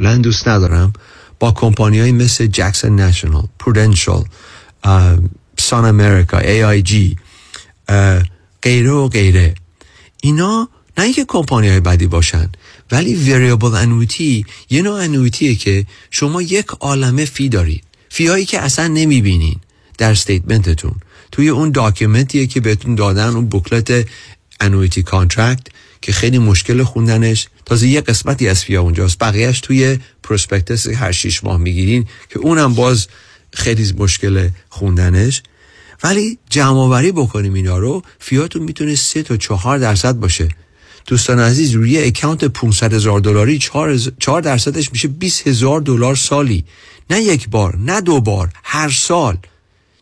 لن دوست ندارم با کمپانی های مثل Jackson National Prudential SunAmerica AIG غیره و غیره. اینا نه اینکه کمپانی های بدی باشن ولی variable annuity یه نوع annuity ایه که شما یک عالمه fee دارید. fee هایی که اصلا نمی‌بینین در statement تون توی اون document یه که بهتون دادن اون booklet annuity contract که خیلی مشکل خوندنش. تازه یه قسمتی از fee ا اونجاست. بقیهش توی prospectus هر شیش ماه می‌گیرین که اونم باز خیلی مشکل خوندنش. ولی جمع بکنیم اینا رو fee اتون می‌تونه سه تا چهار درصد باشه. دوستان عزیز روی account 500 هزار دلاری 4 درصدش میشه 20 هزار دلار سالی. نه یک بار نه دو بار هر سال.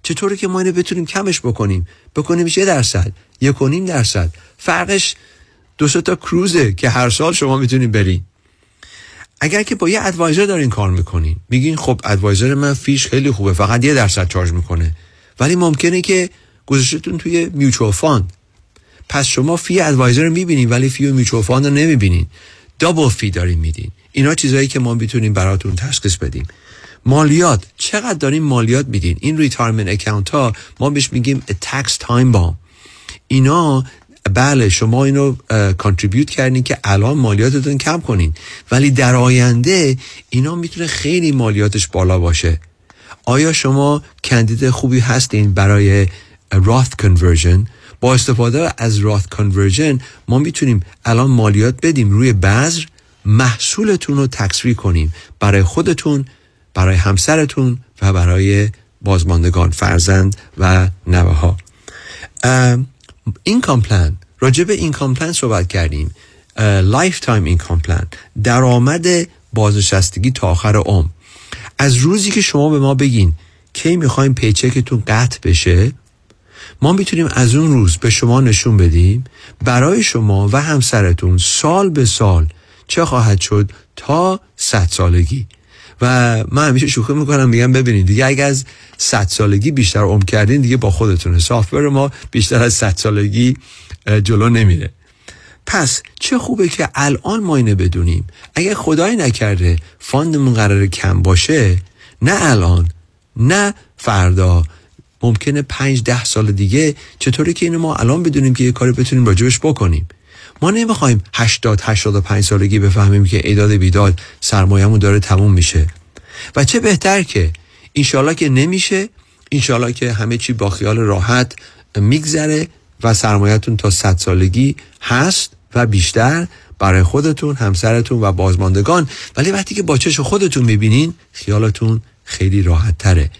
چطوره که ما اینو بتونیم کمش بکنیم؟ بکنیم یه درصد یک و نیم درصد. فرقش دو تا کروزه که هر سال شما می‌تونید برین. اگر که با یه advisor دارین کار می‌کنین میگین خب advisor من fee ش خیلی خوبه فقط یه درصد charge می‌کنه. ولی ممکنه که گذاشتون توی mutual fund. پس شما fee advisor رو می‌بینین ولی fee mutual fund رو نمی‌بینین. double fee دارین میدین. اینا چیزایی که ما می‌تونیم براتون تشخیص بدیم. مالیات. چقدر داریم مالیات میدین؟ این retirement account ها ما بهش میگیم tax time bomb اینا بله شما اینو contribute کردین که الان مالیاتتون کم کنین. ولی در آینده اینا می‌تونه خیلی مالیاتش بالا باشه. آیا شما کاندید خوبی هستین برای Roth conversion با استفاده از Roth conversion ما می‌تونیم الان مالیات بدیم روی بذر محصولتون رو tax-free کنیم برای خودتون برای همسرتون و برای بازماندگان فرزند و نوه ها income plan راجع به income plan صحبت کردیم. lifetime income plan درآمد بازنشستگی تا آخر عمر. از روزی که شما به ما بگین کی می‌خوایم paycheck تون قطع بشه ما می‌تونیم از اون روز به شما نشون بدیم. برای شما و همسرتون سال به سال چه خواهد شد تا صد سالگی. و من همیشه شوخی می‌کنم میگم ببینید دیگه اگه از 100 سالگی بیشتر عمر کردین دیگه با خودتونه. سافر ما بیشتر از 100 سالگی جلو نمیره. پس چه خوبه که الان ما اینه بدونیم. اگه خدای نکرده فاندمون قرار کم باشه نه الان نه فردا. ممکنه پنج ده سال دیگه. چطوری که اینو ما الان بدونیم که یه کاری بتونیم راجبش بکنیم. ما نمی‌خوایم 80 85 سالگی بفهمیم که ایداد بیداد سرمایه‌مون داره تموم میشه. و چه بهتر که انشالله که نمیشه انشالله که همه چی با خیال راحت میگذره و سرمایهتون تا 100 سالگی هست و بیشتر برای خودتون همسرتون و بازماندگان. ولی وقتی که با چش خودتون می‌بینین خیالتون خیلی راحت تره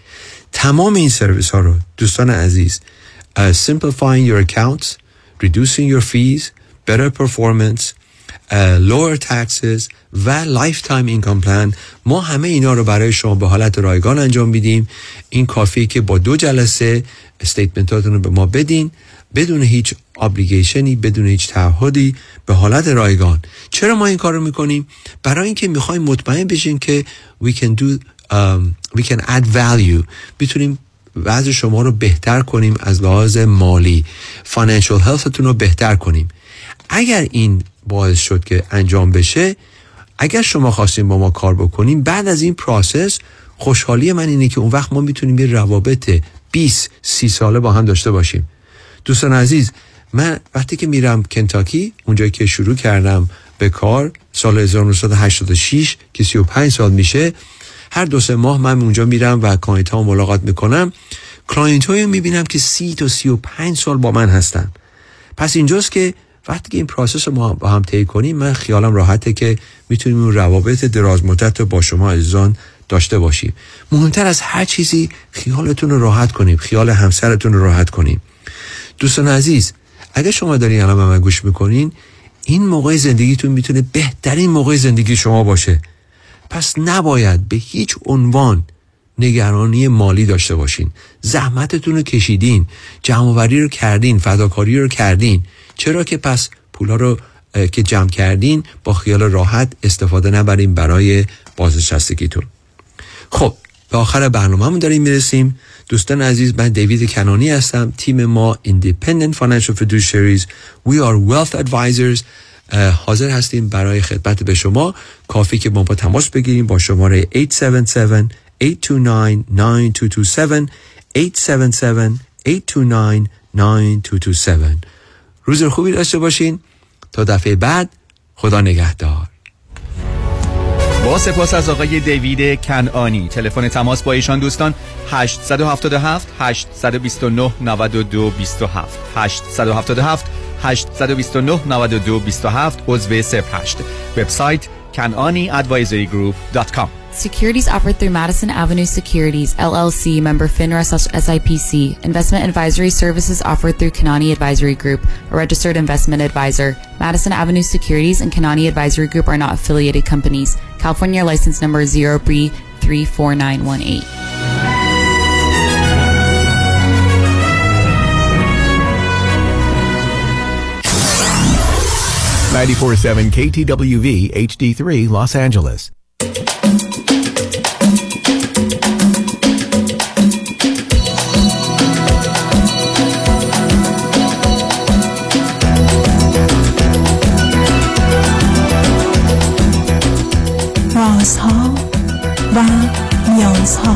تمام این سرویس ها رو دوستان عزیز uh, simplifying your accounts reducing your fees better performance uh, lower taxes و lifetime income plan. ما همه اینا رو برای شما به حالت رایگان انجام میدیم. این کافیه که با دو جلسه استیتمنتاتون رو به ما بدین. بدون هیچ ابلیگیشنی بدون هیچ تعهدی به حالت رایگان. چرا ما این کار رو می‌کنیم؟ برای اینکه می‌خوایم مطمئن بشیم که we can do um, we can add value. بتونیم وضع شما رو بهتر کنیم از لحاظ مالی. Financial healthتون رو بهتر کنیم. اگر این باعث شد که انجام بشه اگر شما خواستیم با ما کار بکنیم بعد از این پروسس خوشحالی من اینه که اون وقت ما می‌تونیم یه روابط 20 30 ساله با هم داشته باشیم. دوستان عزیز من وقتی که میرم کنتاکی اونجایی که شروع کردم به کار سال 1986 که 35 سال میشه هر دو سه ماه من اونجا میرم و client ها ملاقات می‌کنم. client های می‌بینم که سی تا سی و پنج سال با من هستن. پس اینجاست که وقتی که این process رو ما با هم طی کنیم من خیالم راحته که می‌تونیم اون روابط دراز مدت رو با شما عزیزان داشته باشیم. مهمتر از هر چیزی خیالتون رو راحت کنیم خیال همسرتون رو راحت کنیم. دوستان عزیز اگه شما دارین الان به من گوش می‌کنین این موقع زندگیتون می‌تونه بهترین موقع زندگی شما باشه. پس نباید به هیچ عنوان نگرانی مالی داشته باشین. زحمتتون رو کشیدین جمعوری رو کردین فداکاری رو کردین. چرا که پس پولا رو که جمع کردین با خیال راحت استفاده نبرین برای بازنشستگیتون. خب به آخر برنامهمون داریم می‌رسیم. دوستان عزیز من دیوید کنانی هستم تیم ما Independent Financial Fiduciaries. We are Wealth Advisors. حاضر هستیم برای خدمت به شما. کافی که ما با تماس بگیریم با شماره 877 829 9227 877 829 9227 روز خوبی داشته باشین. تا دفعه بعد خدا نگهدار. با سپاس از آقای دیوید کنانی تلفن تماس با ایشان دوستان 877 829 92 27 877 829 92 27 عضو 08 وبسایت kananiadvisorygroup.com Securities offered through Madison Avenue Securities, LLC, member FINRA SIPC. Investment advisory services offered through Kanani Advisory Group, a registered investment advisor. Madison Avenue Securities and Kanani Advisory Group are not affiliated companies. California license number 0B34918. 94.7 KTWV HD3 Los Angeles. رازها و نیازها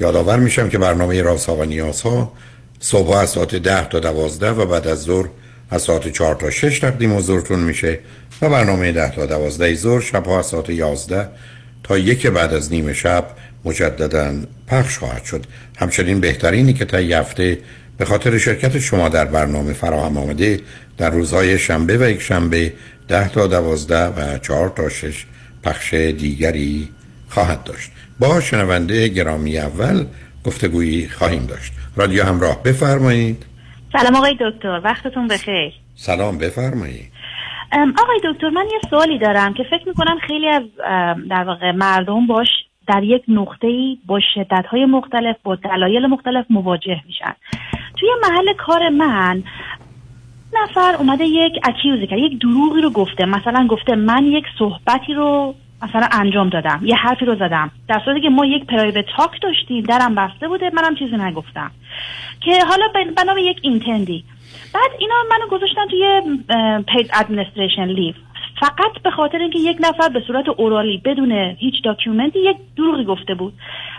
یادآور میشم که برنامه رازها و نیازها صبح از ساعت ده تا دوازده و بعد از ظهر از ساعت چهار تا شش تقدیم حضورتون میشه و برنامه ده تا دوازده ظهر شب ها از ساعت یازده تا یک بعد از نیم شب مجددا پخش خواهد شد. همچنین بهترینی که تا هفته به خاطر شرکت شما در برنامه فراهم آمده در روزهای شنبه و یک شنبه ده تا دوازده و چهار تا شش پخش دیگری خواهد داشت. با شنونده گرامی اول گفتگویی خواهیم داشت. رادیو همراه بفرمایید. سلام آقای دکتر وقتتون بخیر. سلام بفرمایید. آقای دکتر من یه سوالی دارم که فکر می‌کنم خیلی از در واقع مردم باش در یک نقطه ای با شدت های مختلف با دلایل مختلف مواجه میشن. توی محل کار من نفر اومده یک اکیوزی کرد یک دروغی رو گفته. مثلا گفته من یک صحبتی رو مثلا انجام دادم. یه حرفی رو زدم. در صورتی که ما یک private talk داشتیم. درم بسته بوده. منم چیزی نگفتم. که حالا بنا یک intent ی. بعد اینا منو گذاشتن توی paid administration leave فقط به خاطر اینکه یک نفر به صورت orally بدون هیچ document ی یک دروغی گفته بود.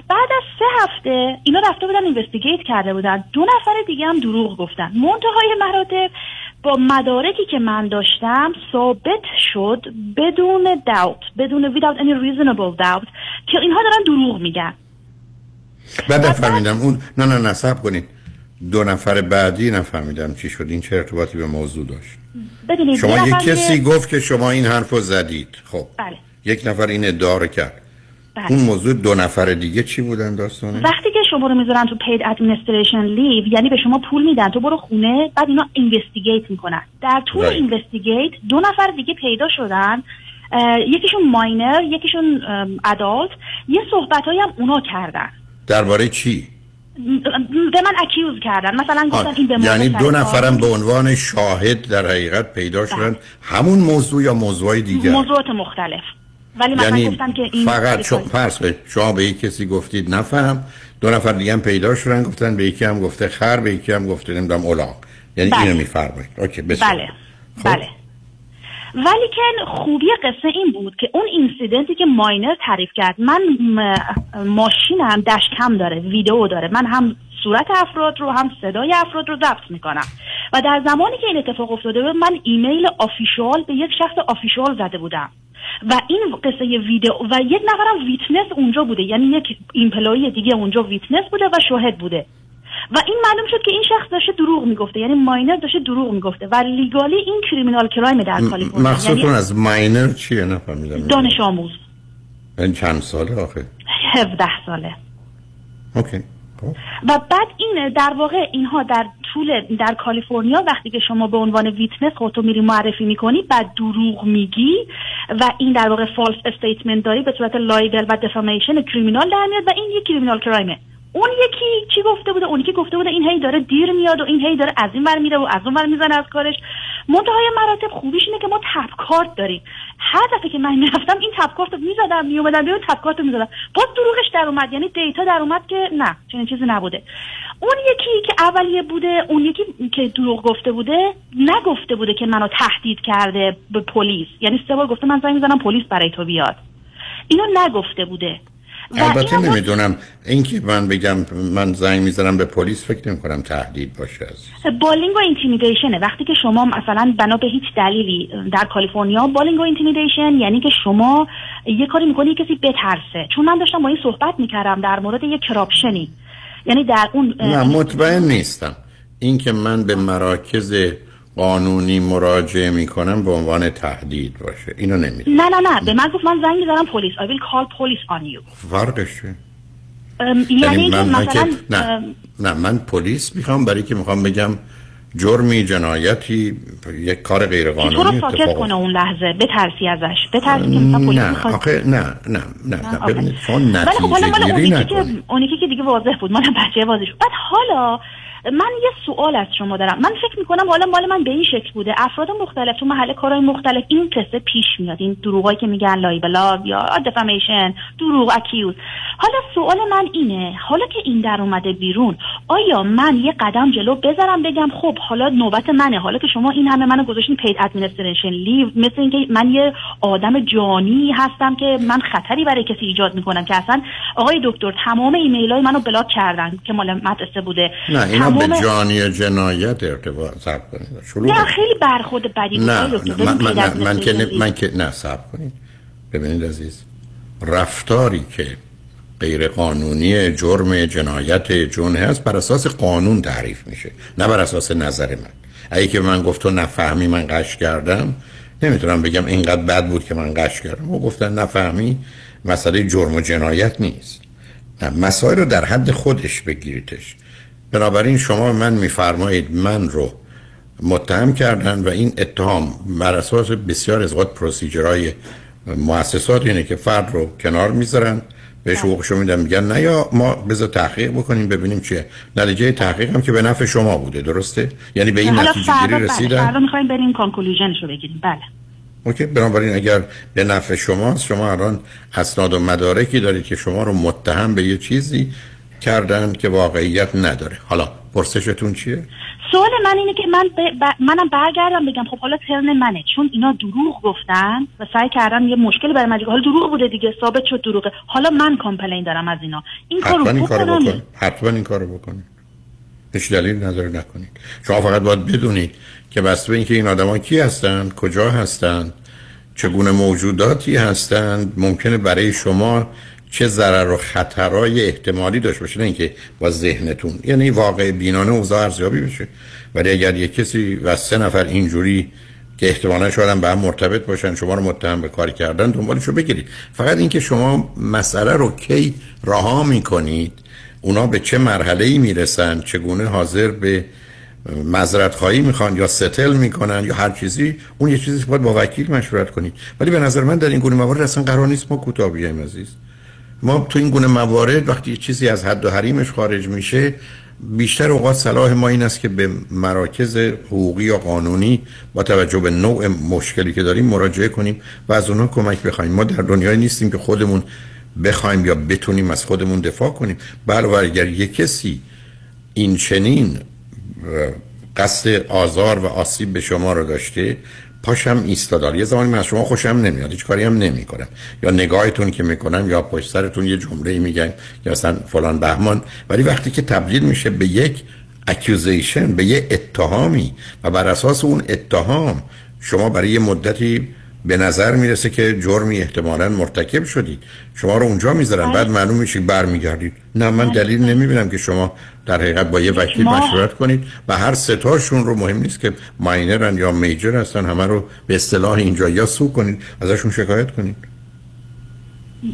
بعد از سه هفته اینا رفته بودن investigate کرده بودن. دو نفر دیگه هم دروغ گفتن. منتهای مراتب با مدارکی که من داشتم ثابت شد بدون داوت بدون without any reasonable doubt که اینها دارن دروغ میگن. بعد نفهمیدم. اون نه نه نصب کنید دو نفر بعدی نفهمیدم چی شد. این چه ارتباطی به موضوع داشت. شما یک کسی گفت که شما این حرف رو زدید. خب. بله. یک نفر این ادعا کرد. بله. اون موضوع دو نفر دیگه چی بودن داستانه؟ وقتی که شما رو می‌ذارن تو پید ادمنستریشن لیو یعنی به شما پول میدن تو برو خونه بعد اینا اینوستیگیت می‌کنن. در طول. اینوستیگیت دو نفر دیگه پیدا شدن یکیشون minor یکیشون adult یه صحبت هم اونا کردن. درباره چی؟ به من accuse کردن. مثلا گفتن این به یعنی دو نفرم به عنوان شاهد در حقیقت پیدا شدن. همون موضوع یا موضوع دیگر؟ موضوعات مختلف. ولی مثلا یعنی گفتن که این فقط شما پرس به شما به یک کسی گفتید نفهم. دو نفر دیگه هم پیدا شدن گفتن به یکی هم گفته خر به یکی هم گفته نمی‌دونم الاغ یعنی بله. اینو میفرمایید. okay بسیار. بله. خب. بله. ولی که خوبی قصه این بود که اون incident ی که minor تعریف کرد من ماشینم dash cam داره ویدیو داره. من هم صورت افراد رو هم صدای افراد رو ضبط می‌کنم. و در زمانی که این اتفاق افتاده بود من ایمیل official به یک شخص official زده بودم. و این قصه ویدیو و یک نفرم witness اونجا بوده. یعنی یک employee دیگه اونجا witness بوده و شاهد بوده. و این معلوم شد که این شخص داشته دروغ می‌گفته. یعنی minor داشته دروغ می‌گفته و legally این criminal crime در کالیفرنیا. مقصودتون یعنی از minor چیه نفهمیدم. دانش آموز. این چند ساله آخه؟ 17 ساله. okay. و بعد این در واقع اینها در طول در کالیفرنیا وقتی که شما به عنوان witness خودتو میری معرفی می‌کنی بعد دروغ میگی و این در واقع false statement داری به صورت libel و defamation criminal در میاد و این یک criminal crime ه. اون یکی چی گفته بوده؟ اون که گفته بوده این هی داره دیر میاد و این هی داره از این ور میره و از اون ور می‌زنه از کارش. منتهای مراتب خوبیش اینه که ما تپکارت داریم. هر دفعه که من می‌رفتم این تپکارت رو می‌زدم میومدم بیرون تپکارت رو می‌زدم. باز دروغش در اومد. یعنی دیتا در اومد که نه چنین چیزی نبوده. اون یکی که اولیه بوده اون یکی که دروغ گفته بوده نگفته بوده که منو تهدید کرده به پلیس. یعنی سه بار گفته من زنگ می‌زنم پلیس برای تو بیاد. اینو نگفته بوده. البته نمی‌دونم. اینکه من بگم من زنگ می‌زنم به پلیس فکر نمی کنم تهدید باشه از bullying و intimidation ه. وقتی که شما مثلا بنا به هیچ دلیلی در کالیفرنیا bullying و intimidation یعنی که شما یه کاری می‌کنی کسی بترسه. چون من داشتم با این صحبت می‌کردم در مورد یه corruption ی. یعنی در اون نه مطمئن نیستم. اینکه من به مراکز قانونی مراجعه می‌کنم به عنوان تهدید باشه. اینو نمی‌دونم. نه نه نه. به من گفت من زنگ می‌زنم پلیس. I will call police on you. فرقش یعنی من, مثلا نه. نه من پلیس می‌خوام. برای که می‌خوام بگم جرمی جنایتی یک کار غیر قانونی تو رو ساکت کنه اون لحظه؟ بترسی ازش. بترسی که مثلا پلیس نه آخه نه نه نه نه. ببینید ولی خب حالا نتیجه گیری اونی که اونی که دیگه واضح بود. مال بچه واضح شد بعد حالا من یه سوال از شما دارم. من فکر می‌کنم حالا مال من به این شکل بوده. افراد مختلف تو محل کارهای مختلف این قصه پیش میاد. این دروغایی که میگن لایبلا یا دفامیشن دروغ accuse حالا سوال من اینه حالا که این در اومده بیرون آیا من یه قدم جلو بذارم بگم خب حالا نوبت منه؟ حالا که شما این همه منو گذاشتین paid administration leave مثل اینکه من یه آدم جانی هستم که من خطری برای کسی ایجاد می‌کنم که اصلا آقای دکتر تمام ایمیل های منو block کردن که مال مدرسه بوده. نه اینا به جانی جنایت ارتباط سب کنید. شروع نه خیلی برخورد بدی نه. نه من, من, paid من, که من که نه سب کنید. ببینید عزیز رفتاری که غیر قانونی جرم جنایت جون هست بر اساس قانون تعریف میشه نه بر اساس نظر من. اگه که من گفت تو نفهمی من قش کردم نمی‌تونم بگم اینقدر بد بود که من قش کردم. و گفتن نفهمی مسئله جرم و جنایت نیست. نه مسائل رو در حد خودش بگیریدش. بنابراین شما من میفرمایید من رو متهم کردن و این اتهام بر اساس بسیار از اوقات پروسیجرهای مؤسسات اینه که فرد رو کنار می‌ذارن بهش حقوقشو میدن میگن نه یا ما بذار تحقیق بکنیم ببینیم چیه. نتیجه تحقیق هم که به نفع شما بوده درسته؟ یعنی به این حالا نتیجه گیری بله رسیدن؟ فردا می‌خوایم بریم کانکلوژنش رو بگیریم. بله. اوکی بنابراین اگر به نفع شماست شما الان اسناد و مدارکی دارید که شما رو متهم به یه چیزی کردن که واقعیت نداره. حالا پرسشتون چیه؟ سوال من اینه که من ب... ب- منم برگردم بگم خب حالا ترن منه. چون اینا دروغ گفتن و سعی کردن یه مشکل برای من حالا دروغ بوده دیگه ثابت شد دروغه. حالا من کامپلین دارم از اینا. این کارو این کارو بکن حتما این کارو بکنید. هیچ دلیل نداره نکنید. شما فقط باید بدونید که بسته به اینکه این آدما کی هستند کجا هستند چگونه موجوداتی هستند ممکنه برای شما چه ضرر و خطرهای احتمالی داشته باشه نه اینکه با ذهنتون. یعنی واقع بینانه اوضاع ارزیابی بشه. ولی اگر یک کسی و سه نفر اینجوری که احتمالا شاید به هم مرتبط باشن شما رو متهم به کاری کردن دنبالشو بگیرید. فقط اینکه شما مسئله رو کی رها می‌کنید اونا به چه مرحله ای می‌رسن چگونه حاضر به معذرت خواهی می‌خوان یا ستل می‌کنن یا هر چیزی اون یه چیزی باید با وکیل مشورت کنید. ولی به نظر من در این گونه موارد اصلا قرار نیست ما کوتاه بیایم عزیز. ما تو این گونه موارد وقتی چیزی از حد و حریمش خارج میشه بیشتر اوقات صلاح ما این است که به مراکز حقوقی یا قانونی با توجه به نوع مشکلی که داریم مراجعه کنیم و از اونها کمک بخوایم. ما در دنیای نیستیم که خودمون بخوایم یا بتونیم از خودمون دفاع کنیم. علاوه اگر یک کسی این چنین قصد آزار و آسیب به شما رو داشته پاشم ایستادال یه زمانی من از شما خوشم نمیاد. هیچ کاری هم نمی‌کنم. یا نگاهتون که می‌کنم یا پشت سرتون یه جمله میگن یا اصلا فلان بهمان. ولی وقتی که تبدیل میشه به یک accusation به یه اتهامی و بر اساس اون اتهام شما برای یه مدتی به نظر می‌رسه که جرمی احتمالا مرتکب شدید. شما رو اونجا می‌ذارن. بعد معلوم میشه برمیگردید. نه من دلیل نمی‌بینم که شما در حقیقت با یه وکیل ما- مشورت کنید و هر ستاشون رو مهم نیست که ماینرن یا major هستن همه رو به اصطلاح اینجا یا sue کنید ازشون شکایت کنید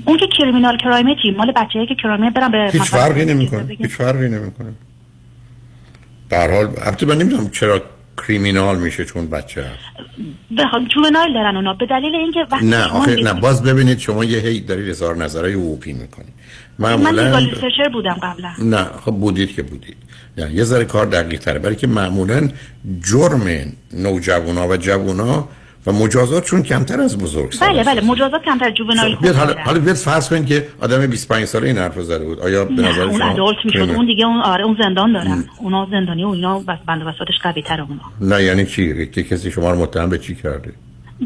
اون که criminal crime ه چی مال بچه‌ای که crime ه برم به هیچ فرقی نمی‌کنه. هیچ فرقی نمی‌کنه در حال البته من نمی‌دونم چرا criminal میشه چون بچه هست. بخوام juvenile دارن اونا. به دلیل اینکه وقتی نه آخه نه باز ببینید شما یه هی دارید اظهار نظرهای حقوقی می‌کنید. من معمولا legal researcher بودم قبلا. نه خب بودید که بودید. یعنی یه ذره کار دقیق تره. برای که معمولا جرم نوجوانا و جوونا و مجازاتشون کمتر از بزرگ بله بله مجازات کمتر جوونایل بیاد حالا حالا بیاد فرض کنید که آدم 25 ساله این حرف زده بود. آیا به نظر اون شما ادالت می‌شد؟ اون دیگه اون آره اون زندان دارن. اونا زندانی و اینا بس بند بساتش قوی تر اونا. نه یعنی چی؟ که کسی شما رو متهم به چی کرده؟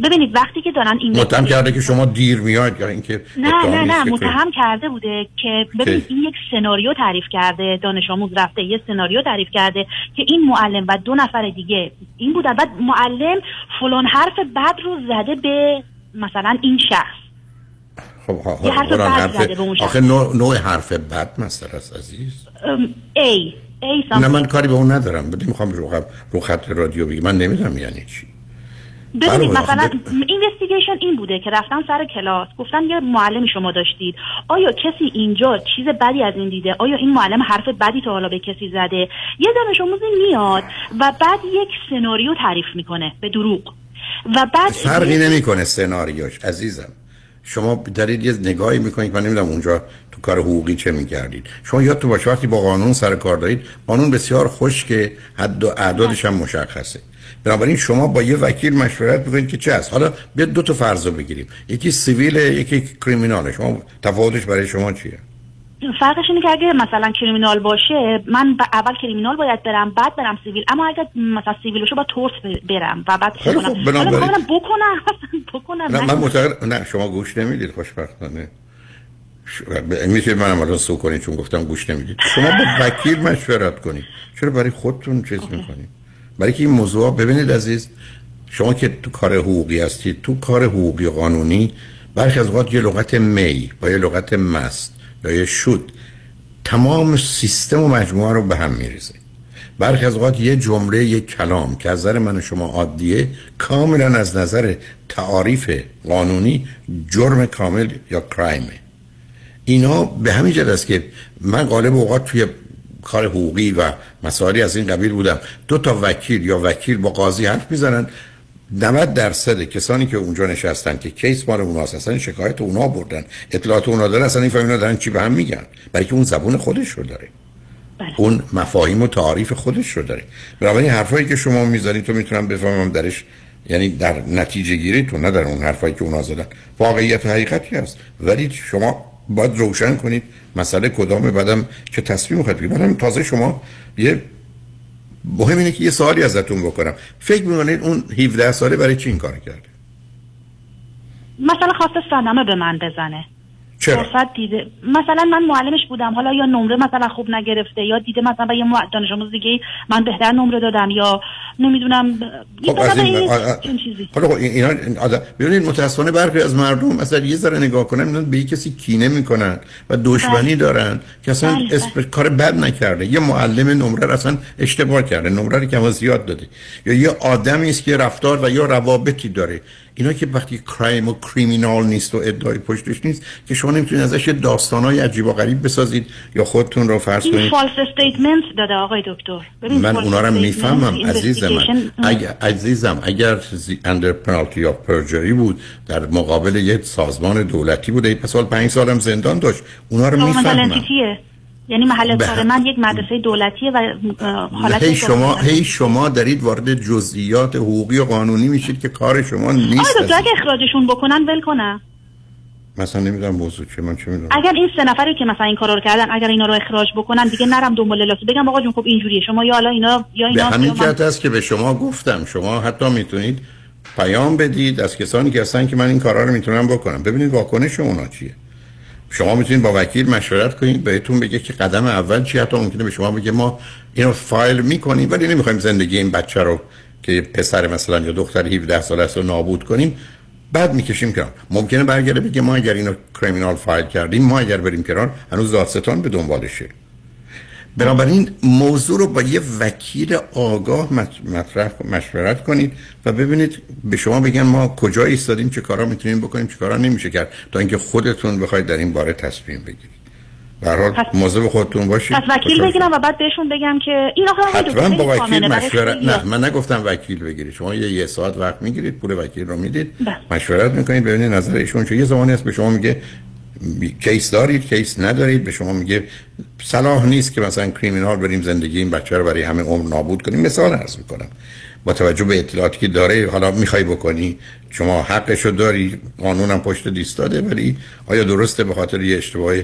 ببینید وقتی که دارن این متهم کرده که شما دیر میاد یا اینکه نه نه نه متهم کرده بوده که ببینید این یک سناریو تعریف کرده دانش آموز رفته یه سناریو تعریف کرده که این معلم و دو نفر دیگه این بودن. بعد معلم فلان حرف بد رو زده به مثلا این شخص. خب ها- یه حرف بد حرف زده به اون شخص. آخه نوع, نوع حرف بد مثلا است عزیز ای ای نه من کاری به اون ندارم. بدیم می‌خوام رو رو خط رادیو بگی من نمی‌دونم یعنی چی. ببینید بله، مثلا اینوستیگیشن این بوده که رفتن سر کلاس گفتن یه معلمی شما داشتید. آیا کسی اینجا چیز بدی از این دیده؟ آیا این معلم حرف بدی تا حالا به کسی زده؟ یه دانش آموزی میاد و بعد یک سناریو تعریف می‌کنه به دروغ. و بعد فرقی نمی‌کنه سناریوش عزیزم. شما دارید یه نگاهی می‌کنید من نمی‌دونم اونجا تو کار حقوقی چه می‌کردید. شما یادتون باشه وقتی با قانون سر کار دارید قانون بسیار خوش که حد و اعدادش هم مشخصه. بنابراین شما با یه وکیل مشورت بکنید که چه هست حالا بیاد دو تا فرض رو بگیریم. یکی civil یکی criminal ه. شما تفاوتش برای شما چیه؟ فرقش اینه که اگه مثلا criminal باشه من ب- اول criminal باید برم بعد برم civil. اما اگر مثلا civil باشه با torts برم و بعد خیلی. خوب، بکنم بکنم نه من. معتقد نه شما گوش نمی‌دید خوشبختانه. می‌تونید منم الان sue کنید چون گفتم گوش نمی‌دید. شما با وکیل مشورت کنید. چرا برای خودتون چیز می‌کنید؟ برای که این موضوع ببینید عزیز شما که تو کار حقوقی هستید تو کار حقوقی قانونی برخی از اوقات یه لغت می با یه لغت مست. یا یه شد تمام سیستم و مجموعه رو به هم میریزه. برخی از اوقات یه جمله یک کلام که از نظر من و شما عادیه کاملا از نظر تعاریف قانونی جرم کامل یا کرایمه اینا به همین جد است که من غالب اوقات توی کار حقوقی و مسائلی از این قبیل بودم. دو تا وکیل یا وکیل با قاضی حرف می‌زنن. 90 درصد کسانی که اونجا نشستن که کیس مال اوناست اصلا شکایت اونا بردن. اطلاعات اونا دارن اصلا این فهمیدن دارن چی به هم میگن. برای که اون زبون خودش رو داره. بله. اون مفاهیم و تعاریف خودش رو داره. بنابراین حرفایی که شما می‌زنید تو می‌تونم بفهمم درش یعنی در نتیجه گیری تو نه در اون حرفایی که اونا زدن. واقعیت و حقیقتی هست. ولی شما باید روشن کنید. مسئله کدامه بعدم که تصمیم می‌خواید بگید بعدم تازه شما یه مهم اینه که یه سوالی ازتون بکنم. فکر می‌کنید اون 17 ساله برای چی این کار کرده؟ مثلا خواسته صدمه به من بزنه. چرا؟ دیده مثلا من معلمش بودم. حالا یا نمره مثلا خوب نگرفته یا دیده مثلا به یه دانش آموز دیگه من بهتر نمره دادم یا نمی‌دونم خب از این حالا خب اینا این آدم ببینید متاسفانه برخی از مردم مثلا یه ذره نگاه کنن می‌دونن به کسی کینه می‌کنن و دشمنی دارن که اصلا بله، اسم کار بد نکرده. یه معلم نمره اصلا اشتباه کرده نمره رو کم زیاد داده یا یه آدمی است که رفتار و یا روابطی داره. اینا که وقتی crime و criminal نیست و ادعای پشتش نیست که شما نمی‌تونید ازش یه داستانای عجیب و غریب بسازید. یا خودتون رو فرض این کنید. false statement داده آقای دکتر. من اونا رو می‌فهمم عزیز من اگر عزیزم اگر اندر پنالتی آف پرجری بود در مقابل یک سازمان دولتی بوده پس سال پنج سالم زندان داشت. اونا رو می‌فهمم. یعنی محل به کار. من یک مدرسه دولتیه و حالت هی شما. هی شما دارید وارد جزئیات حقوقی و قانونی میشید که کار شما نیست عزیز. اگه اخراجشون بکنن ول کنم مثلا نمی‌دونم موضوع چه من چه می‌دونم اگر این سه نفری که مثلا این کارا رو کردن اگر اینا رو اخراج بکنن دیگه نرم دنبال لاسو بگم آقا جون خب اینجوریه شما یا حالا اینا یا به اینا همین یا من- جهت است که به شما گفتم شما حتی می‌تونید پیام بدید از کسانی که هستن که من این کارا رو می‌تونم بکنم ببینید واکنش اونا چیه شما می‌تونید با وکیل مشورت کنید بهتون بگه که قدم اول چی حتی ممکنه به شما بگه ما اینو فایل می‌کنیم ولی نمی‌خوایم زندگی این بچه رو که پسر مثلا یا دختر 17 ساله است رو نابود کنیم بعد می‌کشیم کنار. ممکنه برگرده بگه ما اگر اینو کریمینال فایل کردیم ما اگر بریم کنار هنوز دادستان به دنبالشه. بنابراین موضوع رو با یه وکیل آگاه مطرح مشورت کنید و ببینید به شما بگن ما کجا ایستادیم چه کارا می‌تونیم بکنیم چه کارا نمیشه کرد تا اینکه خودتون بخواید در این باره تصمیم بگیرید. به هر حال مواظب خودتون باشید. پس وکیل بگیرم و بعد بهشون بگم که این آخه حتما با وکیل مشورت نه من نگفتم وکیل بگیرید. شما یه یه ساعت وقت می‌گیرید پول وکیل رو می‌دید بله. مشورت می‌کنید ببینید نظر ایشون چه یه زمانی هست به شما میگه کیس دارید کیس ندارید؟ به شما میگه صلاح نیست که مثلا کریمینال بریم زندگی این بچه رو برای همه عمر نابود کنیم. مثال عرض می‌کنم. با توجه به اطلاعاتی که داره حالا می‌خوای بکنی شما حقشو داری قانونم پشت دیستاده ولی آیا درسته به خاطر یه اشتباه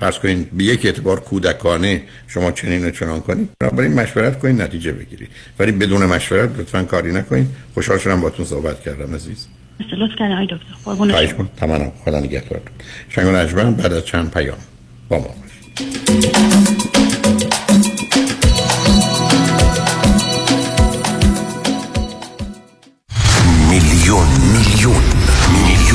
فرض کنین به یک اعتبار کودکانه شما چنین و چنان کنید بنابراین مشورت کنید نتیجه بگیرید. ولی بدون مشورت لطفا کاری نکنید خوشحال شدم باتون صحبت کردم عزیز. لطف کردن. آقای دکتر قربون شما تمام خدا بعد از چند پیام با ما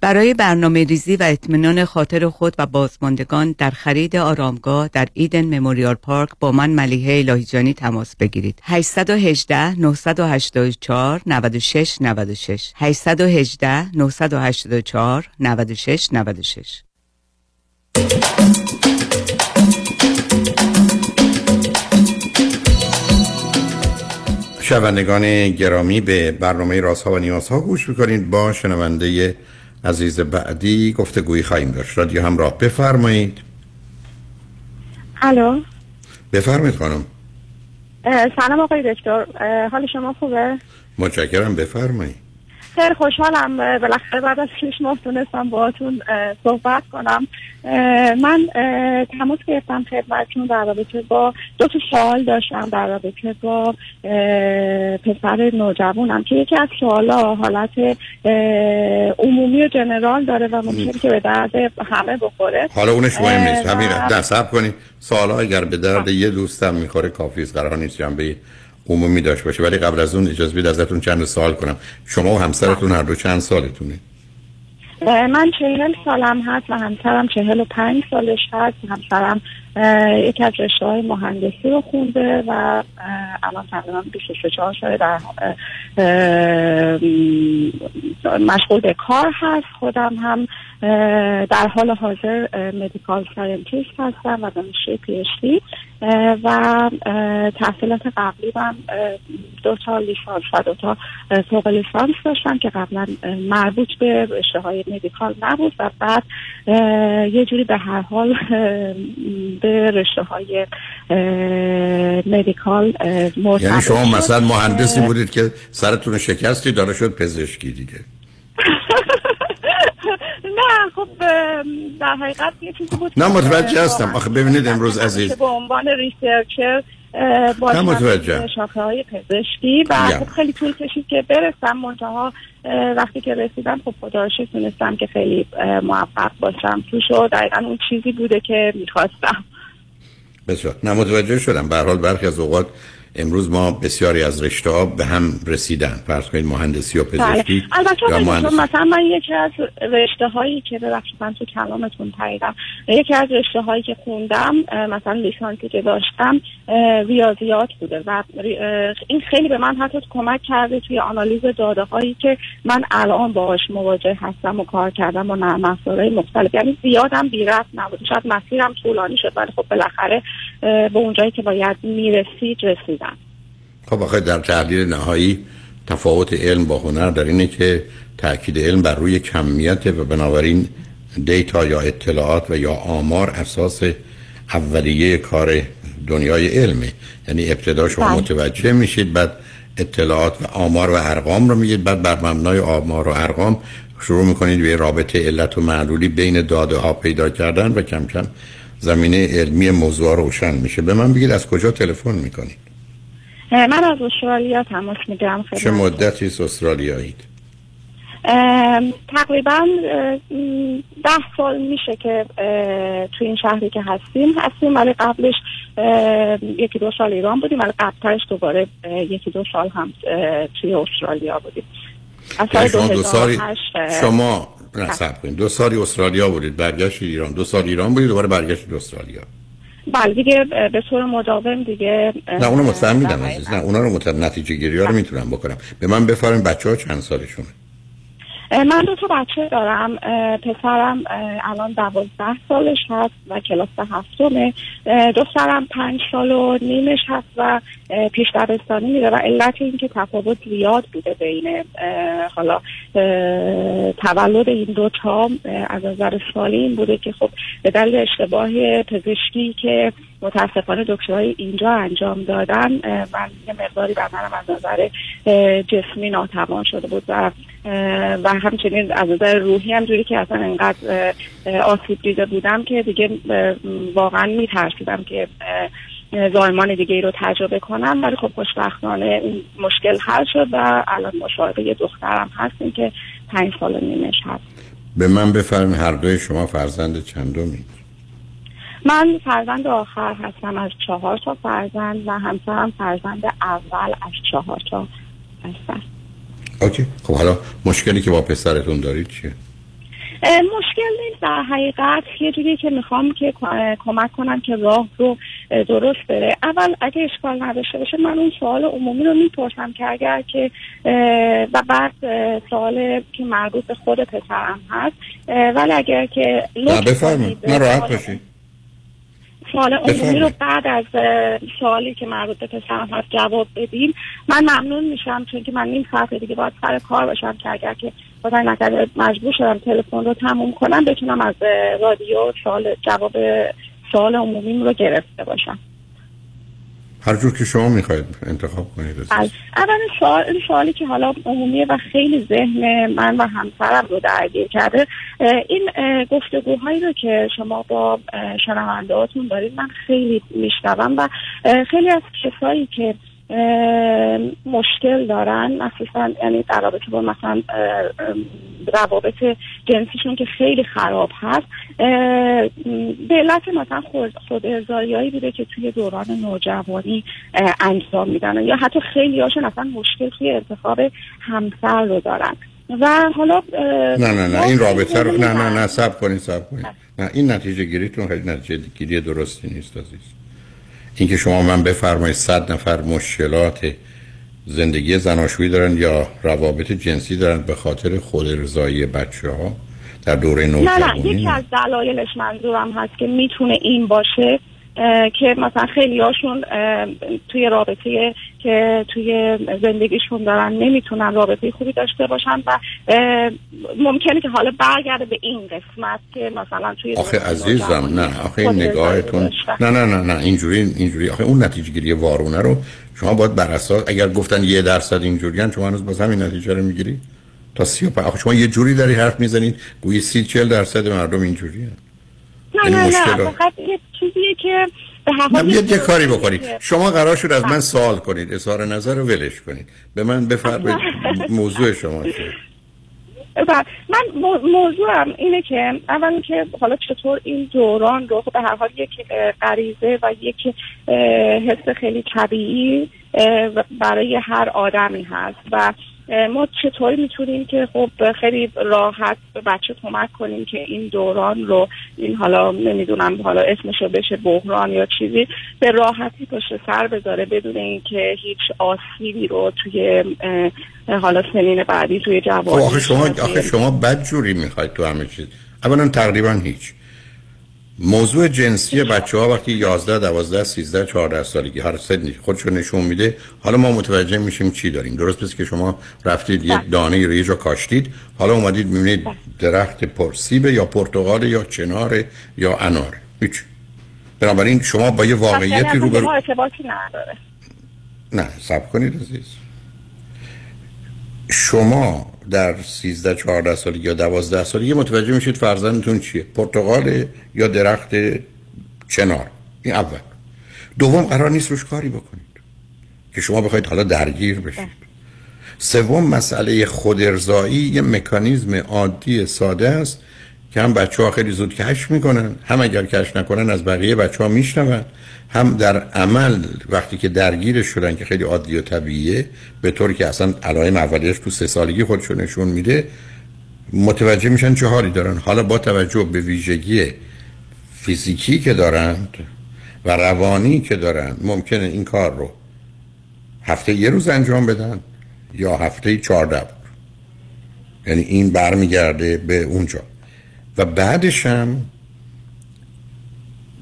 برای برنامه ریزی و اطمینان خاطر خود و بازماندگان در خرید آرامگاه در ایدن مموریال پارک با من ملیحه الهیجانی تماس بگیرید. 818 984 96 96 818 984 96 96 شنوندگان گرامی به برنامه رازها و نیازها گوش می‌کنید. با شنونده عزیز بعدی گفتگویی خواهیم داشت. رادیو همراه بفرمایید. الو؟ بفرمایید خانم. سلام آقای دکتر. حال شما خوبه؟ متشکرم بفرمایید. خیلی خوشحالم بالاخره بعد از شش ماه تونستم باهاتون اه، صحبت کنم. من تماس گرفتم خدمتتون در رابطه با دو تا سوال داشتم در رابطه با پسر نوجوانم که یکی از سوالا حالت عمومی و جنرال داره و ممکنه که به درد همه بخوره. حالا اونش مهم نیست همین نه صبر کنید سوالا اگر به درد یه دوستم می‌خوره کافی است قرار نیست جنبه عمومی داشته باشه. ولی قبل از اون اجازه بدید ازتون چند سوال کنم. شما و همسرتون هر دو چند سالتونه؟ من چهل سالم هست و همسرم چهل و پنج سالش هست. همسرم یکی از رشته های مهندسی رو خونده و الان تقریبا 24 ساله در مشغول به کار هست. خودم هم در حال حاضر medical scientist هستم و دانشجوی PhD و تحصیلات قبلی هم دو تا لیسانس و دو تا فوق لیسانس داشتم که قبلا مربوط به رشته های medical نبود و بعد یه جوری به هر حال رشته های مدیکال یعنی شما. مثلا مهندسی بودید که سرتون شکستی داره شد پزشکی دیگه نه خب در حقیقت یه چیزی بود نه، متوجه هستم. آخه ببینید امروز عزیز. به عنوان ریسرچر نه، متوجه. شاخه های پزشکی. و یا. خب خیلی طول کشید که برسم. منتها وقتی که رسیدم خب خدا رو شکر تونستم که خیلی موفق باشم. توش و دقیقا اون چیزی بوده که می‌خواستم. بسیار. نه متوجه شدم. به حال برخی از اوقات امروز ما بسیاری از رشته ها به هم رسیدن. فرض کنید مهندسی و پزشکی بله. البته دکتر، مهندسی. مثلا من یکی از رشته هایی که ببخشید من تو کلامتون پریدم یکی از رشته هایی که خوندم مثلا لیسانسی که داشتم ریاضیات بوده و این خیلی به من حتی کمک کرده توی آنالیز داده هایی که من الان باهاش مواجه هستم و کار کردم با نرم افزارهای مختلف. یعنی زیادم بی رفت نبود. شاید مسیرم طولانی شد ولی خب بالاخره به اونجایی که باید می‌رسید رسیدم. خب آخه در تحلیل نهایی تفاوت علم با هنر در اینه که تاکید علم بر روی کمیت و بنابراین دیتا یا اطلاعات و یا آمار اساس اولیه کار دنیای علمه. یعنی ابتدا شما بله. متوجه میشید بعد اطلاعات و آمار و ارقام رو میگید بعد بر مبنای آمار و ارقام شروع می‌کنید به رابطه علت و معلولی بین داده ها پیدا کردن و کم کم زمینه علمی موضوع روشن میشه. به من بگید از کجا تلفن می‌کنید؟ من از استرالیا تماس می‌گیرم. چه مدتی است استرالیایید؟ تقریبا ده سال میشه که تو این شهری که هستیم. هستیم ولی قبلش یکی دو سال ایران بودیم ولی قبلترش دوباره یکی دو سال هم توی استرالیا بودیم. از سال شما دو سالی 2008 اه، شما نه صبر کنید. دو سالی استرالیا بودید برگشتید ایران. دو سال ایران بودید دوباره برگشتید استرالیا. بله دیگه به طور مداوم دیگه نه اونو در میدم عزیز نه اونا رو متفهم نتیجه گیری ها رو می‌تونم بکنم. به من بفرمایید بچه ها چند سالشونه؟ من دو تا بچه دارم. پسرم الان دوازده سالش هست و کلاس هفتمه. دخترم پنج سال و نیمش هست و پیش دبستانی میره و علت این که تفاوت زیاد بوده بین حالا تولد این دوتا از نظر سالی این بوده که خب به دلیل اشتباه پزشکی که متاسفانه دکترهای اینجا انجام دادن من یه مقداری بدنم از نظر جسمی ناتوان شده بود و و همچنین از نظر روحی هم جوری که اصلا انقدر آسیب دیده بودم که دیگه واقعا میترسیدم که زایمان دیگه ای رو تجربه کنم. ولی خب خوشبختانه این مشکل حل شد و الان مشاهده یه دخترم هستیم که پنج سال نیمش هست. به من بفرمایید هر دوی شما فرزند چندمی من فرزند آخر هستم از چهار تا فرزند و همسرم فرزند اول از چهار تا هستن. اوکی. خب حالا مشکلی که با پسرتون دارید چیه؟ مشکل نیست. در حقیقت یه جوری که می‌خوام که کمک کنم که راه رو درست بره. اول اگه اشکال نداشته باشه من اون سوال عمومی رو می‌پرسم که اگر که و بعد سوال که مربوط به خود پسرم هست ولی اگر که نه بفرمایید. نه راحت باشید سوال عمومی. رو بعد از سوالی که مربوط به پسرم هست جواب بدیم من ممنون میشم چون که من نیم ساعت دیگه باید سر کار باشم که اگر که خدای نکرده مجبور شدم تلفن رو تموم کنم بتونم از رادیو سوال جواب سوال عمومیم رو گرفته باشم هر جور که شما می‌خواید انتخاب کنید. از اول سوال این سوالی که حالا عمومیه و خیلی ذهن من و همسرم رو درگیر کرده این گفتگوهایی رو که شما با شنوندهاتون دارید من خیلی میشنوم و خیلی از کسایی که مشکل دارن مخصوصا یعنی در رابطه با مثلا روابط جنسیشون که خیلی خراب هست. به علت مثلا خود, خود ارزاییایی بوده که توی دوران نوجوانی انجام میدن یا حتی خیلی هاشون اصلا مشکل توی انتخاب همسر رو دارن. و حالا نه نه نه این رابطه رو نه نه نه سب کنید سب کنید. نه این نتیجه گیریتون خیلی نتیجه گیری درستی نیست عزیز. اینکه شما من بفرمایید صد نفر مشکلات زندگی زناشویی دارن یا روابط جنسی دارن به خاطر خود ارضایی بچه ها در دوره نه نوجوانی نه. یکی از دلایلش منظورم هست که می‌تونه این باشه. که مثلا خیلی هاشون توی رابطه که توی زندگیشون دارن نمی‌تونن رابطه خوبی داشته باشن و ممکنه که حالا برگرده به این قسمت که مثلا توی آخه عزیزم نه آخه این نگاهتون. نه نه نه نه اینجوری اینجوری آخه اون نتیجه گیری وارونه رو شما باید بر اساس اگر گفتن یه درصد اینجوریان شما هنوز باز همین نتیجه رو می‌گیری تا سی و آخه شما یه جوری داری حرف می‌زنید گویی سی چل درصد مردم اینجوری نه نه نه فقط یه چیزیه که به هر یه کاری بکنید شما قرار شد از من سوال کنید. اظهار نظر رو ولش کنید. به من بفرمایید موضوع شما چیه؟ و من مو- موضوعم اینه که اول که حالا چطور این دوران رو به هر حال یک غریزه و یک حس خیلی طبیعی برای هر آدمی هست. و ما چطوری می‌تونیم که خب خیلی راحت به بچه کمک کنیم که این دوران رو این حالا نمی‌دونم حالا اسمشو بشه بحران یا چیزی به راحتی پشت سر بذاره بدون اینکه هیچ آسیبی رو توی حالا سنین بعدی توی جوانی آخه شما آخه شما بد جوری می‌خواید تو همه چیز. اولا تقریبا هیچ. موضوع جنسی بچه ها وقتی 11 12 13 14 سالگی هر سنی خودشو نشون میده حالا ما متوجه میشیم چی داریم. درست پس که شما رفتید یک دانه رو یه جا کاشتید حالا اومدید می‌بینید درخت پرسیبه یا پرتقال یا چنار یا انار. هیچ. بنابراین شما با یه واقعیتی ارتباطی نداره. نه سب کنید عزیز. شما در 13 14 سالگی یا 12 سالگی متوجه میشید فرزندتون چیه؟ پرتقال یا درخت چنار؟ این اول. دوم قرار نیست روش کاری بکنید. که شما بخواید حالا درگیر بشید. سوم مسئله خودارضایی یه مکانیزم عادی ساده است. که هم بچه ها خیلی زود کشف می‌کنن هم اگر کشف نکنن از بقیه بچه ها میشنون. هم در عمل وقتی که درگیرش شدن که خیلی عادی و طبیعیه به طوری که اصلا علائم اولیش تو سه سالگی خودشو نشون میده متوجه میشن چه حالی دارن. حالا با توجه به ویژگی فیزیکی که دارند و روانی که دارن ممکنه این کار رو هفته یه روز انجام بدن یا هفته چهارده یعنی این برمیگرده به اونجا. و بعدش هم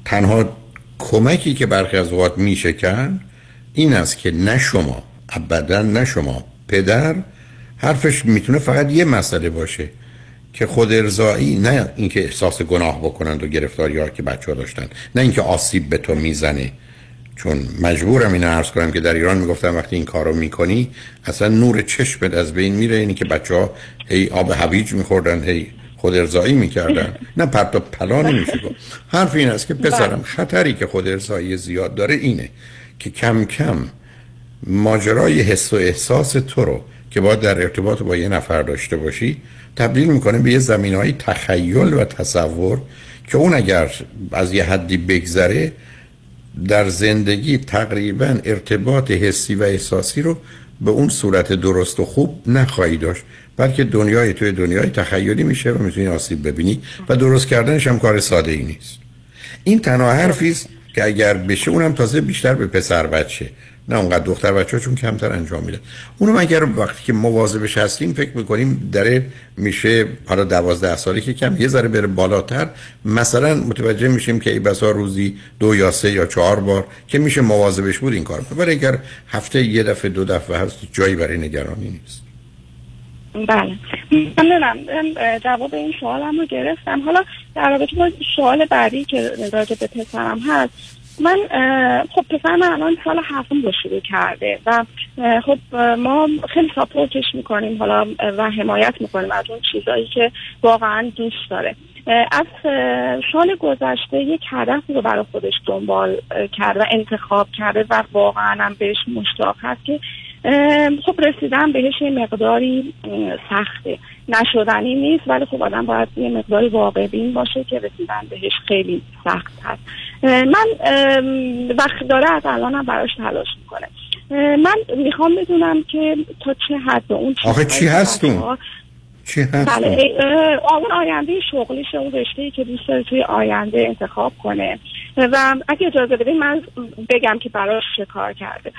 تنها کمکی که برخی از اوقات میشه این است که نه شما ابدا نه شما پدر حرفش می‌تونه فقط یه مسئله باشه که خود ارزایی نه اینکه احساس گناه بکنند و گرفتاری ها که بچه ها داشتن نه اینکه آسیب به تو می‌زنه. چون مجبورم این عرض کنم که در ایران می‌گفتم وقتی این کارو می‌کنی اصلا نور چشمت از بین میره اینی که بچه ها هی آب هویج میخوردن هی خود ارزایی می‌کردن. نه پرت و پلا نمیشه گفت. حرف این است که پسرم خطری که خود ارزایی زیاد داره اینه که کم کم ماجرای حس و احساس تو رو که باید در ارتباط با یه نفر داشته باشی تبدیل می‌کنه به یه زمین های تخیل و تصور که اون اگر از یه حدی بگذره در زندگی تقریبا ارتباط حسی و احساسی رو به اون صورت درست و خوب نخواهی داشت. بلکه دنیای توی دنیای تخیلی میشه و می‌تونی آسیب ببینی و درست کردنش هم کار ساده ای نیست. این تنها حرفی است که اگر بشه اونم تازه بیشتر به پسر بچه نه اونقدر دختر بچه چون کمتر انجام میده. اونم اگر وقتی که مواظبش هستیم فکر می‌کنیم داره میشه حالا دوازده سالی که کم یه ذره بره بالاتر. مثلا متوجه میشیم که ای بسا روزی دو یا سه یا چهار بار که میشه مواظبش بود این کار ولی اگر هفته یه دفعه دو دفعه هست جایی برای نگرانی نیست. بله. ممنونم. جواب این سوالم رو گرفتم. حالا در رابطه با سوال بعدی که راجع به پسرم هست من خب پسر من الان سال هفتم رو شروع کرده و خب ما خیلی ساپورتش می‌کنیم. حالا و حمایت می‌کنیم از اون چیزایی که واقعا دوست داره. از سال گذشته یک هدف رو برای خودش دنبال کرده و انتخاب کرده و واقعا هم بهش مشتاق هست که خب رسیدن بهش یه مقداری سخته. نشدنی نیست ولی خب آدم باید یه مقداری واقع بین باشه که رسیدن بهش خیلی سخت هست. من وقت داره از الان هم براش تلاش می‌کنه. من می‌خوام بدونم که تا چه حد اون آخه چی هستون؟ چی هست؟ بله اون آینده شغلیش اون رشته که دوست داره توی آینده انتخاب کنه. و اگه اجازه بدین من بگم که براش چه کار کرده.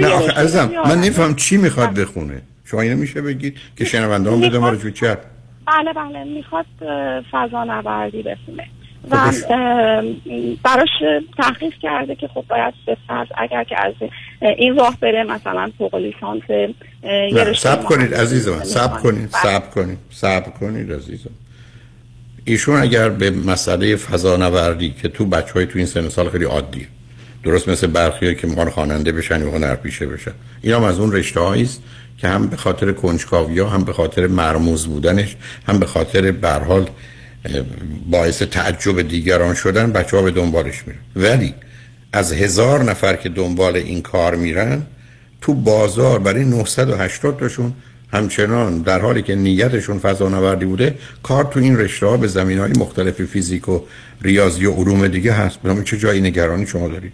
نه آخه عزیزم من نفهم چی می‌خواد بخونه. شما اینو میشه بگید که شنونده هم بده ما رو چه بله بله می‌خواد فضا نوردی بخونه. و براش تحقیق کرده که خب باید به فرض اگر که از این راه بره مثلا فوق لیسانس سب کنید عزیزم سب کنید سب کنید سب کنید عزیزم. ایشون اگر به مسئله فضا نوردی که تو بچه های تو این سن سال خیلی عادیه درست مثل برخی که می‌خوان خواننده بشن یا هنرپیشه بشن این هم از اون رشته است که هم به خاطر کنجکاوی ها هم به خاطر مرموز بودنش هم به خاطر برحال باعث تعجب دیگران شدن بچه ها به دنبالش میرن. ولی از هزار نفر که دنبال این کار میرن تو بازار برای 980 تاشون همچنان در حالی که نیتشون فضانوردی بوده کار تو این رشته ها به زمین های مختلف فیزیک و ریاضی و علوم دیگه هست. بنابراین چه جایی نگرانی شما دارید؟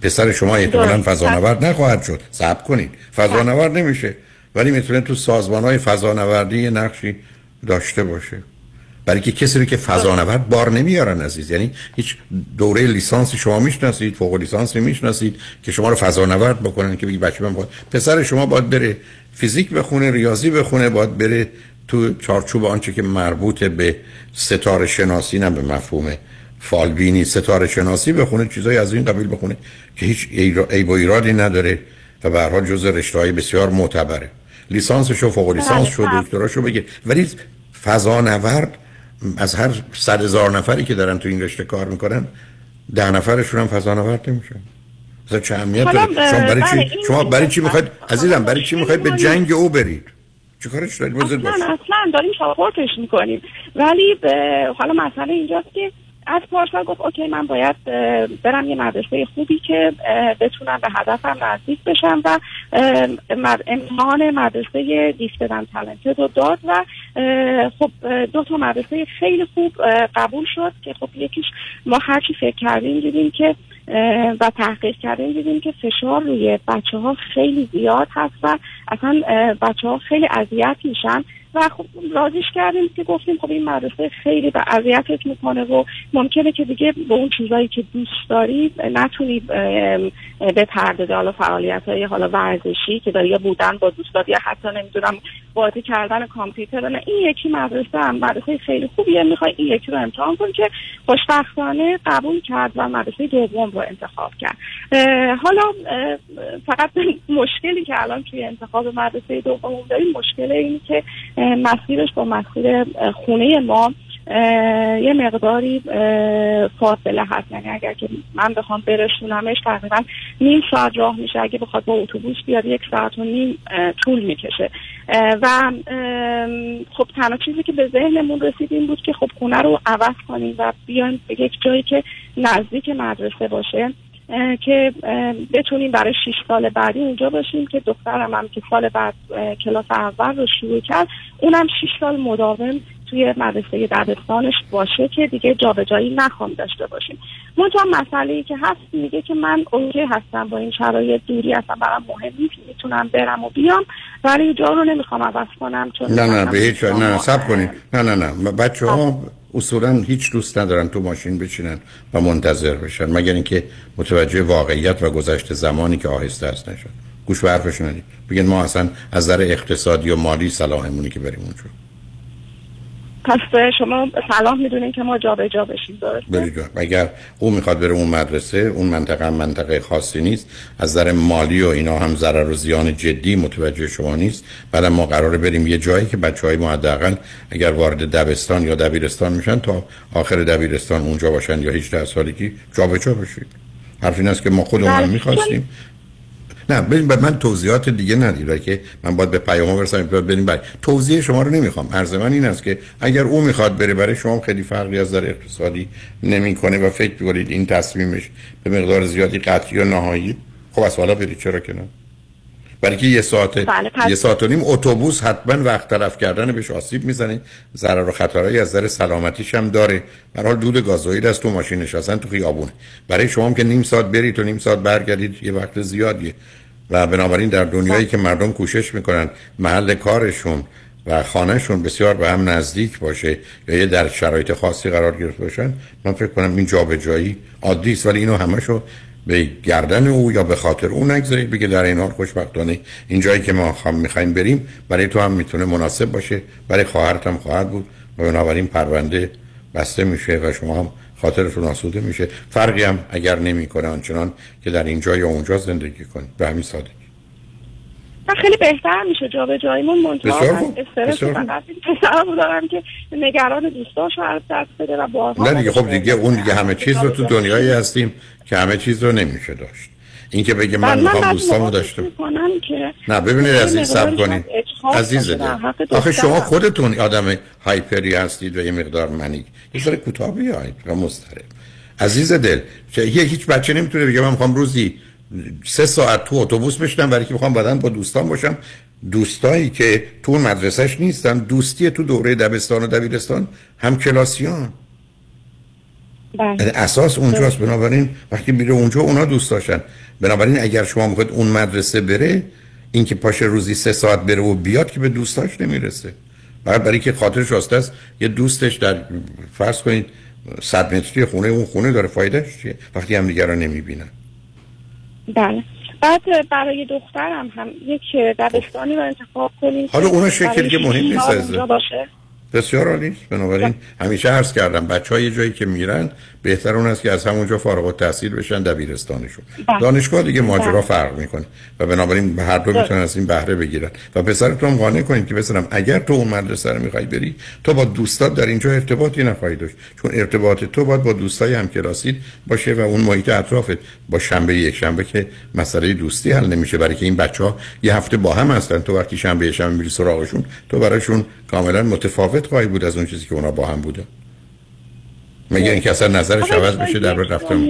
پسر شما احتمالا فضانورد نخواهد شد. صبر کنید. فضانورد نمیشه. ولی می‌تونه تو سازمان های فضانوردی نقشی داشته باشه. برای که کسی رو که فضانورد بار نمیارن عزیز. یعنی هیچ دوره لیسانس شما می‌شناسید فوق لیسانس می‌شناسید که شما رو فضانورد بکنن که بگی بچه من باید پسر شما باید بره فیزیک بخونه ریاضی بخونه باید بره تو چارچوب آنچه که مربوط به ستاره شناسی نه به مفهوم فالبینی ستاره شناسی بخونه چیزایی از این قبیل بخونه که هیچ عیب و ایرادی نداره و به هر حال جزء رشته‌های بسیار معتبره. لیسانسش و فوق لیسانس شو بله. دکتراشو بگه. ولی فضانورد از هر صد هزار نفری که دارن تو این رشته کار می‌کنن ده نفرشون هم فضانورد نمیشن. مثلا چه اهمیت داره؟ شما برای چی؟ شما برای چی می‌خواید؟ عزیزم برای چی می‌خواید به جنگ او برید؟ چه کارش دارید؟ اصلا اصلا داریم ساپورتش می‌کنیم. ولی حالا مسئله اینجاست که از پارسال گفت اوکی من باید برم یه مدرسه خوبی که بتونم به هدفم نزدیک بشم و امتحان مدرسه دیستدن تلنتد رو داد و خب دو تا مدرسه خیلی خوب قبول شد که خب یکیش ما هرچی فکر کردیم دیدیم که و تحقیق کردیم دیدیم که فشار روی بچه ها خیلی زیاد هست و اصلا بچه ها خیلی اذیت میشن و خب راضیش کردیم که گفتیم خب این مدرسه خیلی به اذیتت می‌کنه و ممکنه که دیگه به اون چیزایی که دوست داری نتونی به پردازی حالا فعالیت های حالا ورزشی که داری بودن با دوستات یا حتی نمی‌دونم بازی کردن کامپیوتر نه این یکی مدرسه هم. مدرسه خیلی خوبیه می‌خوای این یکی رو امتحان کن که خوشبختانه قبول کرد و مدرسه دوم رو انتخاب کرد. حالا فقط مشکلی که الان توی انتخاب مدرسه دوم داریم مشکل اینه که مسیرش با مسیر خونه ما یه مقداری فاصله هست. یعنی اگر که من بخوام برسونمش تقریبا نیم ساعت راه میشه. اگه بخواد با اتوبوس بیاد یک ساعت و نیم طول می‌کشه. و خب تنها چیزی که به ذهنمون رسید این بود که خب خونه رو عوض کنیم و بیایم به یک جایی که نزدیک مدرسه باشه. که بتونیم برای 6 سال بعدی اونجا باشیم که دخترم هم که سال بعد کلاس اول رو شروع کرد اونم 6 سال مداوم توی مدرسه دبستانش باشه که دیگه جابجایی نخوام داشته باشیم. منتها مسئله ای که هست میگه که من اوکی هستم با این شرایط دوری هستم برام مهم نیست می‌تونم برم و بیام ولی جا رو نمی‌خوام عوض کنم چون نه نه به هیچ نه سب کنید نه نه نه. بچه ها اصولا هیچ دوست ندارن تو ماشین بچینن و منتظر بشن مگر اینکه متوجه واقعیت و گذشت زمانی که آهسته است نشد. گوش به حرفش ندید بگین ما اصلا از نظر اقتصادی و مالی صلاحمونی که بریم اونجا. پس شما صلاح می‌دونین که ما جا به جا بشیم درسته اگر او می‌خواد بره اون مدرسه اون منطقه هم منطقه خاصی نیست. از نظر مالی و اینا هم ضرر و زیان جدی متوجه شما نیست. بعد ما قراره بریم یه جایی که بچه های ما حداقل اگر وارد دبستان یا دبیرستان میشن تا آخر دبیرستان اونجا باشن یا 18 سالگی جا به جا بشید. حرف این است که ما خودمون بله. می‌خواستیم. نه ببین من توضیحات دیگه ندید که من باید به پیام برسم بریم برای توضیح شما رو نمی‌خوام. عرض من این است که اگر او می‌خواد بره برای شما خیلی فرقی از در اقتصادی نمی‌کنه و فکر می‌کنید این تصمیمش به مقدار زیادی قطعی و نهایی؟ خب از حالا برید. چرا که نه؟ برای که یه ساعت بله یه ساعت و نیم اتوبوس حتما وقت تلف کردن بهش آسیب می‌زنه. ضرر و خطرهایی از نظر سلامتیش هم داره. به حال دود گازوئیل از تو ماشین نشستن تو خیابونه. برای شما هم که نیم ساعت برید تو نیم ساعت برگردید یه وقت زیادیه. و بنابراین در دنیایی که مردم کوشش می‌کنن محل کارشون و خانهشون بسیار به هم نزدیک باشه یا یه در شرایط خاصی قرار گرفته باشن من فکر کنم این جابجایی عادی است. ولی اینو همشو به گردن او یا به خاطر او نگذارید. بگه در این حال خوشبختانه این جایی که ما خواهم می‌خوایم بریم برای تو هم می‌تونه مناسب باشه. برای خواهرت هم خواهد بود. و بنابراین پرونده بسته میشه و شما هم خاطرتون آسوده میشه. فرقی هم اگر نمی‌کنه آنچنان که در اینجا یا اونجا زندگی کنید. به همین سادگی. خیلی بهتر میشه جا به جایمون منطقه استرس فقط پسرمو دارم که نگران دوستاش رو دست بده و بارها نه دیگه خب دیگه اون دیگه همه چیز رو تو دنیایی هستیم که همه چیز رو نمیشه داشت. این که بگه من می‌خوام دوستامو داشته نه ببینید از این سب کنید. عزیز آخه شما خودتون آدم هایپری هستید و یه مقدار منی یه ذره کوتاه بیاید و مضطرب. عزیز دل یه هیچ بچه نمی‌تونه بگه من می‌خوام روزی سه ساعت تو اتوبوس بشنم برای که می‌خوام بدن با دوستان باشم. دوستایی که تو مدرسهش نیستن دوستی تو دوره دبستان و دبیرستان هم کلاسیان. بله. یعنی اساس اونجاست. بنابراین وقتی میره اونجا اونا دوست داشتن. بنابراین اگر شما می‌خواید اون مدرسه بره اینکه پاشه روزی سه ساعت بره و بیاد که به دوستاش نمی‌رسه. بعد برای که خاطرش واسطه است یه دوستش در فرض کنید صد متری خونه اون خونه داره فایدهش چیه؟ وقتی هم دیگر رو نمی‌بینن. بله. بعد برای دخترم هم یک دبستانی رو انتخاب کنیم. حالا اون شکلی که مهم نیست بسیار عالی. بنابراین همیشه عرض کردم بچه های جایی که میرن بهتر اون است که از همونجا فارغ التحصیل بشن دبیرستانشون. بله. دانشگاه دیگه ماجرا بله. فرق می‌کنه و بنابراین به هر دو می‌تونن از این بهره بگیرن. و پسرتون قانع کنید که پسرم اگر تو اون مدرسه رو می‌خوای بری تو با دوستات در اینجا ارتباطی نخواهی داشت. چون ارتباط تو باید با دوستای همکلاسیت باشه و اون محیط اطرافت با شنبه یک شنبه که مسئله دوستی حل نمیشه. برای که این بچه ها یه هفته با هم هستن. تو وقتی شنبه شنبه میری سراغشون تو براشون کاملا متفاوت خواهی بود از اون چیزی که اونا با هم بوده مگه اینکه اصلا نظرش عوض بشه در رفتم.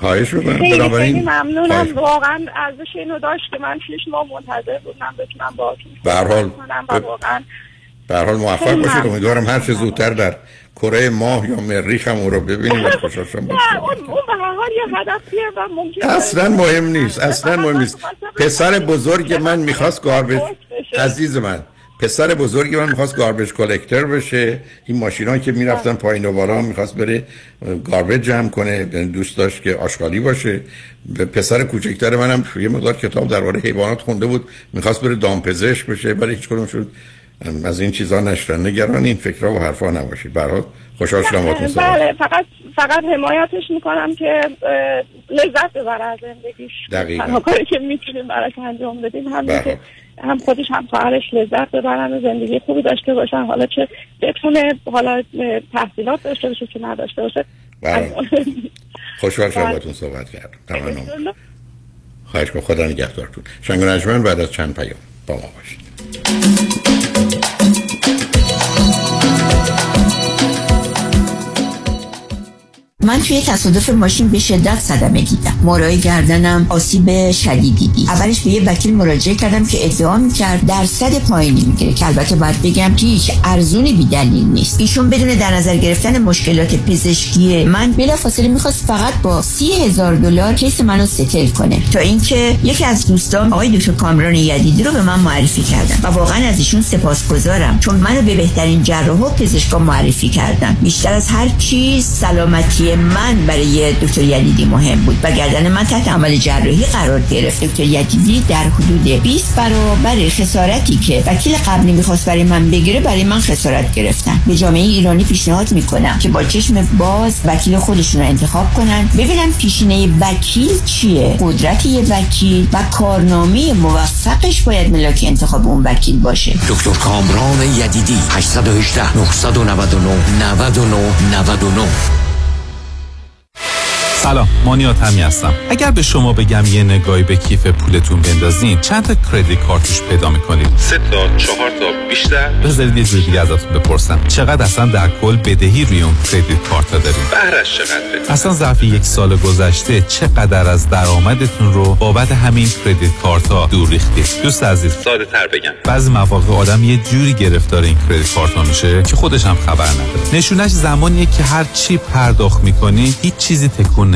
خواهش رو کنم بنابراین ممنونم. واقعا ارزش اینو داشت که من شش ماه منتظر بودم بتونم باهاتون به هر حال به هر حال موفق باشید. امیدوارم هر چه زودتر در کره ماه یا مریخ هم او رو ببینیم و خوشحال شما اون به هر حال یه هدفیه و ممکن اصلا مهم نیست اصلا مهم نیست. پسر بزرگ من می‌خواست کار عزیز من. پسر بزرگی من می‌خواست گاربج کلکتر بشه. این ماشینا که می‌رفتن پایین و بالا می‌خواست بره گاربج جمع کنه دوست داشت که آشغالی باشه. پسر کوچکتر منم یه مقدار کتاب درباره حیوانات خونده بود. می‌خواست بره دامپزشک بشه ولی هیچ کدوم شد. از این چیزا نشدن. نگران این فکرها و حرفا نباشید. برای خوشحال شدم باهاتون بله فقط فقط حمایتش می‌کنم که لذت ببره از زندگیش. دقیقاً. کاری که می‌تونیم براش انجام بدیم همین بله. که هم خودش هم خواهرش لذت ببرن و زندگی خوبی داشته باشن. حالا چه بتونه حالا تحصیلات داشته باشه که نداشته باشه. بله. خوشحال شدم بله. باهاتون صحبت کردم. تمام. خواهش کنم خدا نگهدارتون شنگ بعد از چند پیام با ما باشید. من توی تصادف ماشین به شدت صدمه دیدم. مورای گردنم آسیب شدیدی دید. اولش به یه وکیل مراجعه کردم که ادعا می‌کرد درصد پایینی می‌گیره. که البته باید بگم که هیچ ارزونی بیدلیل نیست. ایشون بدون در نظر گرفتن مشکلات پزشکی من بلافاصله می‌خواست فقط با سی هزار دلار کیس منو ستل کنه. تا اینکه یکی از دوستان آقای دکتر کامران یدیدی رو به من معرفی کردن و واقعا از ایشون سپاسگزارم. چون منو به بهترین جراح و پزشکا معرفی کردن. بیشتر از هر چیز سلامتی من برای دکتر یدیدی مهم بود. و گردن من تحت عمل جراحی قرار گرفت. دکتر یدیدی در حدود 20 برابر خسارتی که وکیل قبلی می‌خواست برای من بگیره برای من خسارت گرفتن. به جامعه ایرانی پیشنهاد می‌کنم که با چشم باز وکیل خودشون رو انتخاب کنن. ببینن پیشینه وکیل چیه؟ قدرت یه وکیل و کارنامه موفقش باید ملاک انتخاب اون وکیل باشه. دکتر کامران یدیدی 818 999 99 99 سلام مانیات همی هستم. اگر به شما بگم یه نگاهی به کیف پولتون بندازین چند تا کردیت کارتوش پیدا می‌کنید؟ سه تا چهار تا بیشتر؟ بذارید یه جور دیگه ازتون بپرسم. چقدر اصلا در کل بدهی روی اون کردیت کارت ها دارید بهرش چقدره اصلا ظرف یک سال گذشته چقدر از درآمدتون رو بابت همین کردیت کارت ها دور ریختید دوست عزیز. ساده تر بگم. بعضی مواقع آدم یه جوری گرفتار این کردیت کارت ها میشه که خودش هم خبر نداره. نشونش زمانیه که هر چی پرداخت می‌کنی هیچ چیزی تکون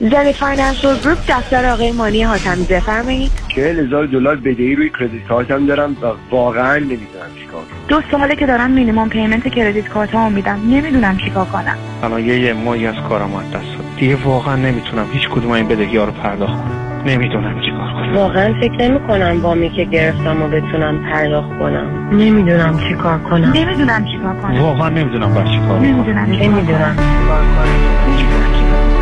زنی Financial Group دفتر آقای مانی حاتمی بفرمایید. چهل هزار دلار بدهی روی credit card م دارم و واقعا نمی‌دونم چیکار کنم. دو ساله که دارم minimum payment credit card ها میدم. نمی‌دونم چیکار کنم. الان یه یه ماهی از کارم از دست داد دیگه واقعا نمی‌تونم هیچ کدوم این بدهی ها رو پرداخت کنم. نمی‌دونم چیکار کنم. واقعا فکر نمی کنم وامی که گرفتم و بتونم پرداخت کنم. نمی‌دونم چی کار کنم. نمی‌دونم چیکار کنم. واقعا نمی‌دونم بر چی کار کنم. نمی‌دونم نمی‌دونم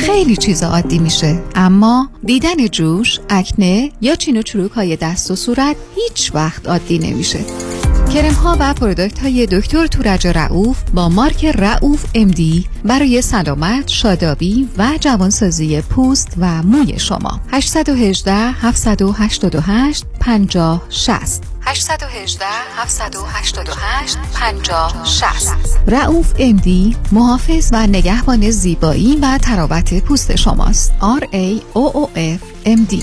خیلی چیزا عادی میشه. اما دیدن جوش، اکنه یا چین و چروک های دست و صورت هیچ وقت عادی نمیشه. کرم ها و پرودکت های دکتر تورج رعوف با مارک رعوف امدی برای سلامت، شادابی و جوانسازی پوست و موی شما. 818 788 50 60 818 788 50 60 رعوف امدی محافظ و نگهبان زیبایی و تراوت پوست شماست. R A O O F M D.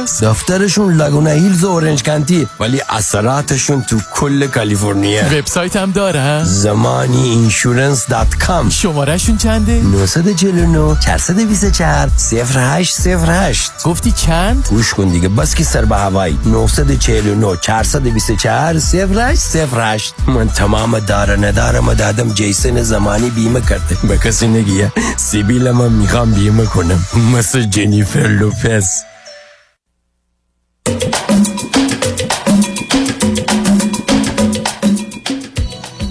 کجاست دفترشون Laguna Hills و Orange County ولی اثراتشون تو کل کالیفرنیا. وبسایت هم دارن Zamani Insurance dot com شمارهشون چنده؟ 949 424 0808 گفتی چند؟ گوش کن دیگه بس که سر به هوایی. 949 424 0808 من تمام دار ندارم دادم جیسن زمانی بیمه کرده. به کسی نگیه سیبیل من می‌خوام بیمه کنم. مثل جنیفر لوپز.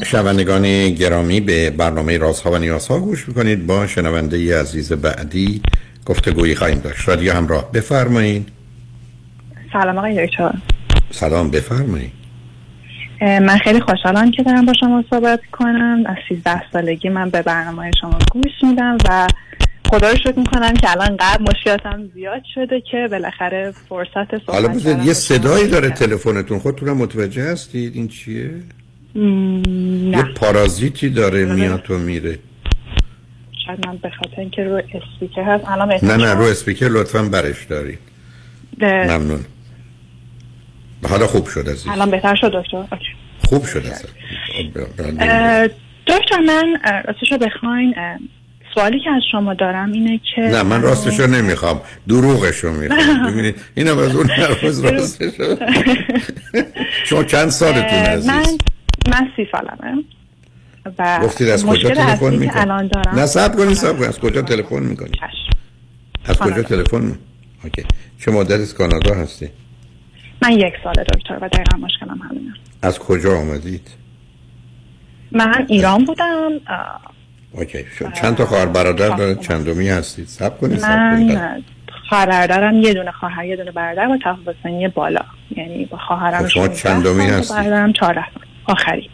شنوندگان گرامی به برنامه رازها و نیازها گوش می‌کنید. با شنونده ی عزیز بعدی گفتگویی خواهیم داشت. رادیو همراه بفرمایید. سلام آقای دکتر. سلام بفرمایید. من خیلی خوشحالم که دارم با شما صحبت کنم. از 13 سالگی من به برنامه شما گوش میدم و خدا رو شکر می‌کنم که الان قبل مشکلاتم زیاد شده که بالاخره فرصت صحبت حالا کردن یه صدایی داره. تلفنتون. خودتونم متوجه هستید؟ این چیه؟ م، یه نه. پارازیتی داره بله. میاد و میره. شاید من به خاطر اینکه رو اسپیکر هست. الان نه نه؟ رو اسپیکر لطفا برش دارید. ممنون. حالا خوب شد عزیز. الان بهتر شد دکتر. خوب شد اه، دکتر من راستش رو بخواین سوالی که از شما دارم اینه که نه من راستشو نمی‌خوام. دروغشو می‌خوام. ببینید اینم از اون نرفز راستشو. شما چند سالتون عزیز؟ من من سی سالمه. و گفتید از کجا تلفن می‌کنید الان دارم. نه صبر کنید صبر کنید از کجا تلفن می‌کنید از کجا. تلفن می- OK. چه مدت از کانادا هستی؟ من یک ساله دکتر و دقیقا مشکلم همینه. از کجا آمدید؟ من ایران بودم. OK شو. چند تا خواهر برادر داره چندمی هستید؟ صبر کنید من اه، خواهر دارم یه دونه خواهر یه دونه برادر با تفاوت سنی بالا. یعنی با خواهرم خب شما 16 چندمی هستید؟ برادرم 14 سال. آخری.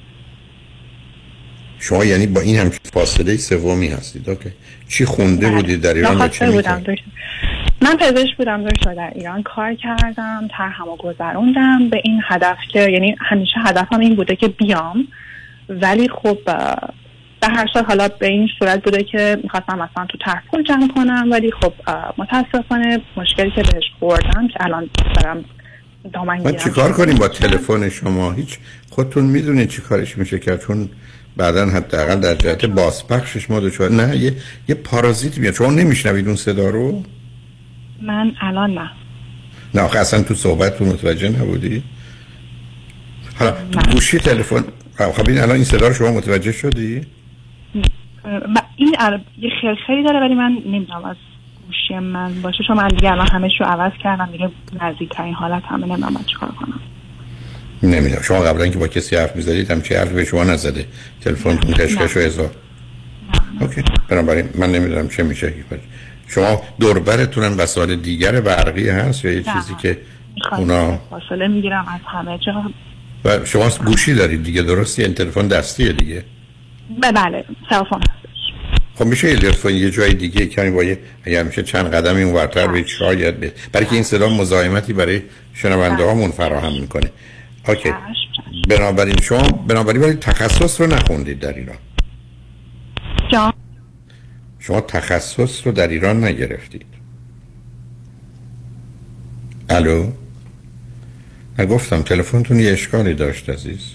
شما یعنی با این هم فاصله سومی هستید. اوکی. چی خونده بودید در ایران و چی بودم من پزشک بودم دکتر. در ایران کار کردم طرحمو گذروندم. به این هدف که یعنی همیشه هدفم این بوده که بیام. ولی خب به هر حال حالا به این صورت بوده که می‌خواستم مثلا تو پول جمع کنم ولی خب متاسفانه مشکلی که بهش خوردم که الان دارم دامن من گیرم. چیکار کنیم با تلفن شما؟ هیچ خودتون می‌دونید چی کارش میشه کرد چون بعدا حداقل در جهت بازپخشش ما دچار نه یه یه پارازیت میاد. شما نمیشنوید اون صدا رو؟ من الان نه. نه آخه اصلا تو صحبتتون متوجه نبودی؟ حالا گوشی تلفن خب این الان این صدا رو شما متوجه شدی؟ این یه خیلی داره ولی من نمی‌دونم از گوشی من باشه. چون من دیگه الان همه رو عوض کردم دیگه نزدیکترین حالت همه نمی‌دونم من چیکار کنم. نمی‌دونم. شما قبلا اینکه با کسی حرف می‌زدید هم چه حرفی به شما نزده؟ تلفنتون کشکش و هزار اوکی. بنابراین من نمی‌دونم چه میشه. شما دوربرتونم وسایل دیگر برقی هست یا یه. چیزی که اونا فاصله می‌گیرم از همه جا. و شما گوشی دارید دیگه درستی این تلفن دستیه دیگه. بله تلفن خب میشه یه تلفن یه جای دیگه کمی با اگر میشه چند قدمی اون ورتر به شاید به برای که این صدا مزاحمتی برای شنونده هامون فراهم می‌کنه. اوکی. بنابراین شما بنابراین ولی تخصص رو نخوندید در ایران. جان. شما تخصص رو در ایران نگرفتید. الو؟ من گفتم تلفنتون یه اشکالی داشت عزیز.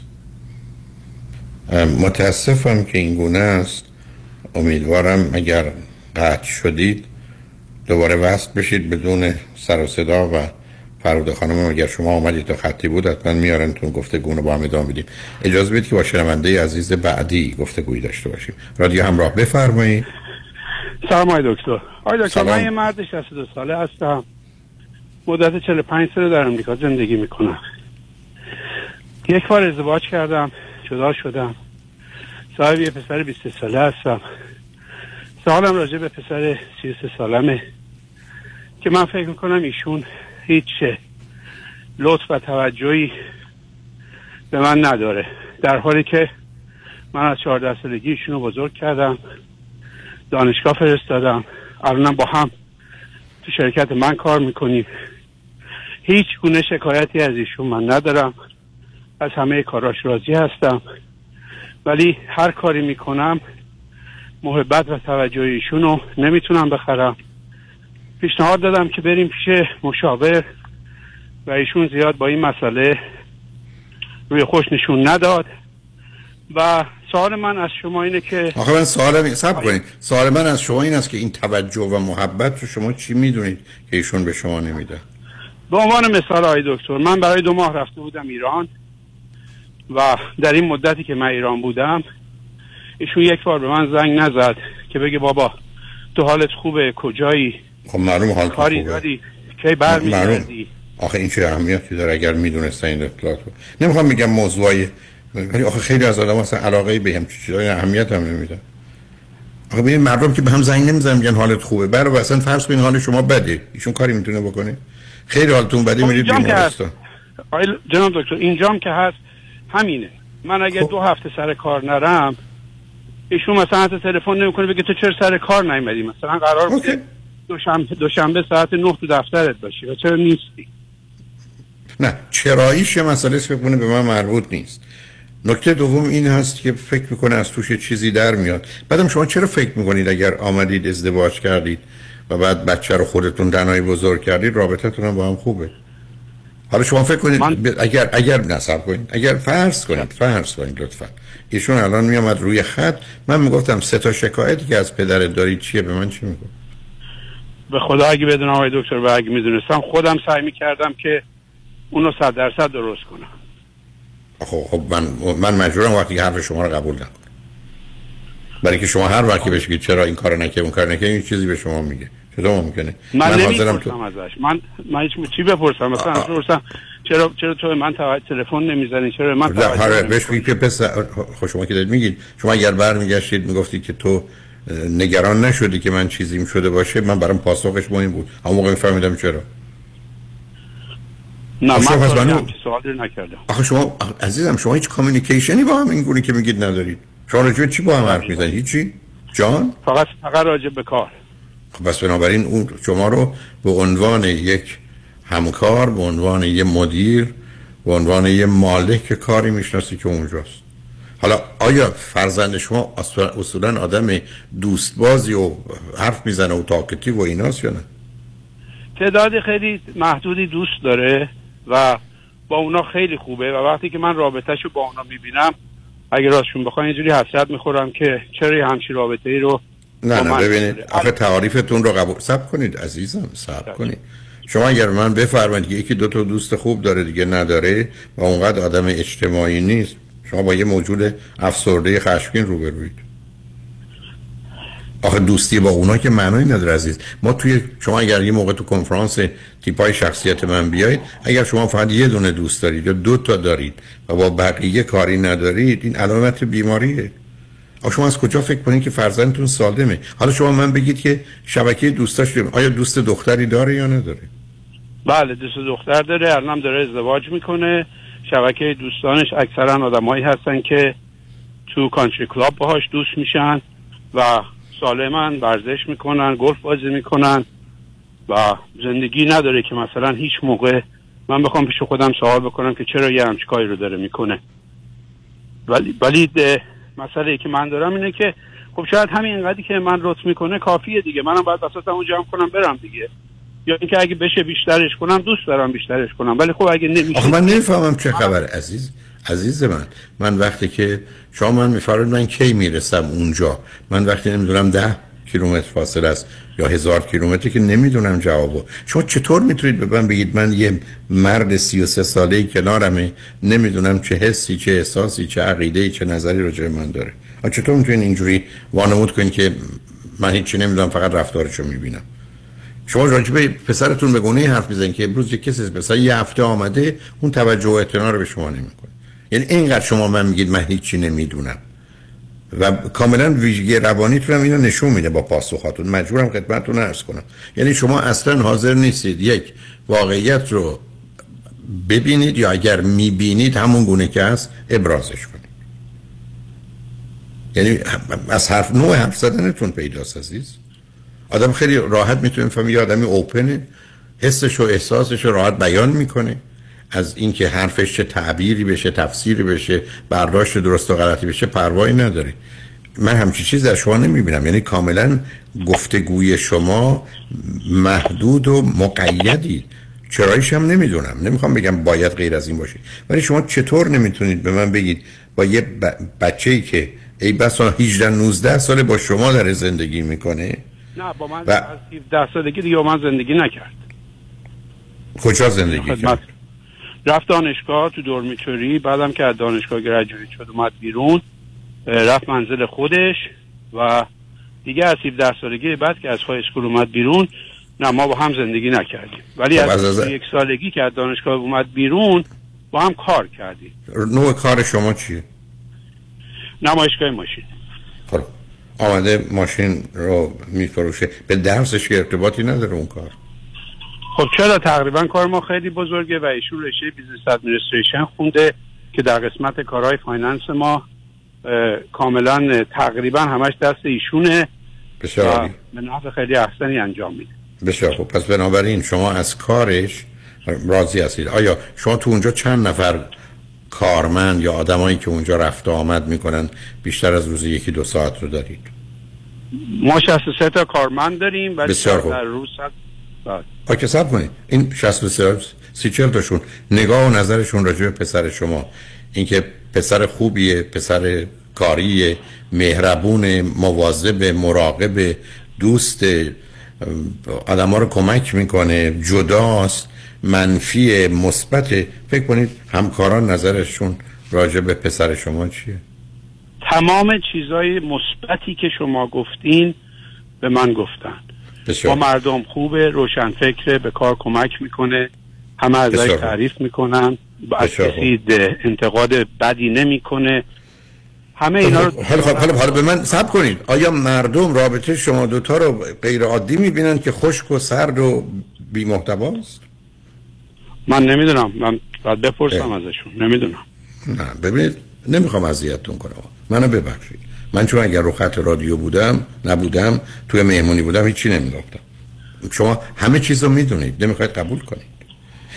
متاسفم که این گونه است. امیدوارم اگر قطع شدید دوباره وصل بشید بدون سر و صدا و فرود خانم. اگر شما آمدید تا خطی بود حتما میارن تون گفته گونه با هم ادامه بدیم اجازه بدید که با شنونده عزیز بعدی گفته گویی داشته باشیم. رادیو همراه بفرمایید. سلام آقای دکتر. آقای دکتر. من یه مرد 62 ساله هستم. مدت 45 ساله در امریکا زندگی می‌کنم. یک بار ازدواج کردم. جدا شدم. صاحب یه پسر 23 ساله هستم. سوالم راجع به پسر 33 سالمه. که من فکر می‌کنم ایشون هیچ لطف و توجهی به من نداره. در حالی که من از 14 سالگی ایشون بزرگ کردم. دانشگاه فرستادم. الانم با هم تو شرکت من کار می‌کنیم. هیچ گونه شکایتی از ایشون من ندارم. از همه کاراش راضی هستم. ولی هر کاری می‌کنم محبت و توجه ایشون رو نمی‌تونم بخرم. پیشنهاد دادم که بریم پیش مشاور و ایشون زیاد با این مسئله روی خوش نشون نداد. و سوال من از شما اینه که آخه من سوالم این سب کنید. سوال من از شما این است که این توجه و محبت رو شما چی می‌دونید که ایشون به شما نمیده؟ به عنوان مثال آقای دکتر من برای دو ماه رفته بودم ایران. و در این مدتی که من ایران بودم ایشون یک بار به من زنگ نزد که بگه بابا تو حالت خوبه کجایی؟ خب معلوم حالت کاری داری؟ کی برمیگردی آخه این چه اهمیتی داره اگر می‌دونستن این اطلاعات رو. نمی‌خوام میگم موضوعی ولی آخه خیلی از آدم اصلا علاقه به هم چیزای اهمیت هم نمیدن. آخه ببین مردم که به هم زنگ نمی‌زنن میگن حالت خوبه. برای اصلا فرض کنین حال شما بده. ایشون کاری می‌تونه بکنه. خیلی حالتون بده خب میرید. بیمارستان. آقای جناب دکتر اینجام که هست همینه. من اگه دو هفته سر کار نرم ایشون مثلا حتی تلفن نمی‌کنه بگه تو چرا سر کار نیومدی؟ مثلا قرار بوده دوشنبه دوشنبه ساعت 9 تو دفترت باشی. و چرا نیستی؟ نه چراییش یه مسئله که بکنه به من مربوط نیست. نکته دوم این هست که فکر می‌کنه از توش چیزی در میاد. بعدم شما چرا فکر می‌کنید اگر آمدید ازدواج کردید و بعد بچه رو خودتون تنهایی بزرگ کردید رابطتون هم با هم خوبه؟ حالا شما فکر کنید ب- اگر اگر نصب کنید. اگر فرض کنید فرض کنید لطفا. ایشون الان میامد روی خط. من می‌گفتم سه تا شکایتی که از پدرت دارید چیه به من چی می‌گفت؟ به خدا اگه بدونم آقای دکتر و اگه می‌دونستم خودم سعی می‌کردم که اونو صد درصد درست کنم. خب خب من من مجبورم وقتی که حرف شما رو قبول نکنم. برای که شما هر وقتی بهش بگید چرا این کارو نکردی اون کارو نکردی این چیزی به شما میگه. چطور ممکنه. من, حاضرم نمی‌پرسم تو ازش. من من هیچ چی بپرسم. مثلا بپرسم چرا چرا تو من توجه تلفن نمی‌زنی؟ چرا من توجه آره؟ بهش بگید که پسر خب شما که دارید میگید شما اگر برمیگشتید می‌گفتید که تو نگران نشدی که من چیزیم شده باشه من برام پاسخش مهم بود. اون موقع میفهمیدم چرا. نه خب من پس همچین سوالی نکردم. آخه شما عزیزم شما هیچ کامیونیکیشنی با هم این گونه که میگید ندارید. شما راجع به چی با هم حرف می‌زنید؟ هیچی؟ جان؟ فقط فقط راجع به کار. خب بس بنابراین اون شما رو به عنوان یک همکار به عنوان یک مدیر به عنوان یک مالک کاری می‌شناسی که اونجاست. حالا آیا فرزند شما اصولا آدم دوستبازی و حرف می‌زنه و تاکتی و ایناست یا نه؟ تعداد خیلی محدودی دوست داره و با اونا خیلی خوبه و وقتی که من رابطهشو با اونا می‌بینم اگه راستشون بخوام اینجوری حسرت می‌خورم که چرا یه همچین رابطه ای رو نه نه ببینید. آخه تعاریفتون رو قبول سب کنید عزیزم سب کنید. شما اگر من بفرمایید که یکی دو تا دوست خوب داره دیگه نداره و اونقدر آدم اجتماعی نیست شما با یه موجود افسرده خشمگین روبروید آخه دوستی با اونا که معنی نداره عزیز. ما توی شما اگر یه موقع تو کنفرانس تیپای شخصیت من بیاید اگر شما فقط یه دونه دوست دارید یا دو تا دارید و با بقیه کاری ندارید این علامت بیماریه. آخه شما از کجا فکر کنید که فرزندتون سالمه؟ حالا شما من بگید که شبکه دوستاش آیا دوست دختری داره یا نداره؟ بله دوست دختر داره. الان داره ازدواج می‌کنه. شبکه دوستانش اکثرا آدمایی هستن که تو کانتری کلاب باهاش دوست میشن و سالمن ورزش می‌کنن گلف بازی می‌کنن و زندگی نداره که مثلا هیچ موقع من بخوام پیش خودم سوال بکنم که چرا یه همچین کاری رو داره می‌کنه. ولی ولی مسئله که من دارم اینه که خب شاید همین اینقدری که من لطف می‌کنه کافیه دیگه. منم باید بساطمو جمع کنم برم دیگه. یا اینکه اگه بشه بیشترش کنم دوست دارم بیشترش کنم. ولی خب اگه نمیشه آخه من نمی‌فهمم چه خبر عزیز عزیز من من وقتی که شما من میفرمایید من کی می‌رسم اونجا؟ من وقتی نمی‌دونم ده کیلومتر فاصله است یا هزار کیلومتری که نمی‌دونم جوابو. شما چطور می‌تونید به من بگید من یه مرد 33 ساله کنارمه نمی‌دونم چه حسی چه احساسی چه عقیده چه نظری راجع به من داره. چطور می‌تونید اینجوری وانمود کنید که من هیچی نمی‌دونم فقط رفتارشو می‌بینم؟ شما راجع به پسرتون به گونه حرف می‌زنید که امروز یک کسی مثلا یه هفته آمده اون توجه و اعتنا رو به شما نمی‌کنه. یعنی اینقدر شما من میگید من هیچی نمی‌دونم. و کاملا ویژگی روانیتون هم اینو نشون میده با پاسخاتون. مجبورم خدمتتون عرض کنم. یعنی شما اصلا حاضر نیستید یک واقعیت رو ببینید یا اگر می‌بینید همون گونه که هست ابرازش کنید. یعنی از حرف نوع حرف زدنتون پیداست عزیز. آدم خیلی راحت می‌تونه فهمه یه آدمی اوپنه حسش و احساسش رو راحت بیان می‌کنه. از اینکه حرفش چه تعبیری بشه تفسیری بشه برداشت درست و غلطی بشه پروایی نداره. من همچی چیز در شما نمی‌بینم. یعنی کاملا گفتگوی شما محدود و مقیدی. چرایش هم نمی‌دونم. نمی‌خوام بگم باید غیر از این باشه. ولی شما چطور نمی‌تونید به من بگید با یه بچه ای که ای بسا 18 19 سال با شما در زندگی می‌کنه؟ نه با من و- از 17 سالگی دیگه با من زندگی نکرد. کجا زندگی کرد؟ رفت دانشگاه تو دورمیتوری بعدم که از دانشگاه گرجویت شد اومد بیرون. رفت منزل خودش و دیگه از 17 سالگی بعد که از های اسکول اومد بیرون نه ما با هم زندگی نکردیم. ولی خب، از, از- از- یک سالگی که از دانشگاه اومد بیرون با هم کار کردیم. نوع کار شما چیه؟ نمایشگاه ماشین. خب آمده ماشین رو میفروشه. به درسش که ارتباطی نداره اون کار. خب چرا تقریبا کار ما خیلی بزرگه و ایشون رشته business administration خونده که در قسمت کارهای finance ما کاملا تقریبا همش دست ایشونه بسیار. به نحو خیلی احسنی انجام میده بسیار خوب پس بنابراین شما از کارش راضی هستید آیا شما تو اونجا چند نفر کارمند یا آدمایی که اونجا رفت و آمد می‌کنن بیشتر از روز یکی دو ساعت رو دارید ما 63 تا کارمند داریم ولی. در روز آکه سب کنید این 63 سی چل تاشون. نگاه و نظرشون راجع به پسر شما. اینکه پسر خوبیه پسر کاریه مهربون مواظب مراقب دوست آدم ها رو کمک می‌کنه. جداست منفی مثبت فکر کنید همکاران نظرشون راجع به پسر شما چیه؟ تمام چیزای مثبتی که شما گفتین به من گفتن. با بسیار مردم خوبه روشنفکره به کار کمک می‌کنه همه ازش. تعریف می‌کنن. از کسی انتقاد بدی نمی‌کنه. همه اینا رو حالا خب حالا حالا به من سب کنید. آیا مردم رابطه شما دوتا رو غیر عادی می‌بینن که خشک و سرد و بی محتواست من نمی‌دونم. من باید بپرسم ازشون. نمی‌دونم. نه ببینید نمی‌خوام اذیتتون کنم. منو ببخشید. من چون اگر رو خط رادیو بودم نبودم توی مهمونی بودم هیچی نمی‌گفتم شما همه چیز رو می‌دونید نمی‌خواید قبول کنید.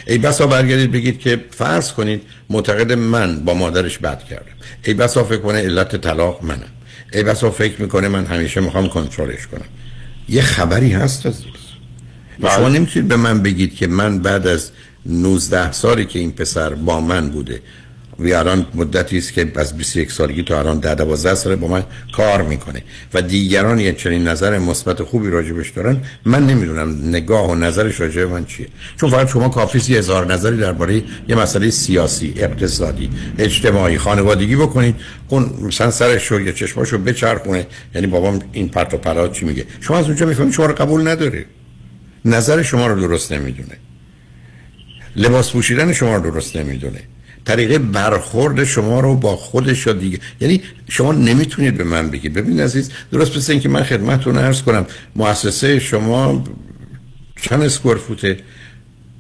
ای بسا برگردید بگید که فرض کنید معتقد من با مادرش بد کردم. ای بسا فکر کنه علت طلاق منم. ای بسا فکر می‌کنه من همیشه می‌خوام کنترلش کنم. یه خبری هست عزیز. شما نمی‌تونید به من بگید که من بعد از 19 سالی که این پسر با من بوده الان مدتی است که از 21 سالگی تا الان 10 12 سال با من کار می‌کنه. و دیگران یه چنین نظر مثبت خوبی راجبش دارن من نمی‌دونم نگاه و نظرش راجع من چیه. چون فقط شما کافی یه هزار نظری درباره یه مسئله سیاسی اقتصادی اجتماعی خانوادگی بکنید. اون مثلا سرش رو یا چشماشو بچرخونه. یعنی بابام این پرت و پلا چی میگه؟ شما از اونجا می‌فهمید شما رو قبول نداره. نظر شما رو درست نمی‌دونه. لباس پوشیدن شما رو درست نمی‌دونه. طریقه برخورد شما رو با خودش یا دیگه یعنی شما نمی‌تونید به من بگید. ببین عزیز درست مثل اینکه من خدمتتون عرض کنم مؤسسه شما چند اسکوار فوته؟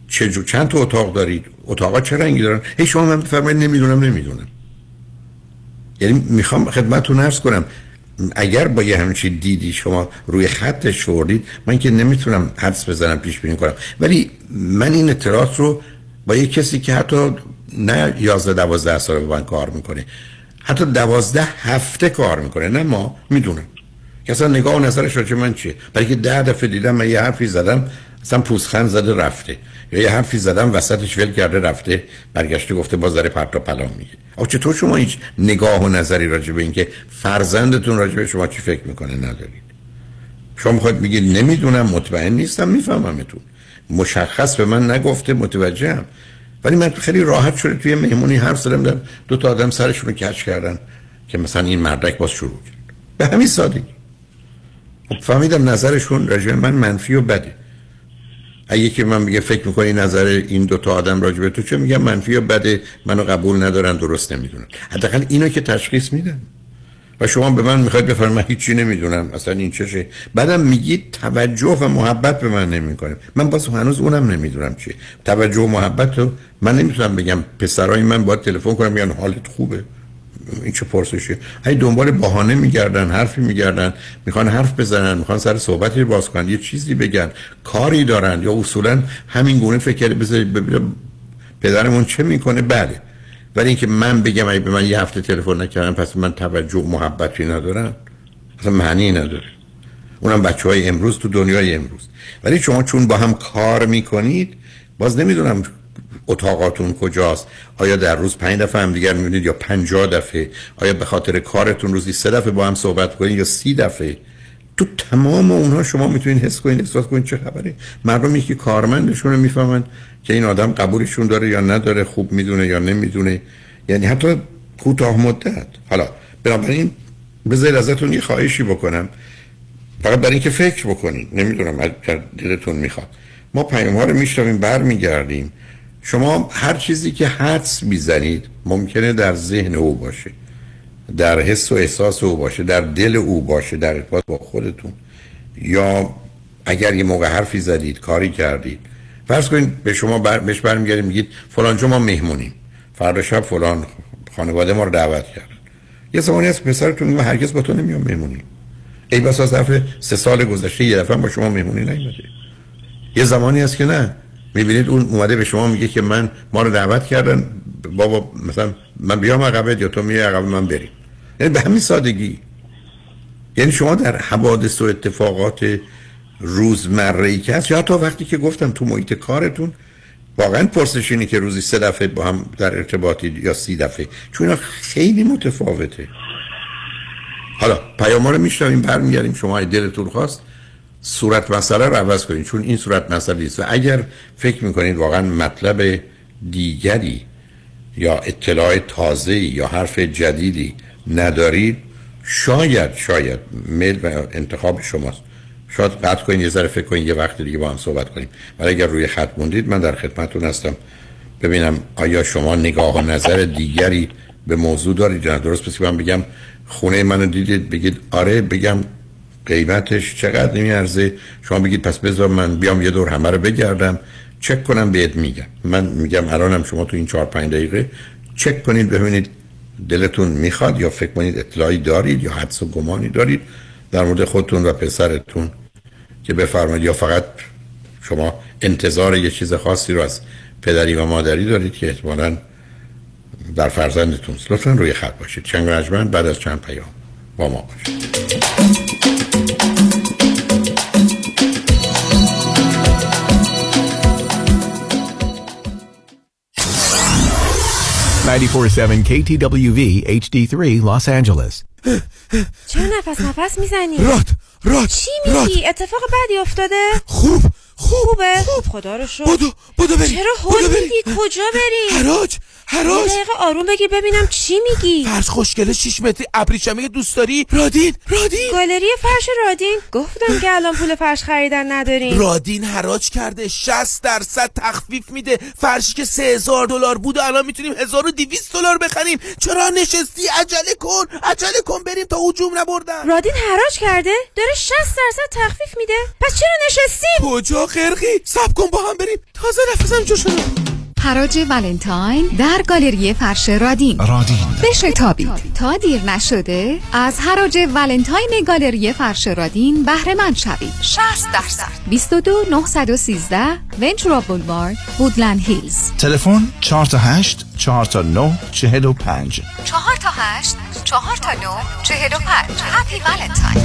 چه چند تا اتاق دارید؟ اتاقا چه رنگی دارن؟ هی شما من بفرمایید نمی‌دونم نمی‌دونم. یعنی می‌خوام خدمتتون عرض کنم اگر با یه همچین دیدی شما روی خطش فوردید من که نمی‌تونم حدس بزنم پیش بینی کنم. ولی من این اطلاعات رو با یه کسی که حتی نه 11 12 سال با من کار می‌کنه. حتی دوازده هفته کار می‌کنه نه ما می‌دونم. که اصلا نگاه و نظرش راجع من چیه؟ برای که ده دفعه دیدم من یه حرفی زدم اصلا پوزخند زده رفته. یا یه حرفی زدم وسطش ول کرده رفته برگشته گفته باز داره پرت و پلا میگه. آخه چطور شما هیچ نگاه و نظری راجع به اینکه فرزندتون راجع به شما چی فکر می‌کنه ندارید؟ شما می‌خواید بگید نمی‌دونم مطمئن نیستم میفهممتون. مشخص به من نگفته متوجهم. ولی من خیلی راحت شده توی مهمونی حرف زدم دیدم دو تا آدم سرشون رو کج کردن که مثلا این مردک باز شروع کرد. به همین سادگی. خب فهمیدم نظرشون راجع من منفی و بده. اگه که من میگه فکر می‌کنی نظر این دو تا آدم راجع به تو چه میگم منفی و بده منو قبول ندارن درست نمی‌دونن. حداقل اینو که تشخیص میدن. شما به من می‌خواید بفرمایید من هیچی نمی‌دونم اصلا این چشه. بعدم میگید توجه و محبت به من نمی‌کنه. من باز هنوز اونم نمی‌دونم چیه توجه و محبت رو من نمی‌تونم بگم. پسرای من باید تلفن کنم میگن حالت خوبه. این چه پرسشه هی دنبال بهانه میگردن حرفی میگردن می‌خوان حرف بزنن می‌خوان سر صحبتی باز کنن یه چیزی بگن کاری دارن. یا اصولا همین گونه فکر بذارید پدرمون چه می‌کنه؟ بله. ولی اینکه من بگم اگه به من یه هفته تلفن نکردن پس من توجه محبتی ندارم. اصلا معنی نداره. اونم بچه های امروز تو دنیای امروز. ولی شما چون با هم کار می‌کنید باز نمی‌دونم اتاقاتون کجاست. آیا در روز پنج دفعه هم دیگر می‌بینید یا پنجاه دفعه؟ آیا به خاطر کارتون روزی سه دفعه با هم صحبت کنید یا سی دفعه؟ تو تمام اونها شما می‌تونید حس کنید احساس کنید چه خبره. مردمی که کارمندشون می‌فهمن که این آدم قبولشون داره یا نداره خوب می‌دونه یا نمی‌دونه. یعنی حتی کوتاه مدت. حالا بنابراین بذارید ازتون یه خواهشی بکنم. فقط برای اینکه فکر بکنید. نمی‌دونم اگر دلتون می‌خواد. ما پیام ها رو میشنویم برمیگردیم. شما هر چیزی که حدس می‌زنید ممکنه در ذهن او باشه. در حس و احساس او باشه در دل او باشه در ارتباط با خودتون. یا اگر یه موقع حرفی زدید کاری کردید. فرض کنید به شما بر... بهش برمیگردیم میگید فلان ما مهمونیم. فردا شب فلان خانواده ما رو دعوت کردن یه زمانی از پسرتون میگه هرگز با تو نمیام مهمونی. ای بس از دفعه سه سال گذشته یه دفعه با شما مهمونی نیومده. یه زمانی هست که نه. می‌بینید اون اومده به شما میگه که من ما رو دعوت کردن بابا مثلا من بیام عقبت یا تو میای عقب من بریم. یعنی به همین سادگی. یعنی شما در حوادث و اتفاقات روزمره ای که هست یا تا وقتی که گفتم تو محیط کارتون واقعا پرسش اینه که روزی سه دفعه با هم در ارتباطی یا سی دفعه. چون خیلی متفاوته. حالا پیام رو میشنویم برمیگردیم. شما دلتون خواست صورت مسئله رو عوض کنید چون این صورت مسئله است و اگر فکر می‌کنید واقعا مطلب دیگری یا اطلاع تازه یا حرف جدیدی ندارید شاید شاید میل و انتخاب شماست. شاید قطع کنید یه ذره فکر کنید یه وقت دیگه با هم صحبت کنیم. ولی اگر روی خط موندید من در خدمتتون هستم. ببینم آیا شما نگاه و نظر دیگری به موضوع دارید یا درست پس من بگم خونه منو دیدید بگید آره بگم قیمتش چقدر نمیارزه شما بگید پس بذار من بیام یه دور همه رو بگردم. چک کنم بهت میگم. من میگم الانم شما تو این چهار پنج دقیقه چک کنید ببینید دلتون می‌خواد یا فکر کنید اطلاعی دارید یا حدس و گمانی دارید در مورد خودتون و پسرتون که بفرمایید یا فقط شما انتظار یه چیز خاصی رو از پدری و مادری دارید که احتمالاً در فرزندتون. لطفا روی خط باشید. چنگ رجمن بعد از چند پیام با ما باشید. 94.7 KTWV HD3 Los Angeles. چرا نفس نفس می‌زنی؟ رات رات چی میگی؟ اتفاق بدی افتاده؟ خوب خوبه؟ خوب. خدا رو شد بدو بدو بریم چرا هول میدی؟ کجا بریم؟ حراج حراج. دقیقه آروم بگی ببینم چی میگی؟ فرش خوشگله 6 متری ابریشمی دوست داری؟ رادین رادین. گالری فرش رادین. گفتم که الان پول فرش خریدن نداریم. رادین حراج کرده 60 درصد تخفیف میده. فرشی که 3000 دلار بود الان می‌تونیم 1200 دلار بخریم. چرا نشستی؟ عجله کن. عجله کن بریم تا هجوم نبردن. رادین حراج کرده؟ داره 60 درصد تخفیف میده. پس چرا نشستیم کجا؟ قرقی سب کن با هم بریم. تازه نفسم جو شده. حراج ولنتاین در گالری فرش رادین. رادین. بشتابید تا دیر نشده از حراج ولنتاین گالری فرش رادین بهره مند شوید. 60 درصد. 22 913 ونچورا بولوارد وودلند هیلز. تلفن 4 تا 8 4 تا 9 45 4 تا 8 4 تا 9 45 happy Valentine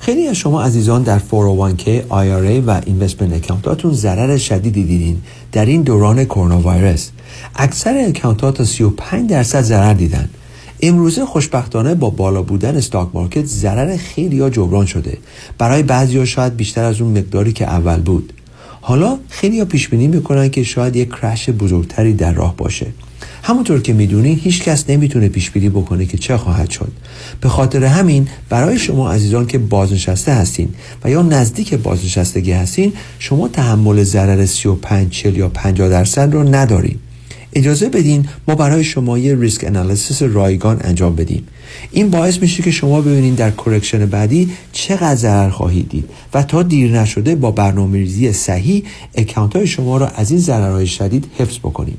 خیلی از شما عزیزان در 401k, IRA و investment account اتون ضرر شدیدی دیدین در این دوران کرونا ویروس. اکثر account ات تا 35 درصد ضرر دیدن. امروزه خوشبختانه با بالا بودن stock market ضرر خیلی ها جبران شده. برای بعضی ها شاید بیشتر از اون مقداری که اول بود. حالا خیلی ها پیش بینی می‌کنن که شاید یک crash بزرگتری در راه باشه همونطور که می‌دونین هیچ کس نمی‌تونه پیش بینی بکنه که چه خواهد شد. به خاطر همین برای شما عزیزان که بازنشسته هستین و یا نزدیک بازنشستگی هستین شما تحمل ضرر 35 40 یا 50 درصد رو ندارین. اجازه بدین ما برای شما یه risk analysis رایگان انجام بدیم. این باعث میشه که شما ببینید در correction بعدی چقدر ضرر خواهید دید و تا دیر نشده با برنامه ریزی صحیح account های شما را از این ضررهای شدید حفظ بکنیم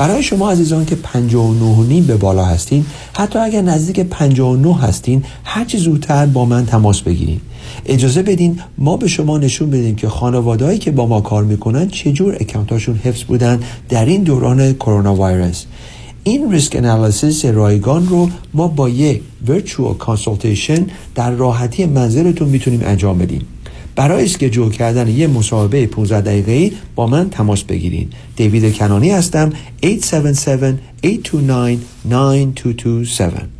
برای شما عزیزان که 59 نیم به بالا هستین حتی اگر نزدیک 59 هستین هرچی زودتر با من تماس بگیرید اجازه بدین ما به شما نشون بدیم که خانوادهایی که با ما کار می‌کنن چجور account اشون حفظ بودن در این دوران کرونا ویروس این risk analysis رایگان رو ما با یک virtual consultation در راحتی منزلتون می‌تونیم انجام بدیم. برای schedule کردن یه مصاحبه 15 دقیقه‌ای با من تماس بگیرید دیوید کنانی هستم 877 829 9227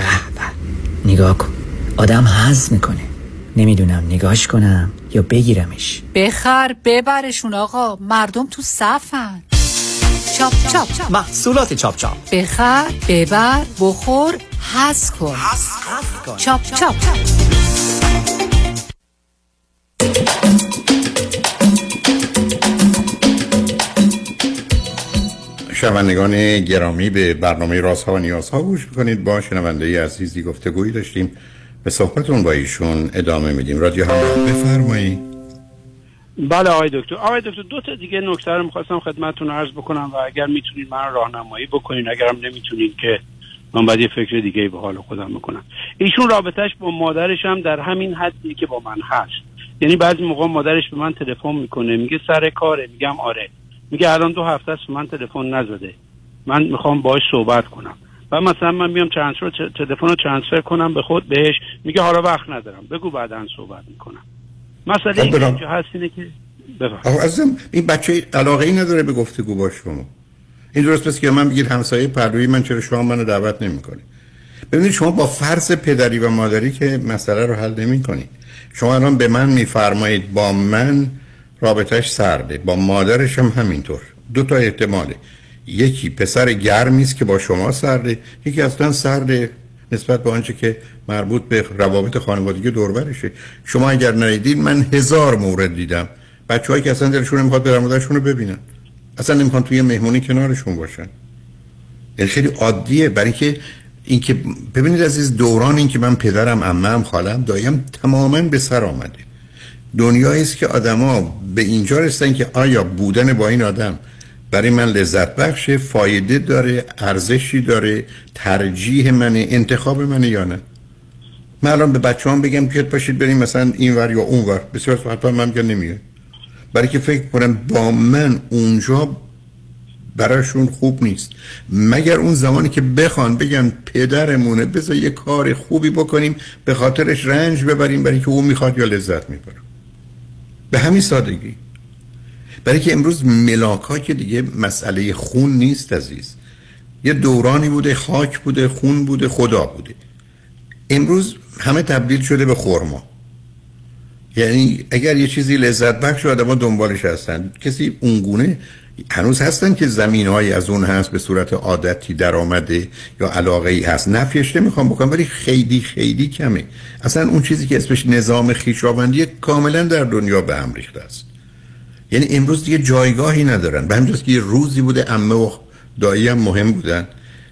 به به. نگاه کن. آدم حظ می‌کنه. نمی‌دونم نگاش کنم یا بگیرمش. بخر ببرشون آقا. مردم تو صفن. چاپ چاپ. محصولات چاپ چاپ. بخر ببر بخور حظ کن. چاپ چاپ. شنوندگان گرامی به برنامه رازها و نیازها گوش می‌کنید. با شنونده عزیزی گفتگویی داشتیم. به صحبتون با ایشون ادامه میدیم. رادیو هم بفرمایید. بله آقای دکتر. آقای دکتر دو تا دیگه نکته رو می‌خواستم خدمتتون عرض بکنم و اگر می‌تونید من راهنمایی بکنین اگرم نمی‌تونید که من باید یه فکر دیگه به حال خودم بکنم ایشون رابطهش با مادرش هم در همین حدی که با من هست. یعنی بعضی موقع مادرش به من تلفن می‌کنه میگه سر کاره میگم آره. میگه الان دو هفته است من تلفن نزده. من می‌خوام باهاش صحبت کنم. و مثلا من میام ترانسفر تلفن رو ترانسفر کنم به خود بهش میگه حالا وقت ندارم. بگو بعدا صحبت می‌کنم. مسئله اینجا هست اینه که عزیزم این بچه علاقه ای نداره به گفتگو با شما. این درست پس که من بگید همسایه پروی من چرا شما منو دعوت نمی‌کنید. ببینید شما با فرض پدری و مادری که مسئله رو حل نمی‌کنید. شما الان به من میفرمایید با من رابطش سرده با مادرش هم همینطور. دو تا احتماله. یکی پسر گرمی است که با شما سرده یکی اصلا سرده نسبت به آنچه که مربوط به روابط خانوادگی دوربرشه شما اگر ندیدید من هزار مورد دیدم. بچه‌هایی که اصلا دلشون نمی‌خواد برن مادرشون رو ببینن. اصلا نمی‌خوان توی مهمونی کنارشون باشن. یعنی خیلی عادیه. برای اینکه اینکه ببینید عزیز دوران اینکه من پدرم عمم خالم دایم تماما به سر آمده. دنیایی است که آدما به اینجا رسیدن که آیا بودن با این آدم برای من لذت بخشه فایده داره ارزشی داره ترجیح منه انتخاب منه یا نه؟ من الان به بچه هم بگم که پاشید بریم مثلا این ور یا اون ور. بسیار حتما من نمیگه برای که فکر کنم با من اونجا براشون خوب نیست. مگر اون زمانی که بخوان بگن پدرمونه بذار یه کار خوبی بکنیم به خاطرش رنج ببریم برای که اون می‌خواد یا لذت می‌بره. به همین سادگی. برای که امروز ملاک که دیگه مسئله خون نیست عزیز. یه دورانی بوده خاک بوده خون بوده خدا بوده. امروز همه تبدیل شده به خورما یعنی اگر یه چیزی لذت بخش آدم ها دنبالش هستن کسی اونگونه هنوز هستن که زمین های از اون هست به صورت عادتی در آمده یا علاقه ای هست. نفیش نمی‌خوام بکنم ولی خیلی خیلی کمه. اصلا اون چیزی که اسمش نظام خیشاوندی کاملا در دنیا به هم ریخته است. یعنی امروز دیگه جایگاهی ندارن. به همجاست که یه روزی بوده امه و دایی هم مهم بودن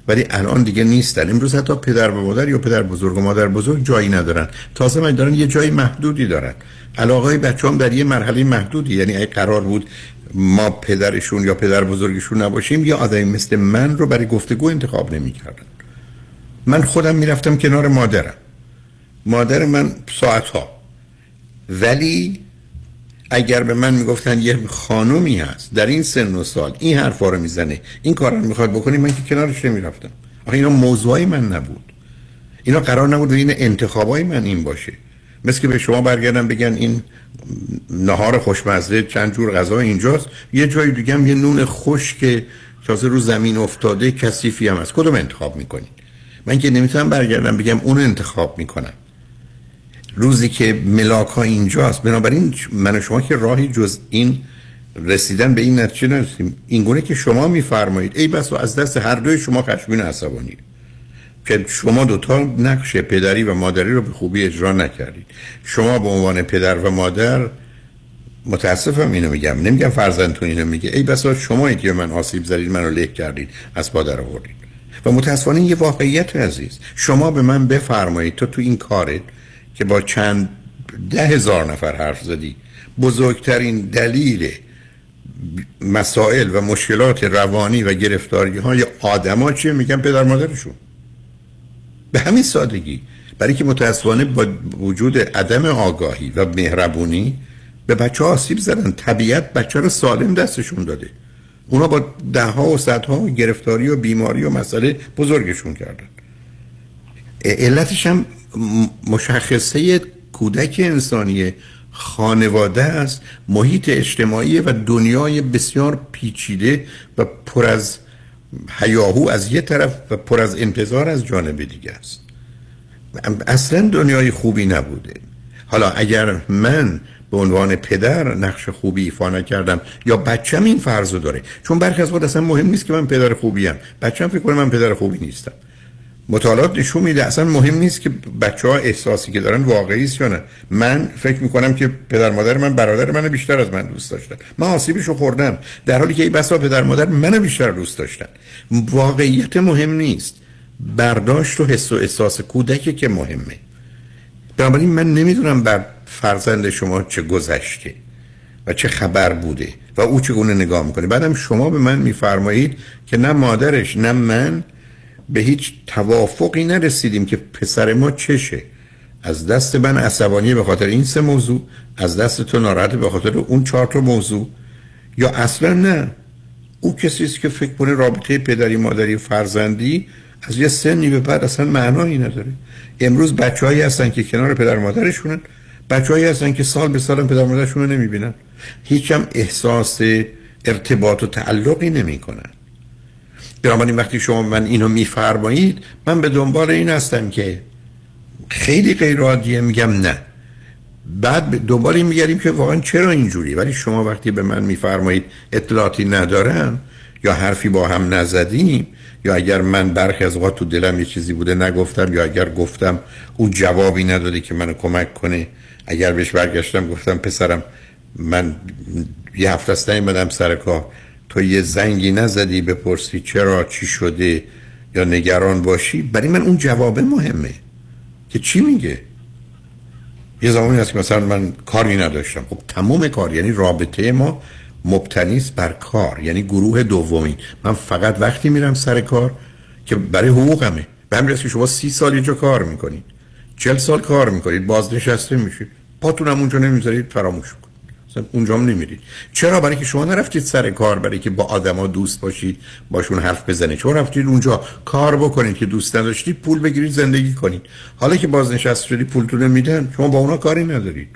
ولی الان دیگه نیستن. امروز حتی پدر و مادر یا پدر بزرگ و مادر بزرگ جایی ندارن. تازه من دارن یه جای محدودی دارن. علاقه بچه هم در یه مرحله محدودی. یعنی اگه قرار بود ما پدرشون یا پدر بزرگشون نباشیم یا آدمی مثل من رو برای گفتگو انتخاب نمی‌کردن. من خودم می‌رفتم کنار مادرم. مادر من ساعت ها ولی اگر به من می‌گفتن یه خانومی هست در این سن و سال این حرفا رو می‌زنه این کار رو می‌خواد بکنی من که کنارش نمی‌رفتم. آخه اینا موضوعی من نبود. اینا قرار نبود این انتخابای من این باشه. مثل که به شما برگردم بگن این نهار خوشمزه چند جور غذا اینجاست. یه جای دیگه هم یه نون خشک تازه رو زمین افتاده کثیفی هم هست. کدوم انتخاب می‌کنین من که نمی‌تونم برگردم بگم اون انتخاب می‌کنم. روزی که ملاک ها اینجاست بنابراین من و شما که راهی جز این رسیدن به این نتیجه نرسیم. این گونه که شما میفرمایید ای بس و از دست هر دوی شما خشمین عصبانی. که شما دوتا نقش پدری و مادری رو به خوبی اجرا نکردید. شما به عنوان پدر و مادر متاسفم اینو میگم. نمیگم فرزندتون اینو میگه. ای بسا شما که من آسیب زدید منو له کردید از پادر آوردید. و متاسفانه یه واقعیت عزیز. شما به من بفرمایید تو تو این کارت که با چند ده هزار نفر حرف زدی بزرگترین دلیل مسائل و مشکلات روانی و گرفتاری های آدما چیه؟ میگن پدر مادرشون. به همین سادگی. برای که متاسفانه با وجود عدم آگاهی و مهربونی به بچه ها آسیب زدن. طبیعت بچه رو سالم دستشون داده. اونا با ده ها و صدها گرفتاری و بیماری و مسئله بزرگشون کردن. علتش هم مشخصه کودک انسانی خانواده است محیط اجتماعی و دنیای بسیار پیچیده و پر از هیاهو از یه طرف و پر از انتظار از جانب دیگه است. اصلا دنیای خوبی نبوده. حالا اگر من به عنوان پدر نقش خوبی ایفا نکردم یا بچم این فرض داره چون برخی از خود اصلا مهم نیست که من پدر خوبیم بچم فکر کنه من پدر خوبی نیستم. مطالعات نشون میده. اصلا مهم نیست که بچه ها احساسی که دارن واقعی است یا نه. من فکر می‌کنم که پدر مادر من برادر من بیشتر از من دوست داشتن. من آسیبشو خوردم. در حالی که این بسا پدر مادر من بیشتر دوست داشتن. واقعیت مهم نیست. برداشت و حس و احساس کودک که مهمه. بنابراین من نمی‌دونم بر فرزند شما چه گذشته و چه خبر بوده و او چگونه نگاه می‌کنه. بعدم شما به من میفرمایید که نه مادرش نه من به هیچ توافقی نرسیدیم که پسر ما چشه. از دست من عصبانی به خاطر این سه موضوع از دست تو ناراحت به خاطر اون چهار تا موضوع. یا اصلا نه. او کسی است که فکر کنه رابطه پدری مادری فرزندی از یه سنی به بعد اصلا معنایی نداره. امروز بچههایی هستن که کنار پدر مادرشونن. بچههایی هستن که سال به سال پدر مادرشون رو نمی‌بینن. هیچم احساس ارتباط و تعلقی نمی‌کنن. بنابراین وقتی شما من اینو میفرمایید من به دنبال این هستم که خیلی غیر عادیه میگم نه. بعد این میگردیم که واقعا چرا اینجوری؟ ولی شما وقتی به من میفرمایید اطلاعاتی ندارم یا حرفی با هم نزدیم یا اگر من برخی از اوقات تو دلم یه چیزی بوده نگفتم یا اگر گفتم او جوابی نداده که منو کمک کنه اگر بهش برگشتم گفتم پسرم من یه هفته است نیومدم سر کار. تو یه زنگی نزدی بپرسی چرا چی شده یا نگران باشی؟ برای من اون جواب مهمه. که چی میگه؟ یه زمانی هست که مثلا من کاری نداشتم. خب تمام کار یعنی رابطه ما مبتنیست بر کار یعنی گروه دومی من فقط وقتی میرم سر کار که برای حقوقمه. به همین که شما سی سال اینجا کار می‌کنید. چل سال کار می‌کنید. بازنشسته میشید. پاتونم اونجا نمی‌ذارید فراموش کنید اونجا هم نمیرید. چرا؟ برای که شما نرفتید سر کار برای که با آدما دوست باشید باشون حرف بزنید. چون رفتید اونجا کار بکنید که دوست نداشتید پول بگیرید زندگی کنید. حالا که بازنشسته شدید پولتون میدن شما با اونا کاری ندارید.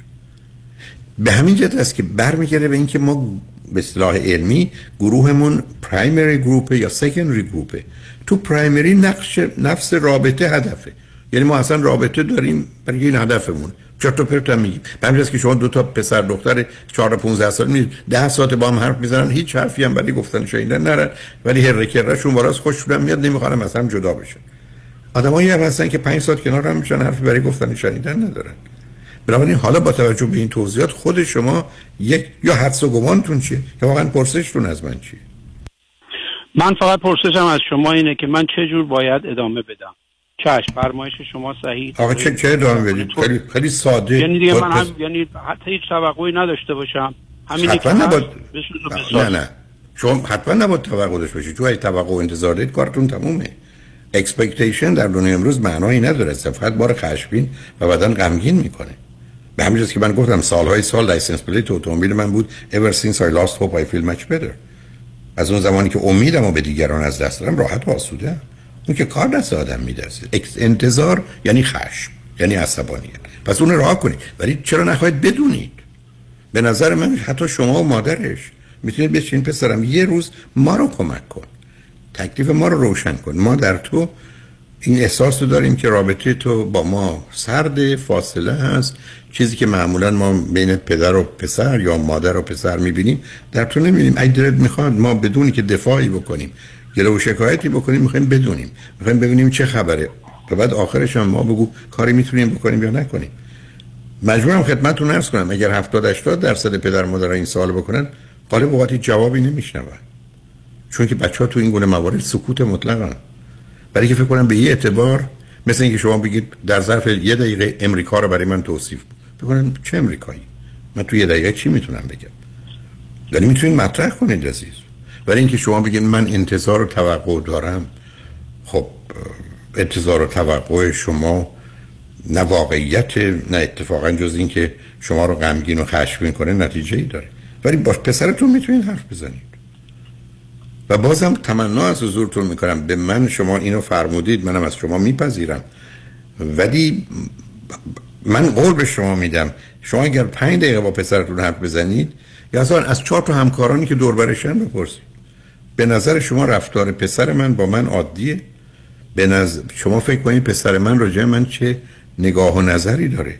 به همین جهت است که برمیگرده به اینکه ما به اصطلاح علمی گروهمون پرایمری گروپ یا سکندری گروپه تو پرایمری نقش نفس رابطه هدفه. یعنی ما اصلا رابطه داریم برای این هدفمون. چرت و پرت میگیم به که شما دو تا پسر دختر 4 15 سال می 10 ساعت با هم حرف می‌زنن هیچ حرفی هم برای گفتن شنیدن نرن. ولی هر کرشون وراس خوششون میاد نمی‌خوان مثلا جدا بشن. آدمایی هم هستن که 5 ساعت کنار هم میشن حرفی برای گفتن شنیدن ندارن. بنابراین حالا با توجه به این توضیحات خود شما یک یا حدس و گمانتون چیه؟ یا واقعا پرسشتون از من چیه؟ من فقط پرسشم از شما اینه که من چه جور باید ادامه بدم. چشم فرمایش شما صحیح آقا چه چه ادامه بدید خیلی خیلی ساده. یعنی دیگه من هم یعنی حتی هیچ توقعی نداشته باشم. همینی که نباید نه نه شما حتما نباید توقع داشته باشید چون اگه توقع و انتظار دارید کارتون تمومه. expectation در دنیای امروز معنایی نداره. فقط بار خشمگین و بدن غمگین می‌کنه. به همین که من گفتم سالهای سال license plate اتومبیل من بود. Ever since I lost hope I feel much better. از اون زمانی که امیدم و به دیگران از دست دادم راحت و آسوده اون که کار دست آدم میدرسه. انتظار یعنی خشم یعنی عصبانیت. پس اون راه کنید. ولی چرا نخواهید بدونید؟ به نظر من حتی شما و مادرش. می‌تونید بچین پسرم یه روز ما رو کمک کن. تکلیف ما رو روشن کن. ما در تو این احساس رو داریم که رابطه تو با ما سرد فاصله هست. چیزی که معمولا ما بین پدر و پسر یا مادر و پسر می‌بینیم در تو نمی‌بینیم. اگه دلت می‌خواد ما بدونی که دفاعی بکنیم گله و شکایتی بکنیم می‌خوایم بدونیم می‌خوایم ببینیم چه خبره و بعد آخرش هم ما بگو کاری می‌تونیم بکنیم یا نکنیم مجبورم خدمتتون عرض کنم اگر 70 80 درصد پدر مادر این سوال بکنن غالب اوقات جوابی نمیشنون چون که بچه ها تو این گونه موارد سکوت مطلقن برای که فکر کنم به یه اعتبار مثل اینکه شما بگید در ظرف یه دقیقه امریکا رو برای من توصیف بکنم چه امریکایی من تو یه دقیقه چی می‌تونم بگم یعنی می‌تونید مطرح کنید عزیز برای اینکه شما بگید من انتظار و توقع دارم خب انتظار و توقع شما نه واقعیت نه اتفاقا جز اینکه شما رو غمگین و خشمگین کنه نتیجه ای داره. ولی با پسرتون می‌تونید حرف بزنید. و بازم تمنا از حضورتون می‌کنم. به من شما اینو فرمودید منم از شما میپذیرم. ولی من قول به شما میدم. شما اگر پنج دقیقه با پسرتون حرف بزنید یا اصلا از چهار تا همکارانی که دور برشن بپرسید. به نظر شما رفتار پسر من با من عادیه؟ به نظر شما فکر کنید پسر من راجع من چه نگاه و نظری داره؟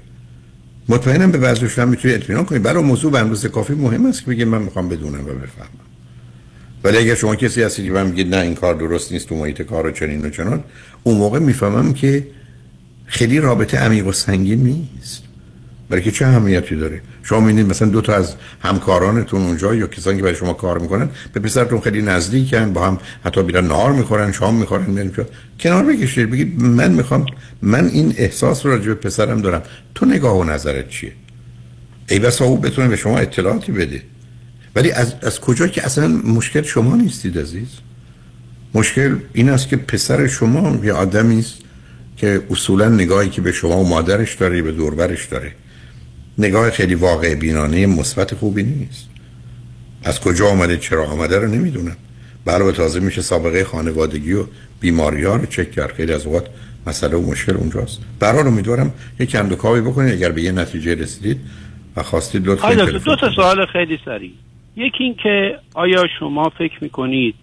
مطمئنم به بعضیش هم می‌تونید اطمینان کنید برای موضوع به اندازه کافی مهم است که بگید من می‌خوام بدونم و بفهمم. ولی اگر شما کسی هستید که من میگید نه این کار درست نیست تو محیط کار و چنین و چنان اون موقع می‌فهمم که خیلی رابطه عمیق و سنگین نیست. برای که چه اهمیتی داره؟ شما می‌بینید مثلا دو تا از همکارانتون اونجا یا کسانی که برای شما کار می‌کنن به پسرتون خیلی نزدیکن با هم حتی بیرن نهار می‌خورن شام می‌خورن میرن کنار بکشید بگید من می‌خوام من این احساس رو راجع به پسرم دارم. تو نگاه و نظرت چیه؟ ای بسا او بتونه به شما اطلاعاتی بده. ولی از, از کجا که اصلا مشکل شما نیستید عزیز؟ مشکل این است که پسر شما یه آدمی است که اصولا نگاهی که به شما و مادرش داره به دوربرش داره. نگاه خیلی واقع بینانه مثبت خوبی نیست. از کجا آمده چرا آمده رو نمی‌دونم. علاوه تازه میشه سابقه خانوادگی و بیماری ها رو چک کرد. خیلی از اوقات مسئله و مشکل اونجاست. برحال امیدوارم یک کندوکاوی بکنید. اگر به یه نتیجه رسیدید و خواستید لطفا دو تا سوال خیلی سریع. یکی این که آیا شما فکر می‌کنید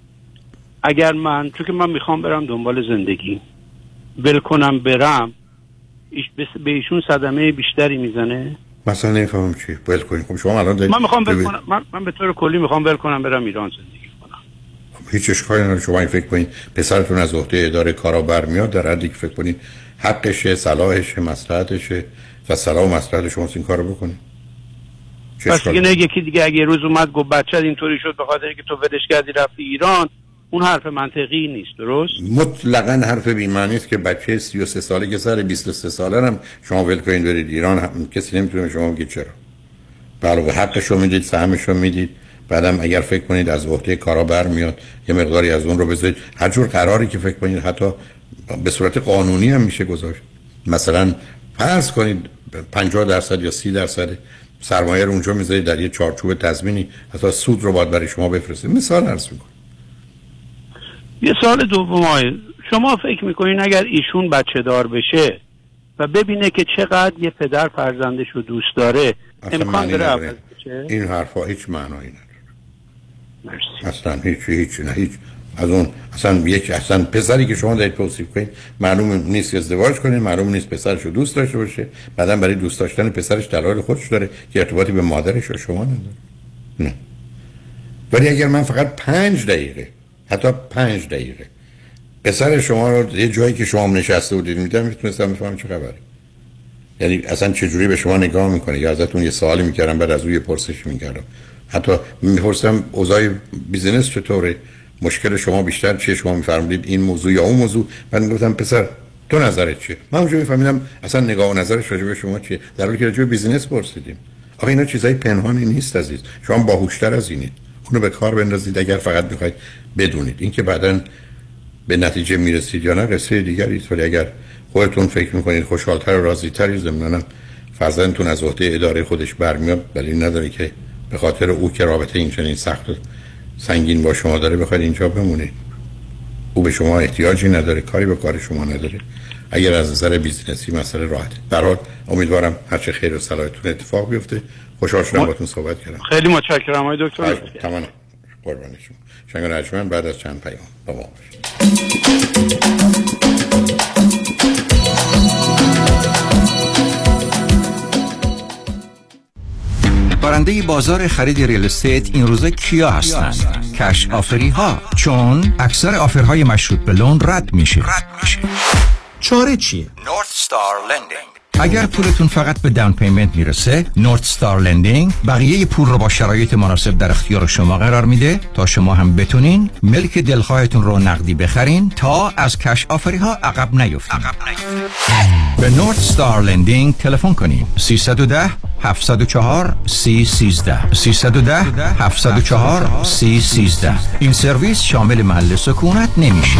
اگر من چون که من می‌خوام برم دنبال زندگی ول کنم برم به ایشون صدمه بیشتری می‌زنه؟ مثلا نمی‌فهمم چی ول کنیم خب شما الان من می‌خوام ول کنم. من, من به طور کلی می‌خوام ول کنم برم ایران زندگی کنم. خب هیچ اشکالی نداره شما این فکر کنید پسرتون از عهده اداره کارا برمیاد در حدی که فکر کنید حقشه صلاحشه مصلحتشه و صلاح و مصلحت شما این کارو بکنید پس دیگه نه یکی دیگه اگه روز اومد گفت بچه اینطوری شد به خاطر که تو ولش کردی رفتی ایران اون حرف منطقی نیست درست؟ مطلقا حرف بی‌معنی است که بچه 33 ساله که سر 23 ساله هم شما ول کنید برید ایران هم... کسی نمی‌تونه شما بگه چرا. علاوه حقش رو می‌دید سهمش رو می‌دید. بعدم اگر فکر کنید از عهده کارا برمیاد یه مقداری از اون رو بذارید. هر جور قراری که فکر کنید حتی به صورت قانونی هم میشه گذاشت. مثلا فرض کنید 50 درصد یا 30 درصد سرمایه رو اونجا می‌ذارید در یه چارچوب تضمینی حتی سود رو باید برای شما بفرسته مثال عرض می‌کنم. یه سال دوم شما فکر می‌کنین اگر ایشون بچه دار بشه و ببینه که چقدر یه پدر فرزندش رو دوست داره امکان داره این حرفا هیچ معنایی نداره. مرسی. اصلا هیچ هیچ نه هیچ. از اون اصلا یک اصلا پسری که شما دارید توصیف کنید معلوم نیست که ازدواج کنید معلوم نیست پسرش رو دوست داشته باشه. بعدا برای دوست داشتن پسرش دلایل خودش داره که ارتباطی به مادرش و شما نداره. نه. ولی اگر من فقط پنج دقیقه حتی پنج دقیقه. پسر شما رو یه جایی که شما نشسته بودید میدم می‌تونستم بفهمم چه خبره. یعنی اصلا چجوری به شما نگاه می‌کنه؟ یا ازتون یه سوالی می‌کردم بعد از یه پرسش می‌کردم. حتی می‌پرسم اوضاع business چطوره؟ مشکل شما بیشتر چیه؟ شما میفرمودید این موضوع یا اون موضوع. من گفتم پسر تو نظرت چیه؟ من اونجا میفهمیدم اصلا نگاه و نظرش راجع به شما چیه؟ در حالی که راجع به business پرسیدیم. آخه اینا چیزای پنهانی نیست عزیز. شما باهوشتر از اینید. اونو به کار بندازید اگر فقط می‌خواید بدونید. اینکه بعدا به نتیجه می‌رسید یا نه قصه دیگری است. ولی اگر خودتون فکر می‌کنید خوشحالتر و راضیتری ضمناً فرزندتون از عهده اداره خودش برمیاد. دلیل نداره که به خاطر او که رابطه این چنین سخت و سنگین با شما داره بخواید اینجا بمونید. او به شما احتیاجی نداره کاری به کار شما نداره. اگر از نظر business ی مسئله راحته در حال امیدوارم هر چه خیر و صلاحتون اتفاق بیفته. خوشحال شدم باتون صحبت کردم. خیلی متشکرم آقای دکتر. تمام. قربان شما. شنگ رجمن بعد از چند پیام. با ما باشید. برنده بازار خرید ریل استیت این روزا کیا هستند؟ کش آفری ها چون اکثر آفرهای مشروط به لون رد میشه. چاره چیه؟ North Star Lending. اگر پولتون فقط به down payment می‌رسه North Star Lending بقیه پول رو با شرایط مناسب در اختیار شما قرار میده تا شما هم بتونین ملک دلخواهتون رو نقدی بخرین تا از cash offer ی ها عقب نیفتین. به North Star Lending تلفن کنین. 310 704 3013 310 704 3013 این سرویس شامل محل سکونت نمیشه.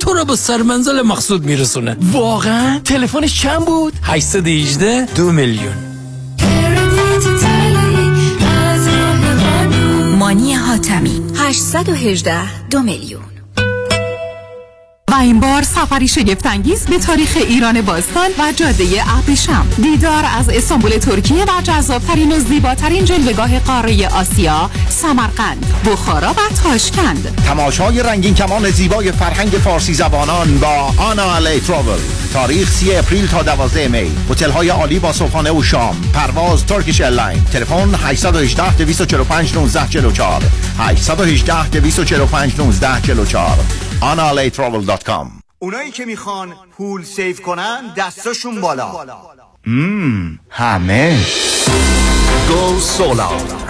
تو رو به سرمنزل مقصود میرسونه؟ واقعا؟ تلفنش چند بود؟ 818 دو میلیون. مانی حاتمی. 818 دو میلیون. و این بار سفری شگفتانگیز به تاریخ ایران باستان و جاده ابریشم دیدار از استانبول ترکیه و جذابترین و زیباترین جلوگاه قاره آسیا سمرقند بخارا و تاشکند. تماشای رنگین کمان زیبای فرهنگ فارسی زبانان با آنا الی Travel تاریخ 3 April تا 12 May. هتل های عالی با صبحانه و شام. پرواز Turkish Airline. تلفن 818 245 1944 818 245 1944 analatravel.com اونایی که می‌خوان پول save کنن دستاشون بالا. مم. همه. Go solar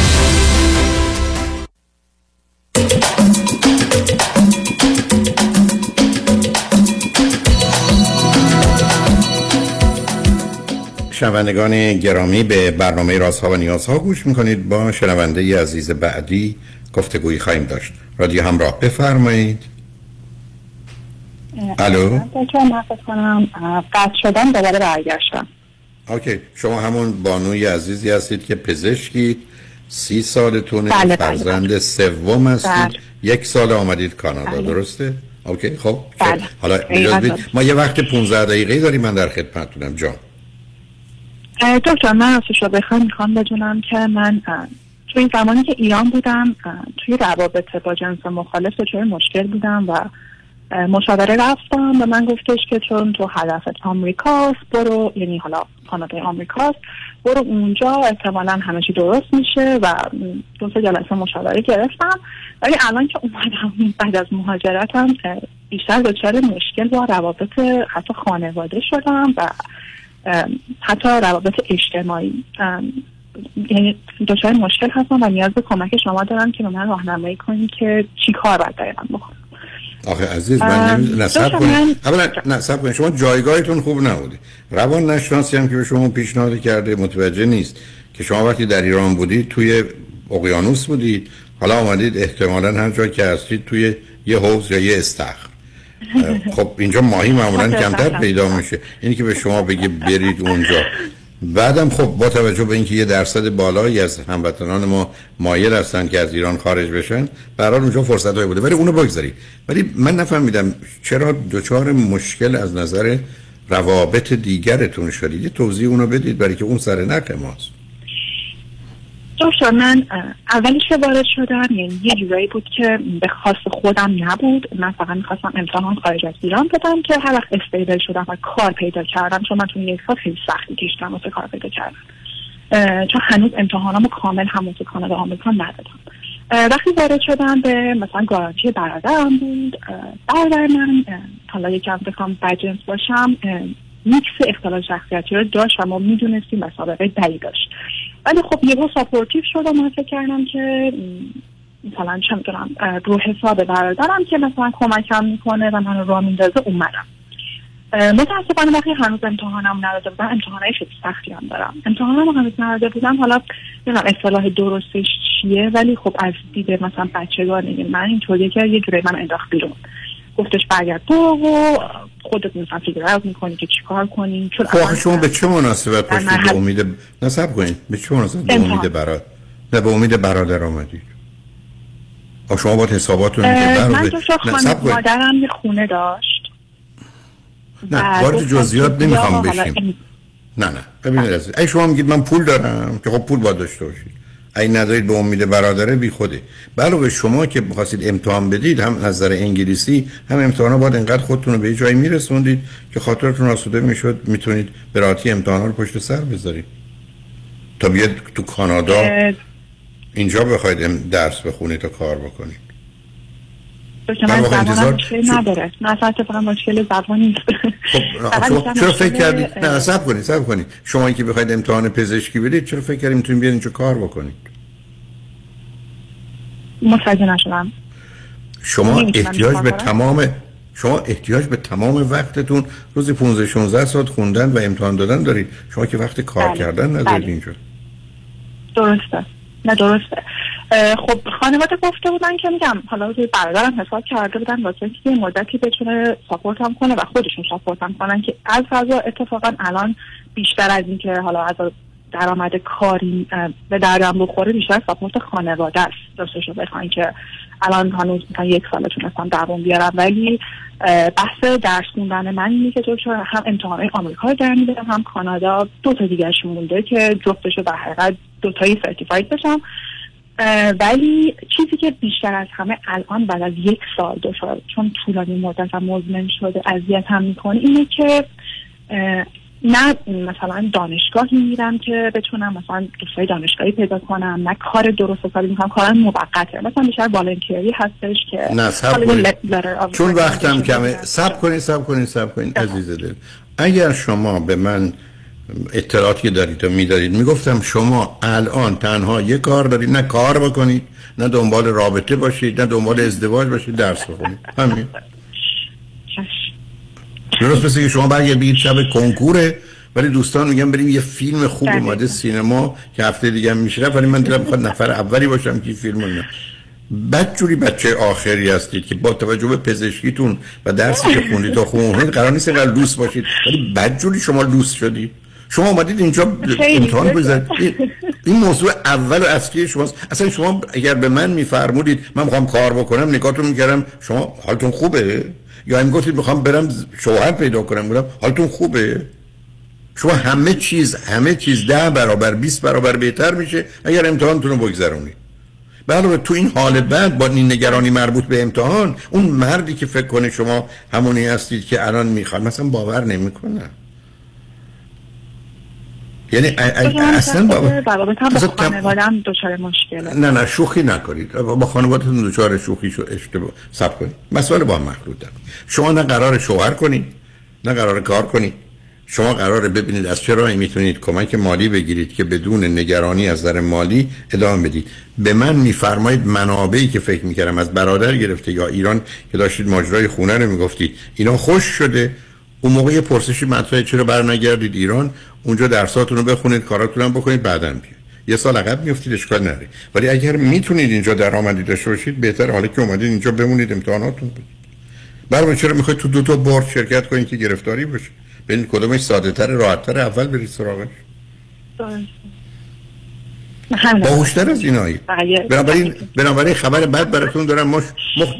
شنوندگان گرامی به برنامه رازها و نیازها گوش می‌کنید. با شنونده عزیز بعدی گفتگویی خواهیم داشت. رادیو همراه بفرمایید. الو؟ کنم قطع شدم دوباره برگشتم. OK. شما همون بانوی عزیزی هستید که پزشکید. سی سالتونه بله، بله، فرزند سوم هستید. بله. یک سال آمدید کانادا بله. درسته؟ OK خب بله. حالا. ما یه وقت 15 دقیقه داریم من در خدمتتونم. جان. دکتر من راستش رو می‌خوام بدونم که من توی زمانی که ایران بودم توی روابط با جنس مخالف دچار مشکل بودم و مشاوره رفتم به من گفتش که چون تو هدفت آمریکاست برو یعنی حالا کانادا آمریکاست برو اونجا احتمالا همه چی درست میشه و دو سه جلسه مشاوره گرفتم. ولی الان که اومدم بعد از مهاجرتم بیشتر دچار مشکل با روابط حتی خانواده شدم و حتی روابط اجتماعی. یعنی دچار مشکل هستم و نیاز به کمک شما دارم که به من راهنمایی کنید که چی کار باید دقیقا بکنم. آخه عزیز من نمی... نصب کنید من- اولا نصب کنید شما جایگاهتون خوب نبوده. روان نشناسی هم که به شما پیشنهاد کرده متوجه نیست که شما وقتی در ایران بودید توی اقیانوس بودید. حالا آمدید احتمالا هر جا که هستید توی یه حوض یا یه استخر. خب اینجا ماهی معمولا کمتر پیدا میشه. اینی که به شما بگه برید اونجا. بعدم خب با توجه به اینکه یه درصد بالایی از هموطنان ما مایل هستن که از ایران خارج بشن برای اونجا فرصت های بوده. ولی اونو بگذارید ولی من نفهمیدم چرا دچار مشکل از نظر روابط دیگرتون شدید. توضیح اونو بدید برای که اون سر نخ ماست. دکتر من اولش که وارد شدم یعنی یه جورایی بود که به خاص خودم نبود. من فقط می‌خواستم امتحان خارج از ایران بدم که هر وقت استیبل شدم و کار پیدا کردم چون من تو یک سال خیلی سختی کشیدم واسه کار پیدا کردم چون هنوز امتحانامو کامل هم واسه کانادا آمریکا ندادم. وقتی وارد شدم به مثلا گارانتی برادرم بود برادر من حالا یکم بخوام بجنس باشم میکس اختلال شخصیتی رو داشت و ما می‌دونستیم و سابقه بدی داشت. ولی خب یهو supportive شدم من فکر کردم که مثلا چه می‌دونم رو حساب برادرم که مثلا کمکم می‌کنه و من راه میندازه اومدم. متاسفانه وقتی هنوز امتحانم نداده بودم امتحانای خیلی سختی هم دارم. امتحانم هنوز نداده بودم حالا نمی‌دونم اصطلاح درستش چیه ولی خب از دید مثلا بچگانه من اینطوریه که یه جوری من انداخت بیرون. گفتش برگرد تو و خودت مثلا figure می‌کنی که چیکار کنی؟ چون خب شما به چه مناسبت پاشید به امید؟ نصب کنید. به چه مناسبت؟ به. امید برادر نه به امید برادر آمدید. شما با حساباتون من برادر تو شو نه صبر کنید. مادرم یه خونه داشت. نه وارد جزئیات نمی‌خوام بشیم. نه نه. ببینید اگه شما میگید من پول دارم. که خب پول باید داشته باشید. اگه ندارید به امید برادره بی خوده. علاوه شما که می‌خواستید امتحان بدید هم از نظر انگلیسی هم امتحانا باید انقدر خودتون رو به یه جایی میرسوندید که خاطرتون آسوده می‌شد می‌تونید به راحتی امتحانا رو پشت سر بذارید. تا بیاد تو کانادا اینجا بخواید درس بخونید تا کار بکنید. دکتر من من زبانم شو- نداره. من اصلا اتفاقا مشکل زبان نیست بیشتر چرا فکر مشکل، کردید؟ نه صبر کنید صبر کنید. شما اینکه بخواید امتحان پزشکی بدید چرا فکر کردید می‌تونید بیاید اینجا کار بکنید؟ متوجه نشدم. شما احتیاج به؟ تمام شما احتیاج به تمام وقتتون روزی 15 16 ساعت خوندن و امتحان دادن دارید. شما که وقت کار بله، کردن ندارید بله. اینجا. درسته. نه درسته. خب خانواده گفته بودن که میگم حالا روی برادرم حساب کرده بودن واسه اینکه یه مدتی بتونه ساپورت هم کنه و خودشون ساپورت هم کنن که از غذا اتفاقا الان بیشتر از اینکه حالا از درآمد کاری به دردم بخوره بیشتر ساپورت خانواده است. راستش رو بخواین که الان هنوز مثلا یک ساله تونستم دوام بیارم ولی بحث درس خوندن من اینه که دکتر هم امتحانات آمریکا رو در میدم هم کانادا دو تا دیگرش مونده که جفتش رو در حقیقت دو تایی سرتیفاید بشم. ولی چیزی که بیشتر از همه الان بعد از یک سال دچار چون طولانی مدت و مزمن شده اذیت هم می‌کنه اینه که نه مثلا دانشگاهی میرم که بتونم مثلا دوستای دانشگاهی پیدا کنم نه کار درست حسابی می‌کنم کارم موقته. مثلا بیشتر والنتیری هستش که نه of چون وقتم کمه. سب کنید سب کنید سب کنید عزیز دل. اگر شما به من اطلاعاتی دارید و میدارید. می‌گفتم شما الان تنها یه کار دارید نه کار بکنید نه دنبال رابطه باشید نه دنبال ازدواج باشید درس بخونید. همین. درست مثل که شما برگرد بگید شب کنکوره ولی دوستان میگن بریم یه فیلم خوب. اومده سینما که هفته دیگه میشه. ولی من دلم می‌خواد نفر اولی باشم که فیلم نه بدجوری بچه آخری هستید که با توجه به پزشکیتون و درسی که خوندید تا خوندید قرار نیست اینقدر لوس باشید. ولی بدجوری شما لوس شدید. شما اومدید اینجا امتحان. بزنید. این- این موضوع اول و اصلی شماست. اصلا شما اگر به من میفرمودید من می‌خوام کار بکنم نگاهتون می‌کردم شما حالتون خوبه؟ یا هم گفتید می‌خوام برم شوهر پیدا کنم بودم حالتون خوبه؟ شما همه چیز همه چیز ده برابر 20 برابر بهتر میشه اگر امتحانتون رو بگذرونید. علاوه تو این حال بعد با این نگرانی مربوط به امتحان اون مردی که فکر کنه شما همونی هستید که الان می‌خواد مثلا باور نمی‌کنه. یعنی اصلا با خانوادم دچار مشکله. نه نه شوخی نکنید. با خانوادتون دچار شوخی شو اشتباه سب کنید. مسائل با هم مخلوط دارم شما نه قرار شوهر کنید نه قرار کار کنید. شما قراره ببینید از چه راهی می‌تونید کمک مالی بگیرید که بدون نگرانی از نظر مالی ادامه بدید. به من میفرمایید منابعی که فکر می‌کردم از برادر گرفته یا ایران که داشتید ماجرای خونه رو می‌گفتید. اینا خوش شده. اون موقع یه پرسشی مطرحه چرا بر نگردید ایران؟ اونجا درساتون رو بخونید کاراتون هم بکنید بعداً بیاید. یه سال عقب میفتید اشکال نداره. ولی اگر می‌تونید اینجا درآمدی داشته باشید بهتر حالا که اومدید اینجا بمونید امتحاناتون بدید. برای چرا می‌خواید تو دو تا بورد شرکت کنید که گرفتاری باشه؟ ببینید کدومش ساده تر راحت تر اول برید سراغش. باهوشتر از اینایی. بله. بنابراین بنابراین خبر بد براتون دارم. ما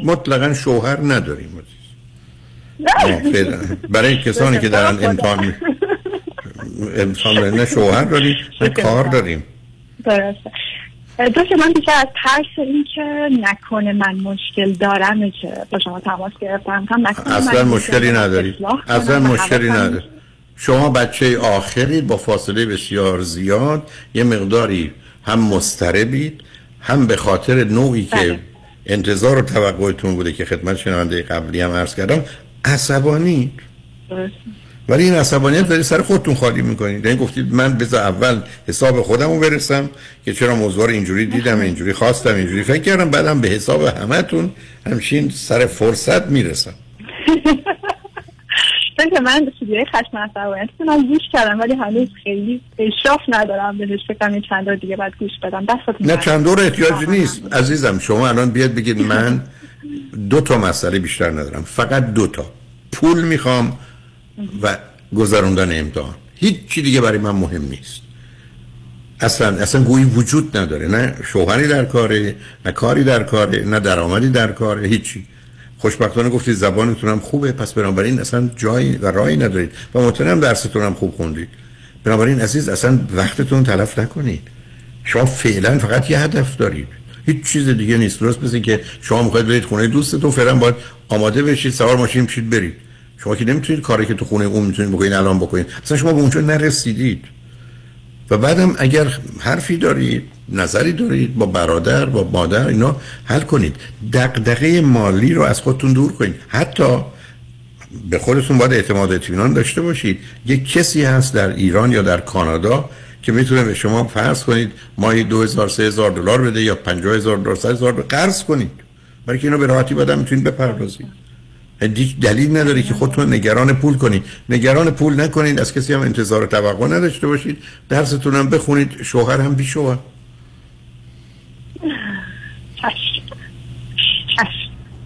مطلقا شوهر نداریم. برای کسانی که دارن امتحان امتحان می- نه شوهر داریم نه کار داریم. درسته. دوست من بیشتر از ترس این که نکنه من مشکل دارم که با شما تماس گرفتم. هم نکنه اصلا من مشکلی کنم اصلا مشکلی ندارید شما بچه آخرید با فاصله بسیار زیاد. یه مقداری هم مضطربید هم به خاطر نوعی که انتظار و توقعتون بوده که خدمت شنونده قبلی هم عرض کردم عصبانی. درسته. ولی این عصبانیت داری سر خودتون خالی می‌کنید. یعنی گفتید من بذار اول حساب خودم رو برسم که چرا موضوع رو اینجوری دیدم اینجوری خواستم اینجوری فکر کردم. بعدم به حساب همتون همچین سر فرصت می‌رسم. که من سوریه خشم عصبانیت کنم گوش کردم ولی هنوز خیلی اشراف ندارم. بهش فکرم چند دیگه بعد گوش بدم. نه. چند دور احتیاجی نیست. عزیزم شما الان بیاد بگید من دو تا مسئله بیشتر ندارم. فقط دو تا. پول می‌خوام و گذراندن امتحان. هیچ چی دیگه برای من مهم نیست. اصلا اصلا گویی وجود نداره. نه شوهری در کاره نه کاری در کاره نه درآمدی در کاره هیچی. خوشبختانه گفتید زبانتون هم خوبه پس بنابراین اصلا جایی و راهی ندارید. و مطمئنم درستون هم خوب خوندید. بنابراین عزیز اصلا وقتتون تلف نکنید. شما فعلا فقط یه هدف دارید. هیچ چیز دیگه نیست. درست مثل که شما می‌خواید برید خونه دوستتون فعلا باید آماده بشید سوار ماشین بشید برید. شما که نمی‌تونید کاری که تو خونه اون می‌تونید بکنید الان بکنید. اصلا شما به اونجا نرسیدید. و بعدم اگر حرفی دارید نظری دارید با برادر با مادر اینا حل کنید. دغدغه مالی رو از خودتون دور کنید. حتی به خودتون باید اعتماد اطمینان داشته باشید. یک کسی هست در ایران یا در کانادا که می‌تونه به شما فرض کنید ماهی 2000 3000 دلار بده یا 50000 دلار 100000 رو قرض کنید. برای که اینو به راحتی بعدم می‌تونید بپردازید. دلیل نداره که خودتون نگران پول کنید نگران پول نکنید از کسی هم انتظار و توقع نداشته باشید. درستون هم بخونید. شوهر هم بی شوهر.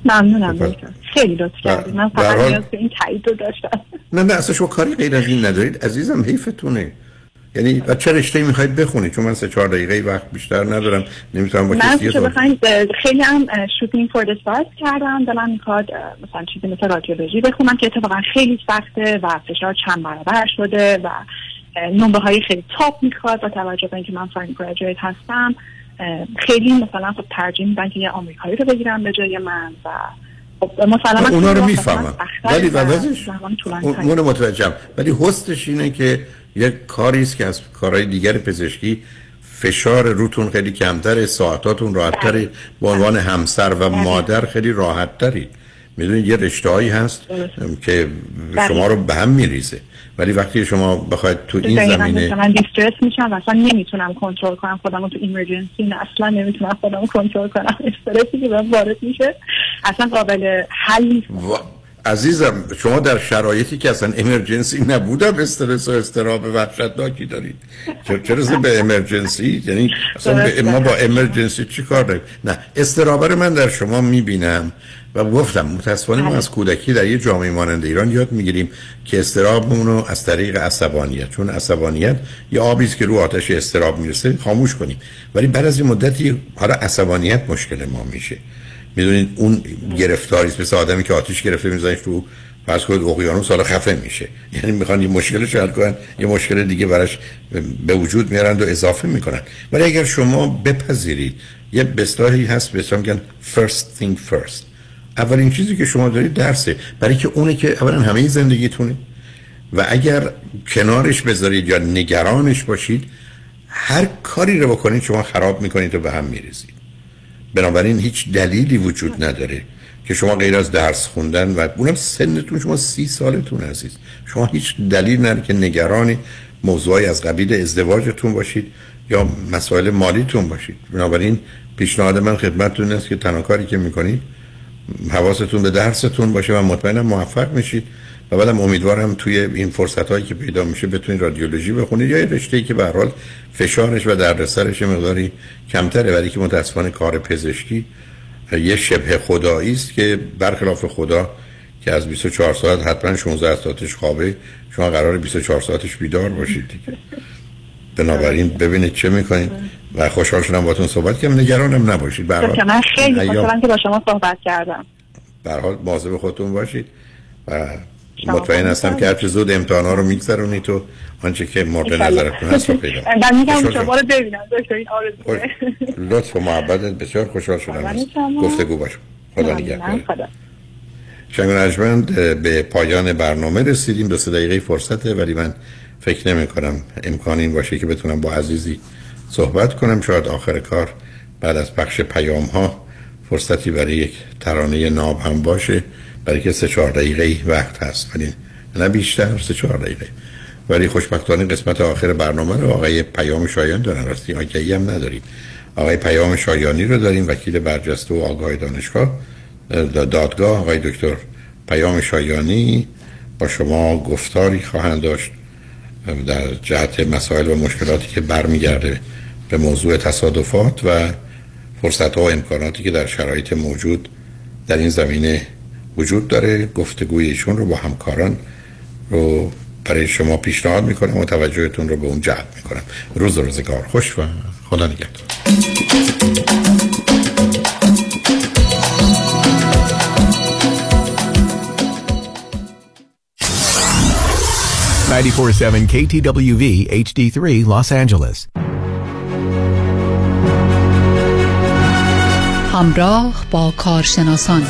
ممنونم. دکتر خیلی لطف کردید من فقط نیاز به این تایید رو داشتم. نه نه اصلا شما کاری غیر از این ندارید. عزیزم حیفتونه. یعنی و چه رشته می‌خواید بخونید چون من سه چهار دقیقه وقت بیشتر ندارم نمی‌تونم با من کسی که اه، خیلی هم شوتینگ فور دسپارت کردم دلم می‌خواد مثلا چیزی مثل رادیولوژی بخونم که اتفاقا خیلی سخته و فشار چند برابر شده و نمره های خیلی تاپ می‌خواد با توجه به اینکه من فاین گراجویت هستم. خیلی مثلا خب ترجیح میدن که یه آمریکایی رو بگیرم به جای من و خب مسلما اونا رو می‌فهمم. ولی و وضعش زمان طولانی‌تری. اون رو متوجهم. ولی حسنش اینه که یک کاری است که از کارهای دیگر پزشکی فشار روتون خیلی کمتره ساعتاتون راحتتره به عنوان همسر و مادر خیلی راحت تری می‌دونید یه رشته هایی هست که بله. شما رو به هم میریزه. ولی وقتی شما بخواید تو این زمینه من دیسترس میشم اصلا نمی‌تونم کنترل کنم خودم رو تو ایمرجنسی نه اصلا نمی‌تونم خودم کنترل کنم. استرسی که وارد میشه اصلا قابل حل نیست. عزیزم شما در شرایطی که اصلا امرجنسی نبودم استرس و استراب وحشتناکی دارید. چرا به امرجنسی یعنی اصلا به ما با امرجنسی چی کار داریم؟ نه استرابه رو من در شما می‌بینم و گفتم متاسفانه ما از کودکی در یه جامعه مانند ایران یاد می‌گیریم که استرابمون رو از طریق عصبانیت چون عصبانیت یه آبی که رو آتش استراب می‌رسه خاموش کنیم. ولی بعد از این مدتی حالا عصبانیت مشکل ما میشه. می‌دونید اون گرفتاری مثل آدمی که آتیش گرفته میزنش تو فرض کنید اقیانوس حالا خفه میشه. یعنی می‌خوان یه مشکلش حل کنن یه مشکل دیگه براش به وجود میارن و اضافه می‌کنن. ولی اگر شما بپذیرید یه بستاری هست به اسم میگن first thing first. اولین چیزی که شما دارید درسه. برای که اونه که اولا همه زندگیتونه و اگر کنارش بذارید یا نگرانش باشید هر کاری رو بکنید شما خراب می‌کنید و به هم می‌رسید بنابراین هیچ دلیلی وجود نداره که شما غیر از درس خوندن و اونم سنتون شما سی سالتون عزیز. شما هیچ دلیل نداره که نگران موضوعی از قبیل ازدواجتون باشید یا مسائل مالیتون باشید. بنابراین پیشنهاد من خدمتتون است که تنها کاری که می‌کنید حواستون به درستون باشه و مطمئنم موفق میشید. و بعدم امیدوارم توی این فرصت هایی که پیدا میشه بتونید رادیولوژی بخونید یا رشته ای که به حال فشارش و دردسرش مقداری کمتره. ولی که متاسفانه کار پزشکی یه شبه خدایی است که برخلاف خدا که از 24 ساعت حتما 16 ساعتش خوابه شما قرار 24 ساعتش بیدار باشید دیگه. بنابراین ببینید چه می‌کنید و خوشحال شدم باتون صحبت کنم نگرانم نباشید. من خیلی خوشحالم که با شما صحبت کردم. به حال مواظب خودتون باشید و مطمئن هستم که هرچه زود امتحانا رو میگذرونید تو آنچه که مورد نظرتون هست رو پیدا من میگم شما رو ببینم. دکتر این آرزوه. لطف و محبت. بسیار خوشحال شدم از گفتگو باشم. خدا نگهدار شنگ به پایان برنامه رسیدیم. دو سه دقیقه فرصته ولی من فکر نمی کنم امکان این باشه که بتونم با عزیزی صحبت کنم. شاید آخر کار بعد از پخش پیام ها فرصتی برای یک ترانه ناب هم باشه. برای که سه چهار دقیقه وقت هست. ولی نه بیشتر سه چهار دقیقه. ولی خوشبختانه قسمت آخر برنامه رو آقای پیام شایان دارن. راستی آگهی هم نداریم. آقای پیام شایانی رو داریم. وکیل برجسته و آگاه دانشگاه دادگاه آقای دکتر پیام شایانی. با شما گفتاری خواهند داشت. در جهت مسائل و مشکلاتی که برمیگرده به موضوع تصادفات و فرصت ها و امکاناتی که در شرایط موجود در این زمینه وجود داره گفتگوی ایشون رو با همکاران رو برای شما پیشنهاد می‌کنم و توجهتون رو به اون جلب می‌کنم. روز روزگار. خوش و خدا نگهدار. 947 KTWV HD3 Los Angeles. همراه با کارشناسان.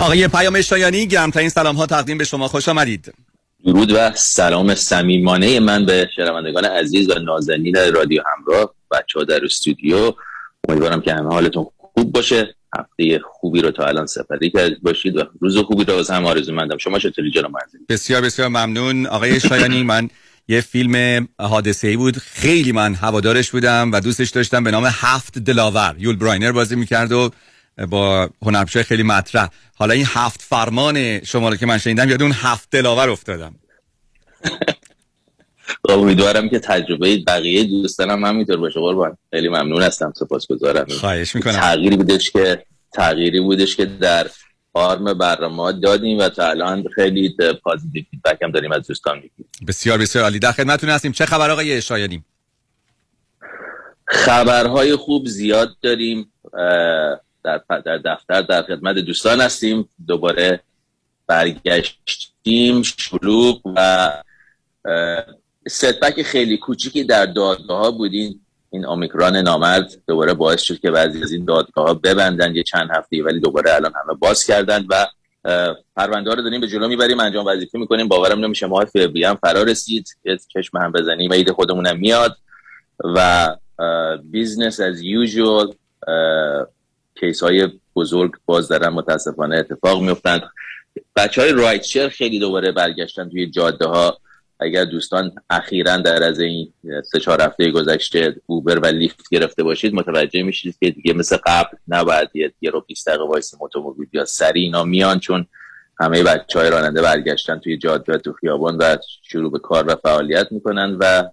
آقای پیام شایانی گرمترین سلام ها تقدیم به شما خوش آمدید. درود و سلام صمیمانه من به شنوندگان عزیز و نازنین رادیو همراه بچه ها در استودیو. امیدوارم که همه حالتون خوب باشه. هفته خوبی رو تا الان سپری کرد باشید و روز خوبی رو از هم آرزو مندم شما چطوری جناب بسیار بسیار ممنون. آقای شایانی من یه فیلم حادثه ای بود. خیلی من هوادارش بودم و دوستش داشتم به نام هفت دلاور. یول براینر بازی می‌کرد و با هنرپیشه خیلی مطرح. حالا این هفت فرمان شما رو که من شنیدم یاد اون هفت دلاور افتادم. خب، امیدوارم که تجربه بقیه دوستانم همینطور باشه. قربان. خیلی ممنون هستم سپاسگزارم. خواهش می‌کنم. تغییری بودش که تغییری بودش که در آرم برنامه دادیم و تا الان خیلی پازیتیو فیدبک هم داریم از دوستان میگیم بسیار بسیار عالی. در خدمتتون هستیم. چه خبر آقای شایانی؟ خبرهای خوب زیاد داریم. در, در دفتر در خدمت دوستان هستیم. دوباره برگشتیم شلوغ و ستبک خیلی کوچیکی در دادگاه ها بودین. این اومیکرون نامرد دوباره باعث شد که بعضی از این دادگاه ها ببندن یه چند هفته ولی دوباره الان همه باز کردن و پرونده رو داریم به جلو می‌بریم. انجام وظیفه می‌کنیم. باورم نمیشه. ماه فوریه هم فرا رسید. چشم هم بزنیم. عید خودمونم میاد. و business as usual case های بزرگ باز دارن متاسفانه اتفاق میفتند بچه های رایت خیلی دوباره برگشتن توی جاده ها اگر دوستان اخیرا در از این سه چهار هفته گذشته اوبر و لیفت گرفته باشید متوجه میشید که دیگه مثل قبل نباید یه رو 20 دقیقه وایس اتومبیل یا سری اینا میان چون همه بچه های راننده برگشتن توی جاده تو خیابان و شروع به کار و فعالیت می‌کنن و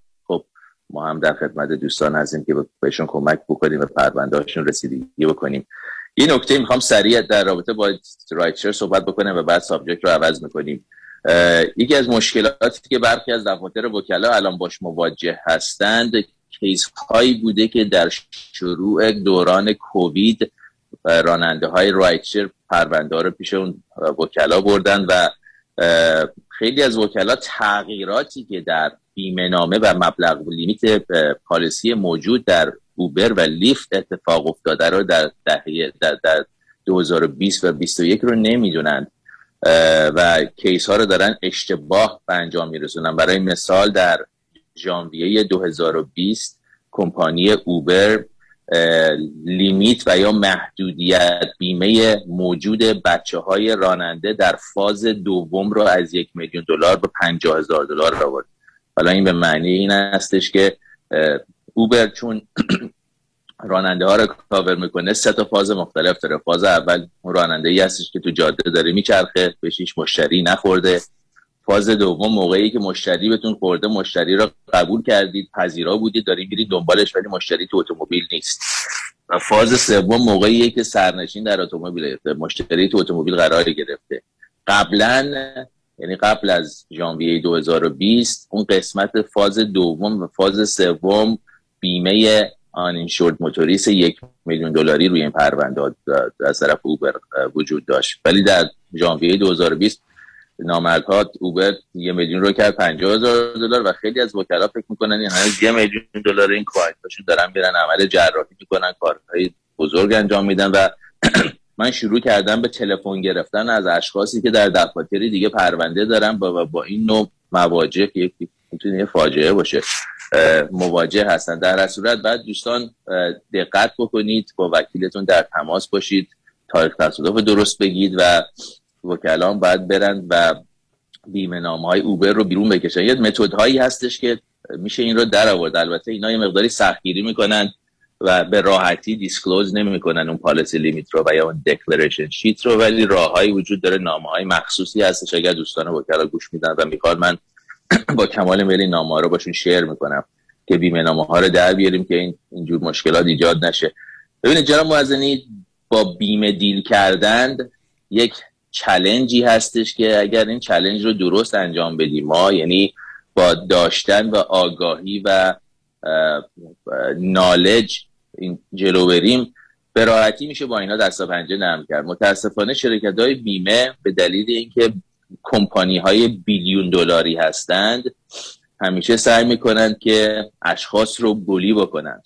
ما هم در خدمت دوستان هستیم که بهشون کمک بکنیم و پرونده هاشون رسیدگی بکنیم. این نکته می‌خوام سریع در رابطه با rideshare صحبت بکنم و بعد subject رو عوض می‌کنیم. یکی از مشکلاتی که برخی از دفاتر وکلا الان باش مواجه هستند case هایی بوده که در شروع دوران کووید راننده های rideshare پرونده رو پیش اون وکلا بردن و خیلی از وکلا تغییراتی که در بیمه نامه و مبلغ limit policy موجود در اوبر و لیفت اتفاق افتاده رو در دهه در, در 2020 و 21 رو نمی‌دونن. و کیس ها رو دارن اشتباه به انجام میرسونن. برای مثال در ژانویه 2020 کمپانی اوبر لیمیت و یا محدودیت بیمه موجود بچه های راننده در فاز دوم رو از یک میلیون دلار به پنجاه هزار دلار آورد. حالا این به معنی این هستش که اوبر چون راننده ها رو کاور می‌کنه سه تا فاز مختلف داره. فاز اول اون راننده ای هستش که تو جاده داره میچرخه بهش هیچ مشتری نخورده. فاز دوم موقعی که مشتری بهتون خورده مشتری رو قبول کردید پذیرا بودید دارید میرید دنبالش ولی مشتری تو اتومبیل نیست. و فاز سوم موقعی که سرنشین در اتومبیل مشتری تو اتومبیل قرار گرفته. قبلا یعنی قبل از ژانویه 2020 اون قسمت فاز دوم و فاز سوم بیمه uninsured motorist یک میلیون دلاری روی این پرونده از طرف اوبر وجود داشت. ولی در ژانویه 2020 نامردها اوبر یه میلیون رو کرد 50 هزار دلار و خیلی از وکلا فکر می‌کنن این هنوز یه میلیون دلار این client اشون دارن میرن عمل جراحی می‌کنن کارهای بزرگ انجام میدن و من شروع کردم به تلفن گرفتن از اشخاصی که در دفاتری دیگه پرونده دارن با, با این نوع مواجه که می‌تونه یه فاجعه باشه مواجه هستن. در صورت بعد دوستان دقت بکنید با وکیلتون در تماس باشید تاریخ تصادف درست بگید و وکلان باید برن و بیمه نامه های اوبر رو بیرون بکشن. یه متد هایی هستش که میشه این رو در آورد. البته اینا یه مقداری سختگیری می‌کنن و به راحتی دیسکلوز نمی‌کنن اون پالیسی لیمیت رو و یا اون دکلریشن شیت رو. ولی راههایی وجود داره. نامه های مخصوصی هستش. اگر دوستان وکلا گوش میدن و می‌خواد من با کمال میل نامه رو باشون شیر می‌کنم که بیمه نامه ها رو در بیاریم که این اینجور مشکلات ایجاد نشه. ببینید جناب موزنی با بیمه دیل کردن یک چلنجی هستش که اگر این چلنج رو درست انجام بدیم ما یعنی با داشتن و آگاهی و نالج این جلو بریم به راحتی میشه با اینا دستا پنجه نرم کرد. متاسفانه شرکت های بیمه به دلیل اینکه کمپانی های بیلیون دلاری هستند همیشه سعی می‌کنند که اشخاص رو بولی بکنند.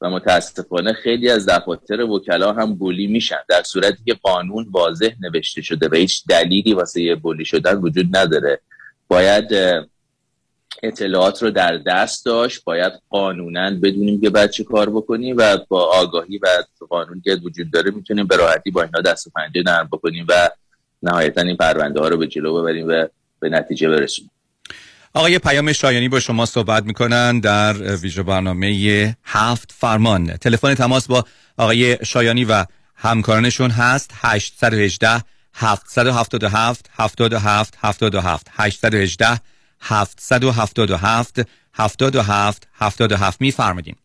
و متاسفانه خیلی از دفاتر وکلا هم بولی میشن. در صورتی که قانون واضح نوشته شده و هیچ دلیلی واسه بولی شدن وجود نداره. باید اطلاعات رو در دست داشت. باید قانونا بدونیم که بعد چه کار بکنیم و با آگاهی و قانون که وجود داره می‌تونیم به راحتی با اینا دست و پنجه نرم بکنیم و نهایتا این پرونده ها رو به جلو ببریم و به نتیجه برسونیم. آقای پیام شایانی با شما صحبت می‌کنن در ویژه برنامه هفت فرمان. تلفن تماس با آقای شایانی و همکارانشون هست 818 777 77 77 818 777 77 77 میفرمایید.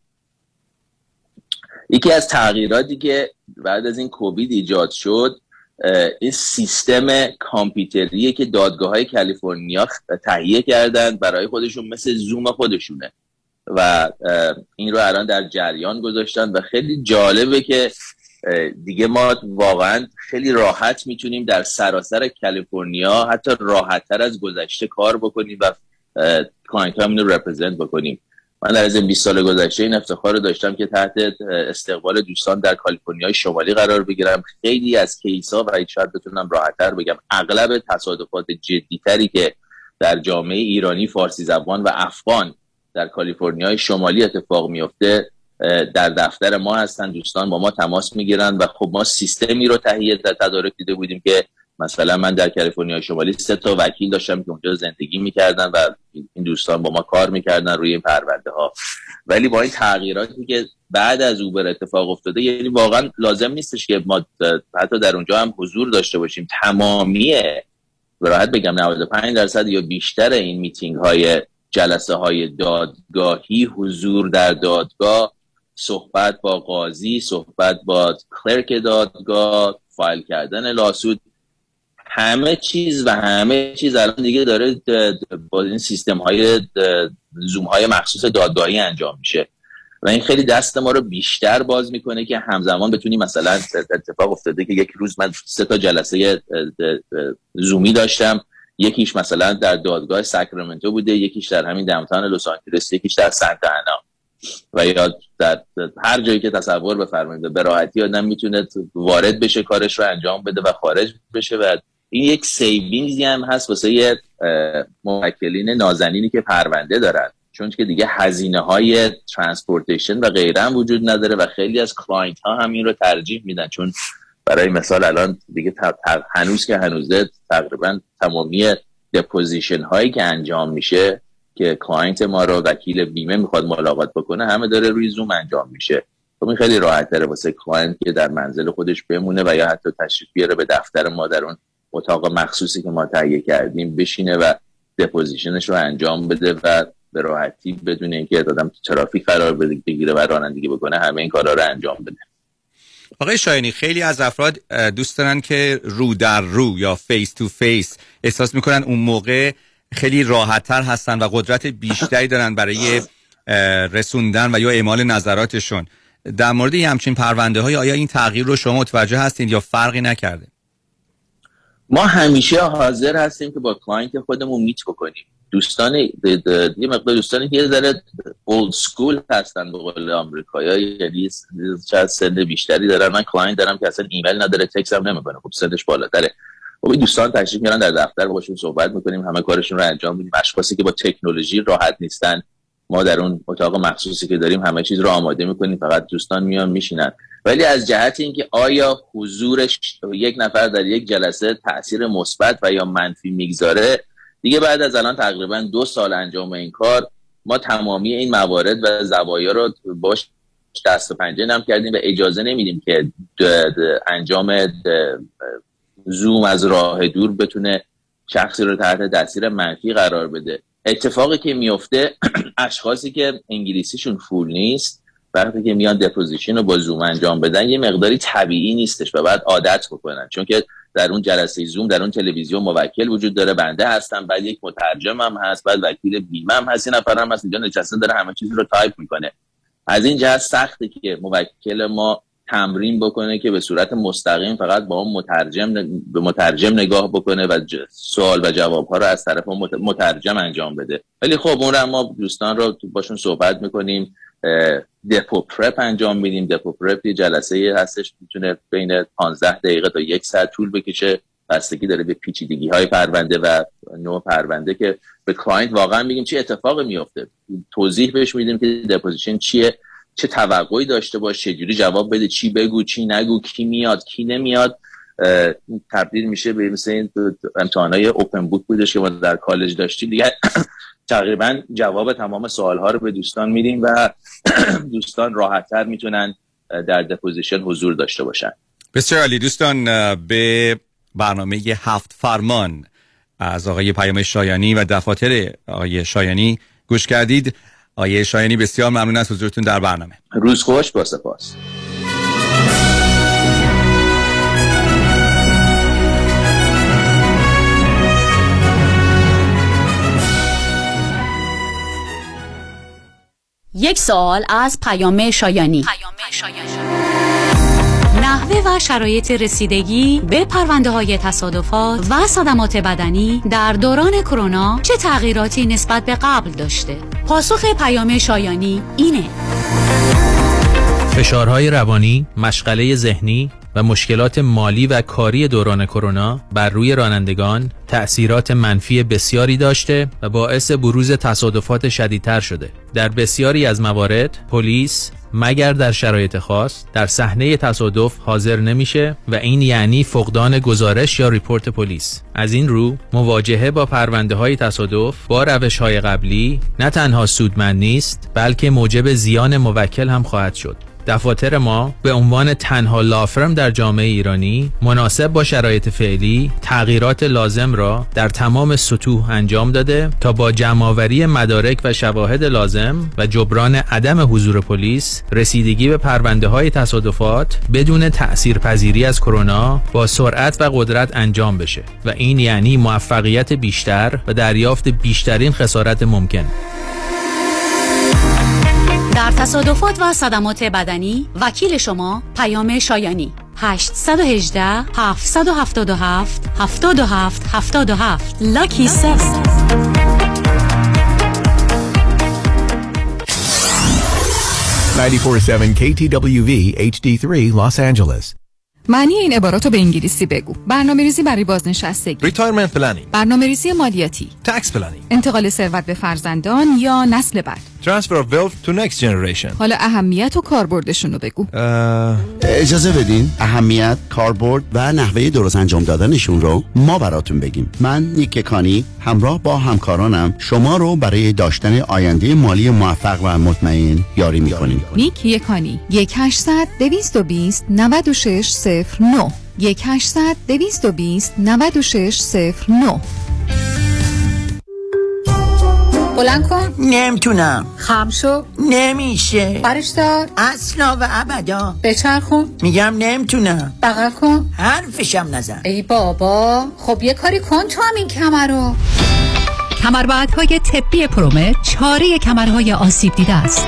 یکی از تغییراتی که بعد از این کووید ایجاد شد این سیستم کامپیوتریه که دادگاه های کالیفرنیا تهیه کردن برای خودشون مثل زوم خودشونه. و این رو الان در جریان گذاشتن و خیلی جالبه که دیگه ما واقعا خیلی راحت می‌تونیم در سراسر کالیفرنیا حتی راحتتر از گذشته کار بکنیم و client رو represent بکنیم. من در از این 20 سال گذشته این افتخار رو داشتم که تحت استقبال دوستان در کالیفرنیا شمالی قرار بگیرم. خیلی از کیس ها و شاید بتونم راحتتر بگم. اغلب تصادفات جدیتری که در جامعه ایرانی فارسی زبان و افغان در کالیفرنیا شمالی اتفاق میفته در دفتر ما هستن دوستان با ما تماس می‌گیرن و خب ما سیستمی رو تهیه در تدارک دیده بودیم که مثلا من در کالیفرنیا شمالی سه تا وکیل داشتم که اونجا زندگی می‌کردن و این دوستان با ما کار می‌کردن روی این پرونده ها ولی با این تغییراتی که بعد از اوبر اتفاق افتاده یعنی واقعا لازم نیستش که ما حتی در اونجا هم حضور داشته باشیم. تمامی راحت بگم 95 درصد یا بیشتر این میتینگ های جلسه های دادگاهی حضور در دادگاه صحبت با قاضی صحبت با کلرک دادگاه فایل کردن لاسود همه چیز و همه چیز الان دیگه داره با این سیستم های زوم های مخصوص دادگاهی انجام میشه. و این خیلی دست ما رو بیشتر باز می‌کنه که همزمان بتونیم مثلا اتفاق افتاده که یک روز من سه تا جلسه زومی داشتم. یکیش مثلا در دادگاه ساکرامنتو بوده یکیش در همین دمتان لس آنجلس یکیش در سنت انا. و یا در هر جایی که تصور بفرمایید به راحتی آدم می‌تونه وارد بشه کارش رو انجام بده و خارج بشه و این یک savings ی هم هست واسه موکلین نازنینی که پرونده دارن. چون که دیگه هزینه های transportation و غیره هم وجود نداره و خیلی از client ها هم این رو ترجیح میدن. چون برای مثال الان دیگه هنوز که هنوزه تقریبا تمامی deposition هایی که انجام میشه که client ما رو وکیل بیمه می‌خواد ملاقات بکنه همه داره روی زوم انجام میشه. خب این خیلی راحت تره واسه client که در منزل خودش بمونه و یا حتی تشریف بیاره به دفتر ما در اون اتاق مخصوصی که ما تهیه کردیم بشینه و deposition ش رو انجام بده و به راحتی بدون اینکه در دام ترافیک قرار بگیره و رانندگی بکنه همه این کارا رو انجام بده. آقای شاینی خیلی از افراد دوست دارن که رو در رو یا face to face احساس می‌کنن اون موقع خیلی راحتتر هستن و قدرت بیشتری دارن برای رسوندن و یا اعمال نظراتشون. در مورد همچین پرونده های آیا این تغییر رو شما متوجه هستید یا فرقی نکرده؟ ما همیشه حاضر هستیم که با client خودمون meet بکنیم. دوستان یه مقدار دوستانی که یه ذره old school هستن به قول آمریکایی یعنی چند سن بیشتری دارن. من client دارم که اصلا ایمیل نداره تکس هم نمی‌کنه. خب سنش بالاتره. خب دوستان تشریف میارن در دفتر باشون صحبت می‌کنیم همه کارشون رو انجام میدیم. اشخاصی که با تکنولوژی راحت نیستن. ما در اون اتاق مخصوصی که داریم همه چیز رو آماده می‌کنیم. فقط دوستان میان میشینن. ولی از جهت اینکه آیا حضورش یک نفر در یک جلسه تاثیر مثبت و یا منفی می‌گذاره دیگه بعد از الان تقریبا دو سال انجام این کار ما تمامی این موارد و زوایا رو باش دست و پنجه نم کردیم و اجازه نمیدیم که انجام زوم از راه دور بتونه شخصی رو تحت تاثیر منفی قرار بده. اتفاقی که میفته اشخاصی که انگلیسیشون full نیست وقتی که میان deposition رو با زوم انجام بدن یه مقداری طبیعی نیستش و بعد عادت بکنن. چون که در اون جلسه زوم در اون تلویزیون موکل وجود داره بنده هستم بعد یک مترجم هم هست بعد وکیل بیمه هم هست این نفر هم هست اینجا نشسته داره همه چیز رو تایپ می‌کنه. از این جهت سخته که موکل ما تمرین بکنه که به صورت مستقیم فقط با اون مترجم به مترجم نگاه بکنه و سوال و جواب ها رو از طرف مترجم انجام بده. ولی خب اون رو ما دوستان رو باشون صحبت می‌کنیم depo prep انجام میدیم. depo prep یه جلسه هستش می‌تونه بین 15 دقیقه تا یک ساعت طول بکشه. بستگی داره به پیچیدگی های پرونده و نوع پرونده که به client واقعا میگیم چه اتفاقی میفته توضیح بهش میدیم که deposition چیه. چه توقعی داشته باش چجوری جواب بده چی بگو چی نگو کی میاد کی نمیاد. تبدیل میشه به مثل این امتحانای اوپن بوک بودش که ما در کالج داشتیم. دیگه تقریبا جواب تمام سوال ها رو به دوستان میدیم و دوستان راحتتر می‌تونن در دپوزیشن حضور داشته باشن. بسیار عالی. دوستان به برنامه هفت فرمان از آقای پیام شایانی و دفاتر آقای شایانی گوش کردید. آقای شایانی بسیار ممنون از حضورتون در برنامه. روز خوش با سپاس. یک سوال از پیام شایانی. نحوه و شرایط رسیدگی به پرونده های تصادفات و صدمات بدنی در دوران کرونا چه تغییراتی نسبت به قبل داشته؟ پاسخ پیام شایانی اینه فشارهای روانی، مشغله ذهنی و مشکلات مالی و کاری دوران کرونا بر روی رانندگان تأثیرات منفی بسیاری داشته و باعث بروز تصادفات شدیدتر شده. در بسیاری از موارد پلیس مگر در شرایط خاص در صحنه تصادف حاضر نمیشه و این یعنی فقدان گزارش یا ریپورت پلیس از این رو مواجهه با پرونده های تصادف با روش های قبلی نه تنها سودمند نیست بلکه موجب زیان موکل هم خواهد شد دفاتر ما به عنوان تنها لافرم در جامعه ایرانی مناسب با شرایط فعلی تغییرات لازم را در تمام سطوح انجام داده تا با جمعآوری مدارک و شواهد لازم و جبران عدم حضور پلیس رسیدگی به پرونده های تصادفات بدون تأثیر پذیری از کرونا با سرعت و قدرت انجام بشه و این یعنی موفقیت بیشتر و دریافت بیشترین خسارت ممکن. در تصادفات و صدمات بدنی وکیل شما پیام شایانی. 818 777 77 77 Lucky 7 94.7 KTWV HD3 Los Angeles. معنی این عبارات رو به انگلیسی بگو. برنامه ریزی برای بازنشستگی. Retirement planning, برنامه ریزی مالیاتی. Tax planning, انتقال ثروت به فرزندان یا نسل بعد. Transfer of wealth to next generation. حالا اهمیت و کاربردشون رو بگو. اجازه بدین. اهمیت کاربرد و نحوه درست انجام دادنشون رو ما براتون بگیم. من نیک کانی همراه با همکارانم شما رو برای داشتن آینده مالی موفق و مطمئن یاری می‌کنیم. نیک یکانی یک 800 220 96 09 یک 800 220 96 09 بلند کن. نمی‌تونم. خم شو. نمیشه. برش دار. اصلا و ابدا. بچرخون. میگم نمی‌تونم. بغل کن. حرفشم نزن. ای بابا. خب یه کاری کن تو هم این کمر رو. کمربندهای طبی پرومت چاره کمرهای آسیب دیده است.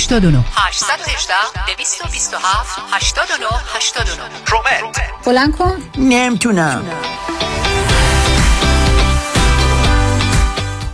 89 818 227 89 89 پرومت بلند کن. نمی‌تونم.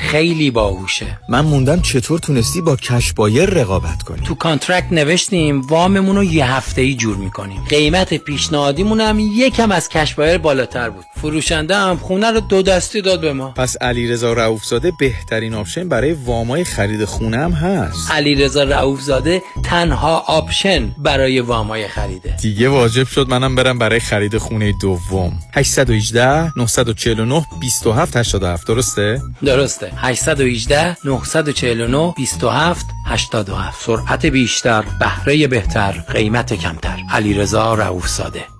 خیلی باهوشه. من موندم چطور تونستی با کش بایر رقابت کنی. تو contract نوشتیم واممون رو یه هفته ای جور می‌کنیم. قیمت پیشنهادیمون هم یکم از cash buyer بالاتر بود. فروشنده هم خونه رو دو دستی داد به ما. پس علیرضا رؤوفزاده بهترین option برای وامای خرید خونه هم هست. علیرضا رؤوفزاده تنها option برای وامای خریده. دیگه واجب شد منم برم برای خرید خونه دوم. 818 949 27 87 درسته؟ درسته. 818 949 27 87 سرعت بیشتر بهره بهتر قیمت کمتر. علیرضا رؤوفزاده.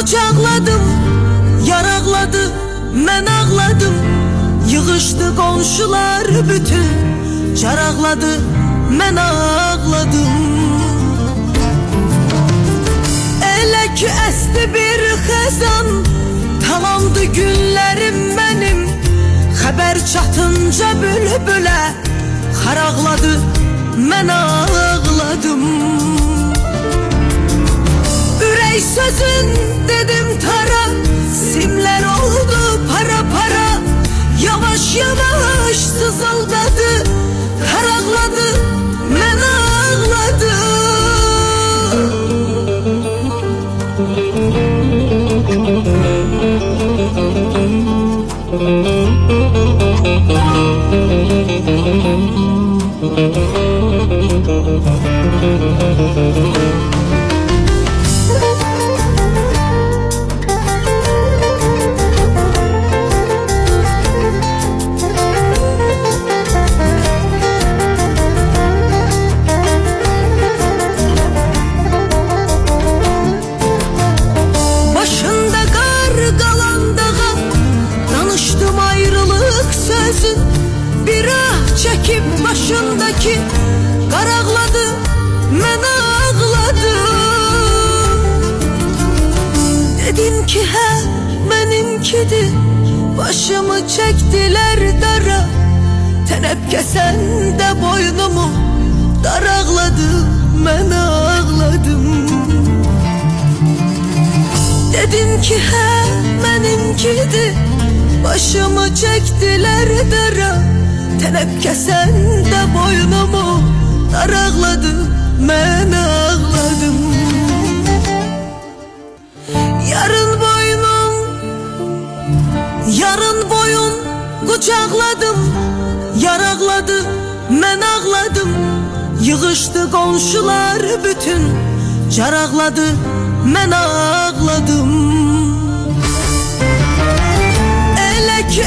kucakladım Yar ağladı ben ağladım. Yığıştı komşular bütün Çaraqladı ben ağladım. Elə ki əsti bir xəzan Tamamdı günlərim mənim. Xəbər çatınca bülbülə Xaraqladı mən ağladım Sözün dedim tara Simler oldu para para. Yavaş yavaş sızıldadı Karakladı men ağladı Müzik Tenepkesen de boynumu daraqladı mən ağladım. Dedim ki hə benimkidir Başımı çektiler dara. Tenepkesen de boynumu daraqladı mən ağladım. Yarın boynum Yarın boyun kucakladım Yaraqladı mən ağladım. Yığışdı qonşular bütün. Caraqladı mən ağladım. Elə ki